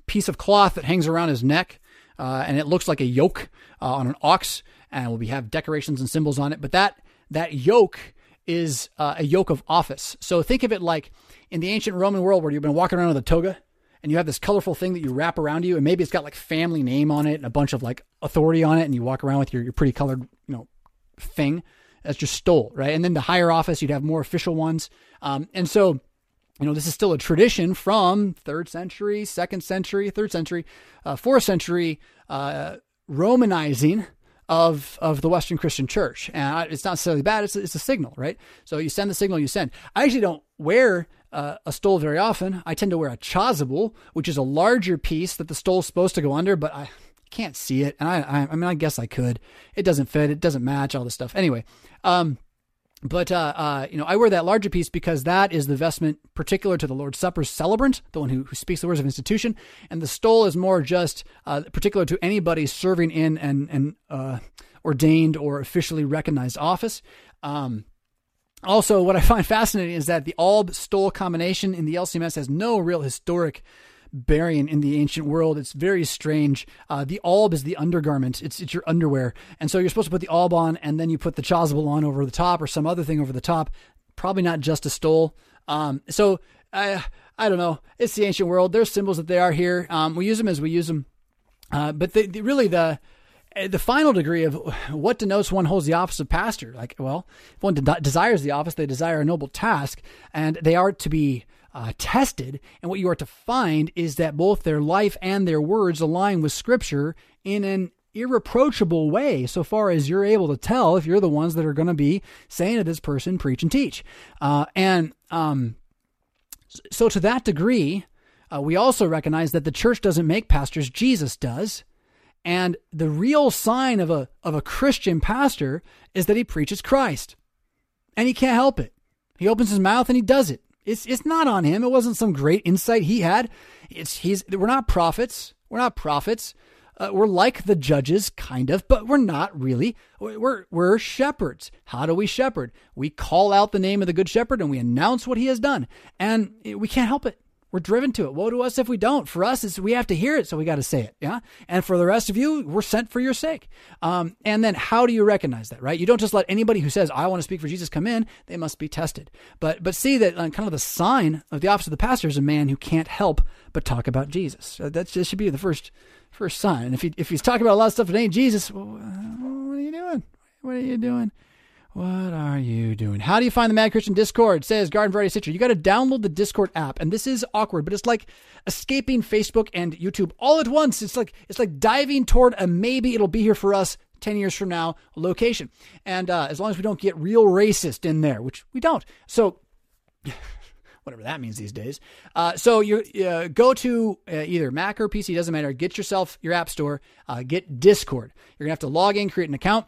piece of cloth that hangs around his neck uh, and it looks like a yoke uh, on an ox, and we have decorations and symbols on it. But that that yoke is uh, a yoke of office. So think of it like in the ancient Roman world where you've been walking around with a toga and you have this colorful thing that you wrap around you, and maybe it's got like family name on it and a bunch of like authority on it, and you walk around with your, your pretty colored, you know, thing. That's just stole, right? And then the higher office, you'd have more official ones. Um, and so you know, this is still a tradition from third century, second century, third century, uh, fourth century uh, Romanizing of of the Western Christian Church, and it's not necessarily bad. It's it's a signal, right? So you send the signal, you send. I actually don't wear uh, a stole very often. I tend to wear a chasuble, which is a larger piece that the stole's supposed to go under, but I can't see it, and I I, I mean I guess I could. It doesn't fit. It doesn't match all this stuff. Anyway, um, but uh, uh, you know, I wear that larger piece because that is the vestment particular to the Lord's Supper celebrant, the one who, who speaks the words of institution, and the stole is more just uh, particular to anybody serving in an, an uh, ordained or officially recognized office. Um, also, what I find fascinating is that the alb stole combination in the LCMS has no real historic bearing in the ancient world. It's very strange. Uh, the alb is the undergarment. It's it's your underwear, and so you're supposed to put the alb on, and then you put the chasuble on over the top, or some other thing over the top. Probably not just a stole. Um, so I I don't know. It's the ancient world. There's symbols that they are here. Um, we use them as we use them, uh, but really the the final degree of what denotes one holds the office of pastor. Like, well, if one de- desires the office, they desire a noble task, and they are to be uh, tested. And what you are to find is that both their life and their words align with Scripture in an irreproachable way, so far as you're able to tell if you're the ones that are going to be saying to this person, preach and teach. Uh, and um, so, to that degree, uh, we also recognize that the church doesn't make pastors, Jesus does. And the real sign of a, of a Christian pastor is that he preaches Christ. And he can't help it. He opens his mouth and he does it. It's it's not on him. It wasn't some great insight he had. It's he's we're not prophets. We're not prophets. Uh, we're like the judges, kind of, but we're not really. We're we're shepherds. How do we shepherd? We call out the name of the good shepherd and we announce what he has done, and we can't help it. We're driven to it. Woe to us if we don't. For us, it's, we have to hear it, so we got to say it. Yeah. And for the rest of you, we're sent for your sake. Um, and then how do you recognize that, right? You don't just let anybody who says, I want to speak for Jesus come in. They must be tested. But, but see that uh, kind of the sign of the office of the pastor is a man who can't help but talk about Jesus. Uh, that should be the first, first sign. And if he, if he's talking about a lot of stuff that ain't Jesus, well, what are you doing? What are you doing? What are you doing? How do you find the Mad Christian Discord? says Garden Variety Stitcher. You got to download the Discord app, and this is awkward, but it's like escaping Facebook and YouTube all at once. It's like it's like diving toward a maybe it'll be here for us 10 years from now location. And uh, as long as we don't get real racist in there, which we don't. So, whatever that means these days. Uh, so you uh, go to uh, either Mac or PC, doesn't matter. Get yourself your app store, uh, get Discord. You're to have to log in, create an account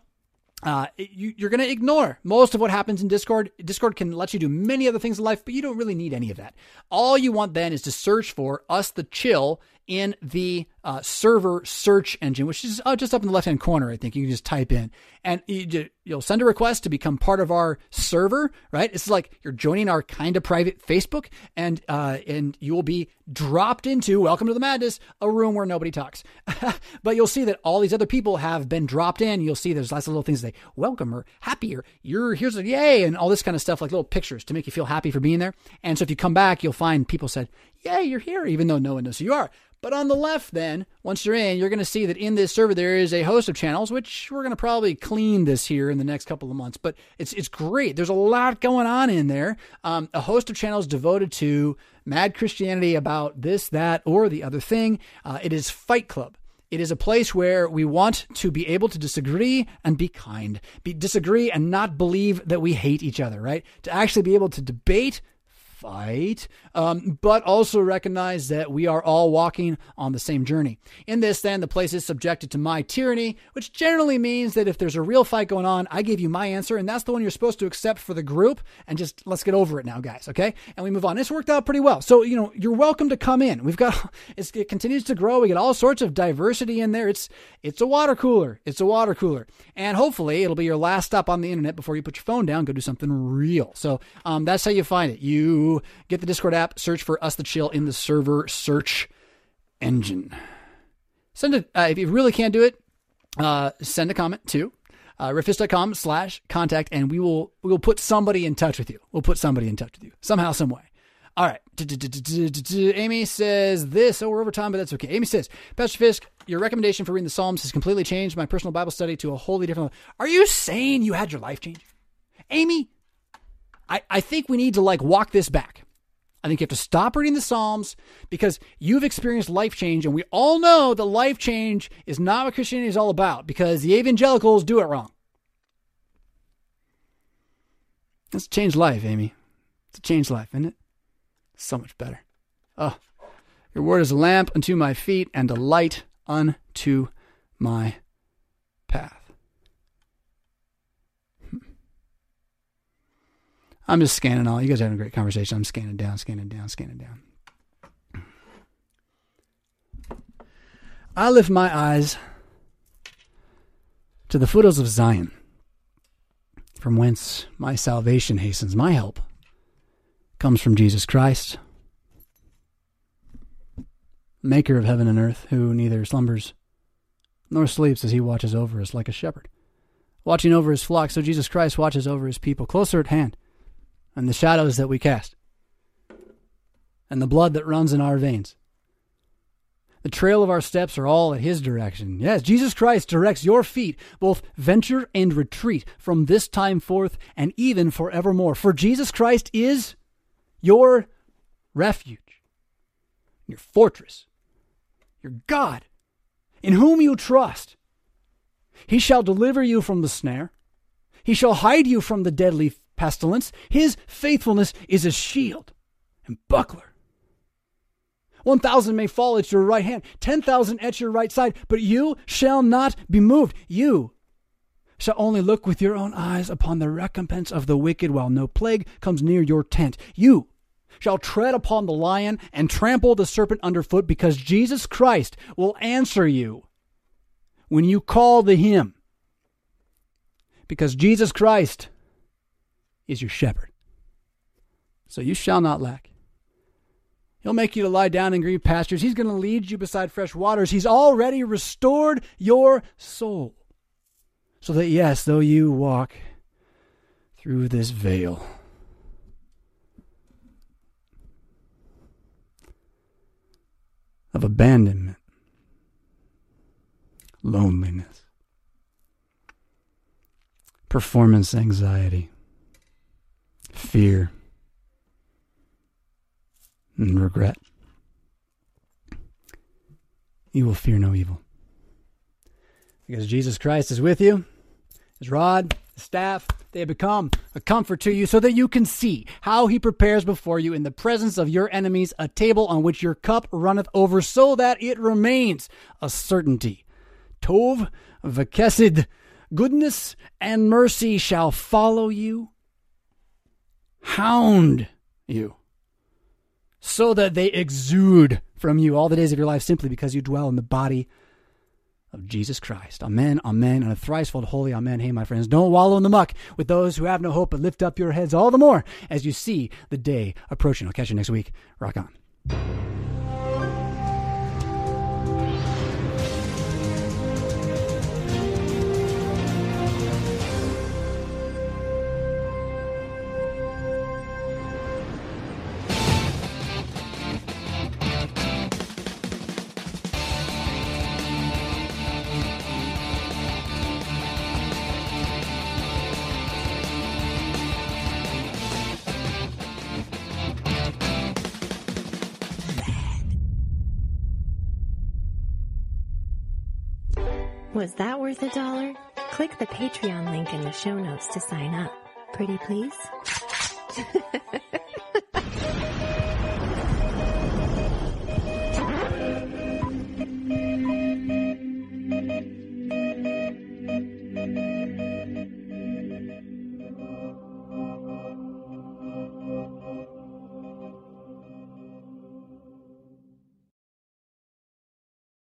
uh, you, you're going to ignore most of what happens in Discord. Discord can let you do many other things in life, but you don't really need any of that. All you want then is to search for Us the Chill in the uh, server search engine, which is uh, just up in the left hand corner. I think you can just type in, and you, will send a request to become part of our server. Right? It's like you're joining our kind of private Facebook, and uh, and you will be dropped into Welcome to the Madness, a room where nobody talks. but you'll see that all these other people have been dropped in. You'll see there's lots of little things say welcome or happy or you're here's a yay and all this kind of stuff, like little pictures to make you feel happy for being there. And so if you come back, you'll find people said, "Yay, you're here," even though no one knows who you are. But on the left, then, once you're in, you're going to see that in this server there is a host of channels, which we're going to probably clean this here in the next couple of months. But it's it's great. There's a lot going on in there. Um, a host of channels devoted to mad Christianity about this, that, or the other thing. Uh, it is Fight Club. It is a place where we want to be able to disagree and be kind, be disagree and not believe that we hate each other, right? To actually be able to debate fight, um, but also recognize that we are all walking on the same journey. In this, then, the place is subjected to my tyranny, which generally means that if there's a real fight going on, I give you my answer, and that's the one you're supposed to accept for the group, and just let's get over it now, guys, okay? And we move on. This worked out pretty well. So, you know, you're welcome to come in. We've got, it continues to grow. We get all sorts of diversity in there. It's, it's a water cooler. It's a water cooler. And hopefully it'll be your last stop on the internet before you put your phone down, go do something real. So, um, that's how you find it. You get the Discord app, search for Us the Chill in the server search engine. Send it, uh, if you really can't do it, uh, send a comment to uh, revfisk.com slash contact and we will we will put somebody in touch with you. We'll put somebody in touch with you somehow, some way. All right. Amy says this. Oh, we're over time, but that's okay. Amy says, Pastor Fisk, your recommendation for reading the Psalms has completely changed my personal Bible study to a wholly different. Are you saying you had your life change? Amy, I, I think we need to like walk this back. I think you have to stop reading the Psalms because you've experienced life change, and we all know that life change is not what Christianity is all about because the evangelicals do it wrong. It's a changed life, Amy. It's a changed life, isn't it? So much better. Oh, your word is a lamp unto my feet and a light unto my path. Hmm. I'm just scanning all. You guys are having a great conversation. I'm scanning down, scanning down, scanning down. I lift my eyes to the foothills of Zion, from whence my salvation hastens. My help comes from Jesus Christ, maker of heaven and earth, who neither slumbers nor sleeps as he watches over us like a shepherd, watching over his flock. So Jesus Christ watches over his people closer at hand, and the shadows that we cast, and the blood that runs in our veins. The trail of our steps are all at his direction. Yes, Jesus Christ directs your feet, both venture and retreat, from this time forth and even forevermore. For Jesus Christ is your refuge, your fortress, your God, in whom you trust. He shall deliver you from the snare. He shall hide you from the deadly pestilence. His faithfulness is a shield and buckler. One thousand may fall at your right hand, ten thousand at your right side, but you shall not be moved. You shall only look with your own eyes upon the recompense of the wicked while no plague comes near your tent. You shall tread upon the lion and trample the serpent underfoot because Jesus Christ will answer you when you call to him. Because Jesus Christ is your shepherd. So you shall not lack. He'll make you to lie down in green pastures. He's going to lead you beside fresh waters. He's already restored your soul. So that, yes, though you walk through this vale, of abandonment, loneliness, performance anxiety, fear, and regret. You will fear no evil. Because Jesus Christ is with you, his rod, his staff, they become a comfort to you so that you can see how he prepares before you in the presence of your enemies a table on which your cup runneth over so that it remains a certainty. Tov v'kesed, goodness and mercy shall follow you, hound you, so that they exude from you all the days of your life simply because you dwell in the body of Jesus Christ. Amen, amen, and a thricefold holy amen. Hey, my friends, don't wallow in the muck with those who have no hope, but lift up your heads all the more as you see the day approaching. I'll catch you next week. Rock on. Was that worth a dollar? Click the Patreon link in the show notes to sign up. Pretty please?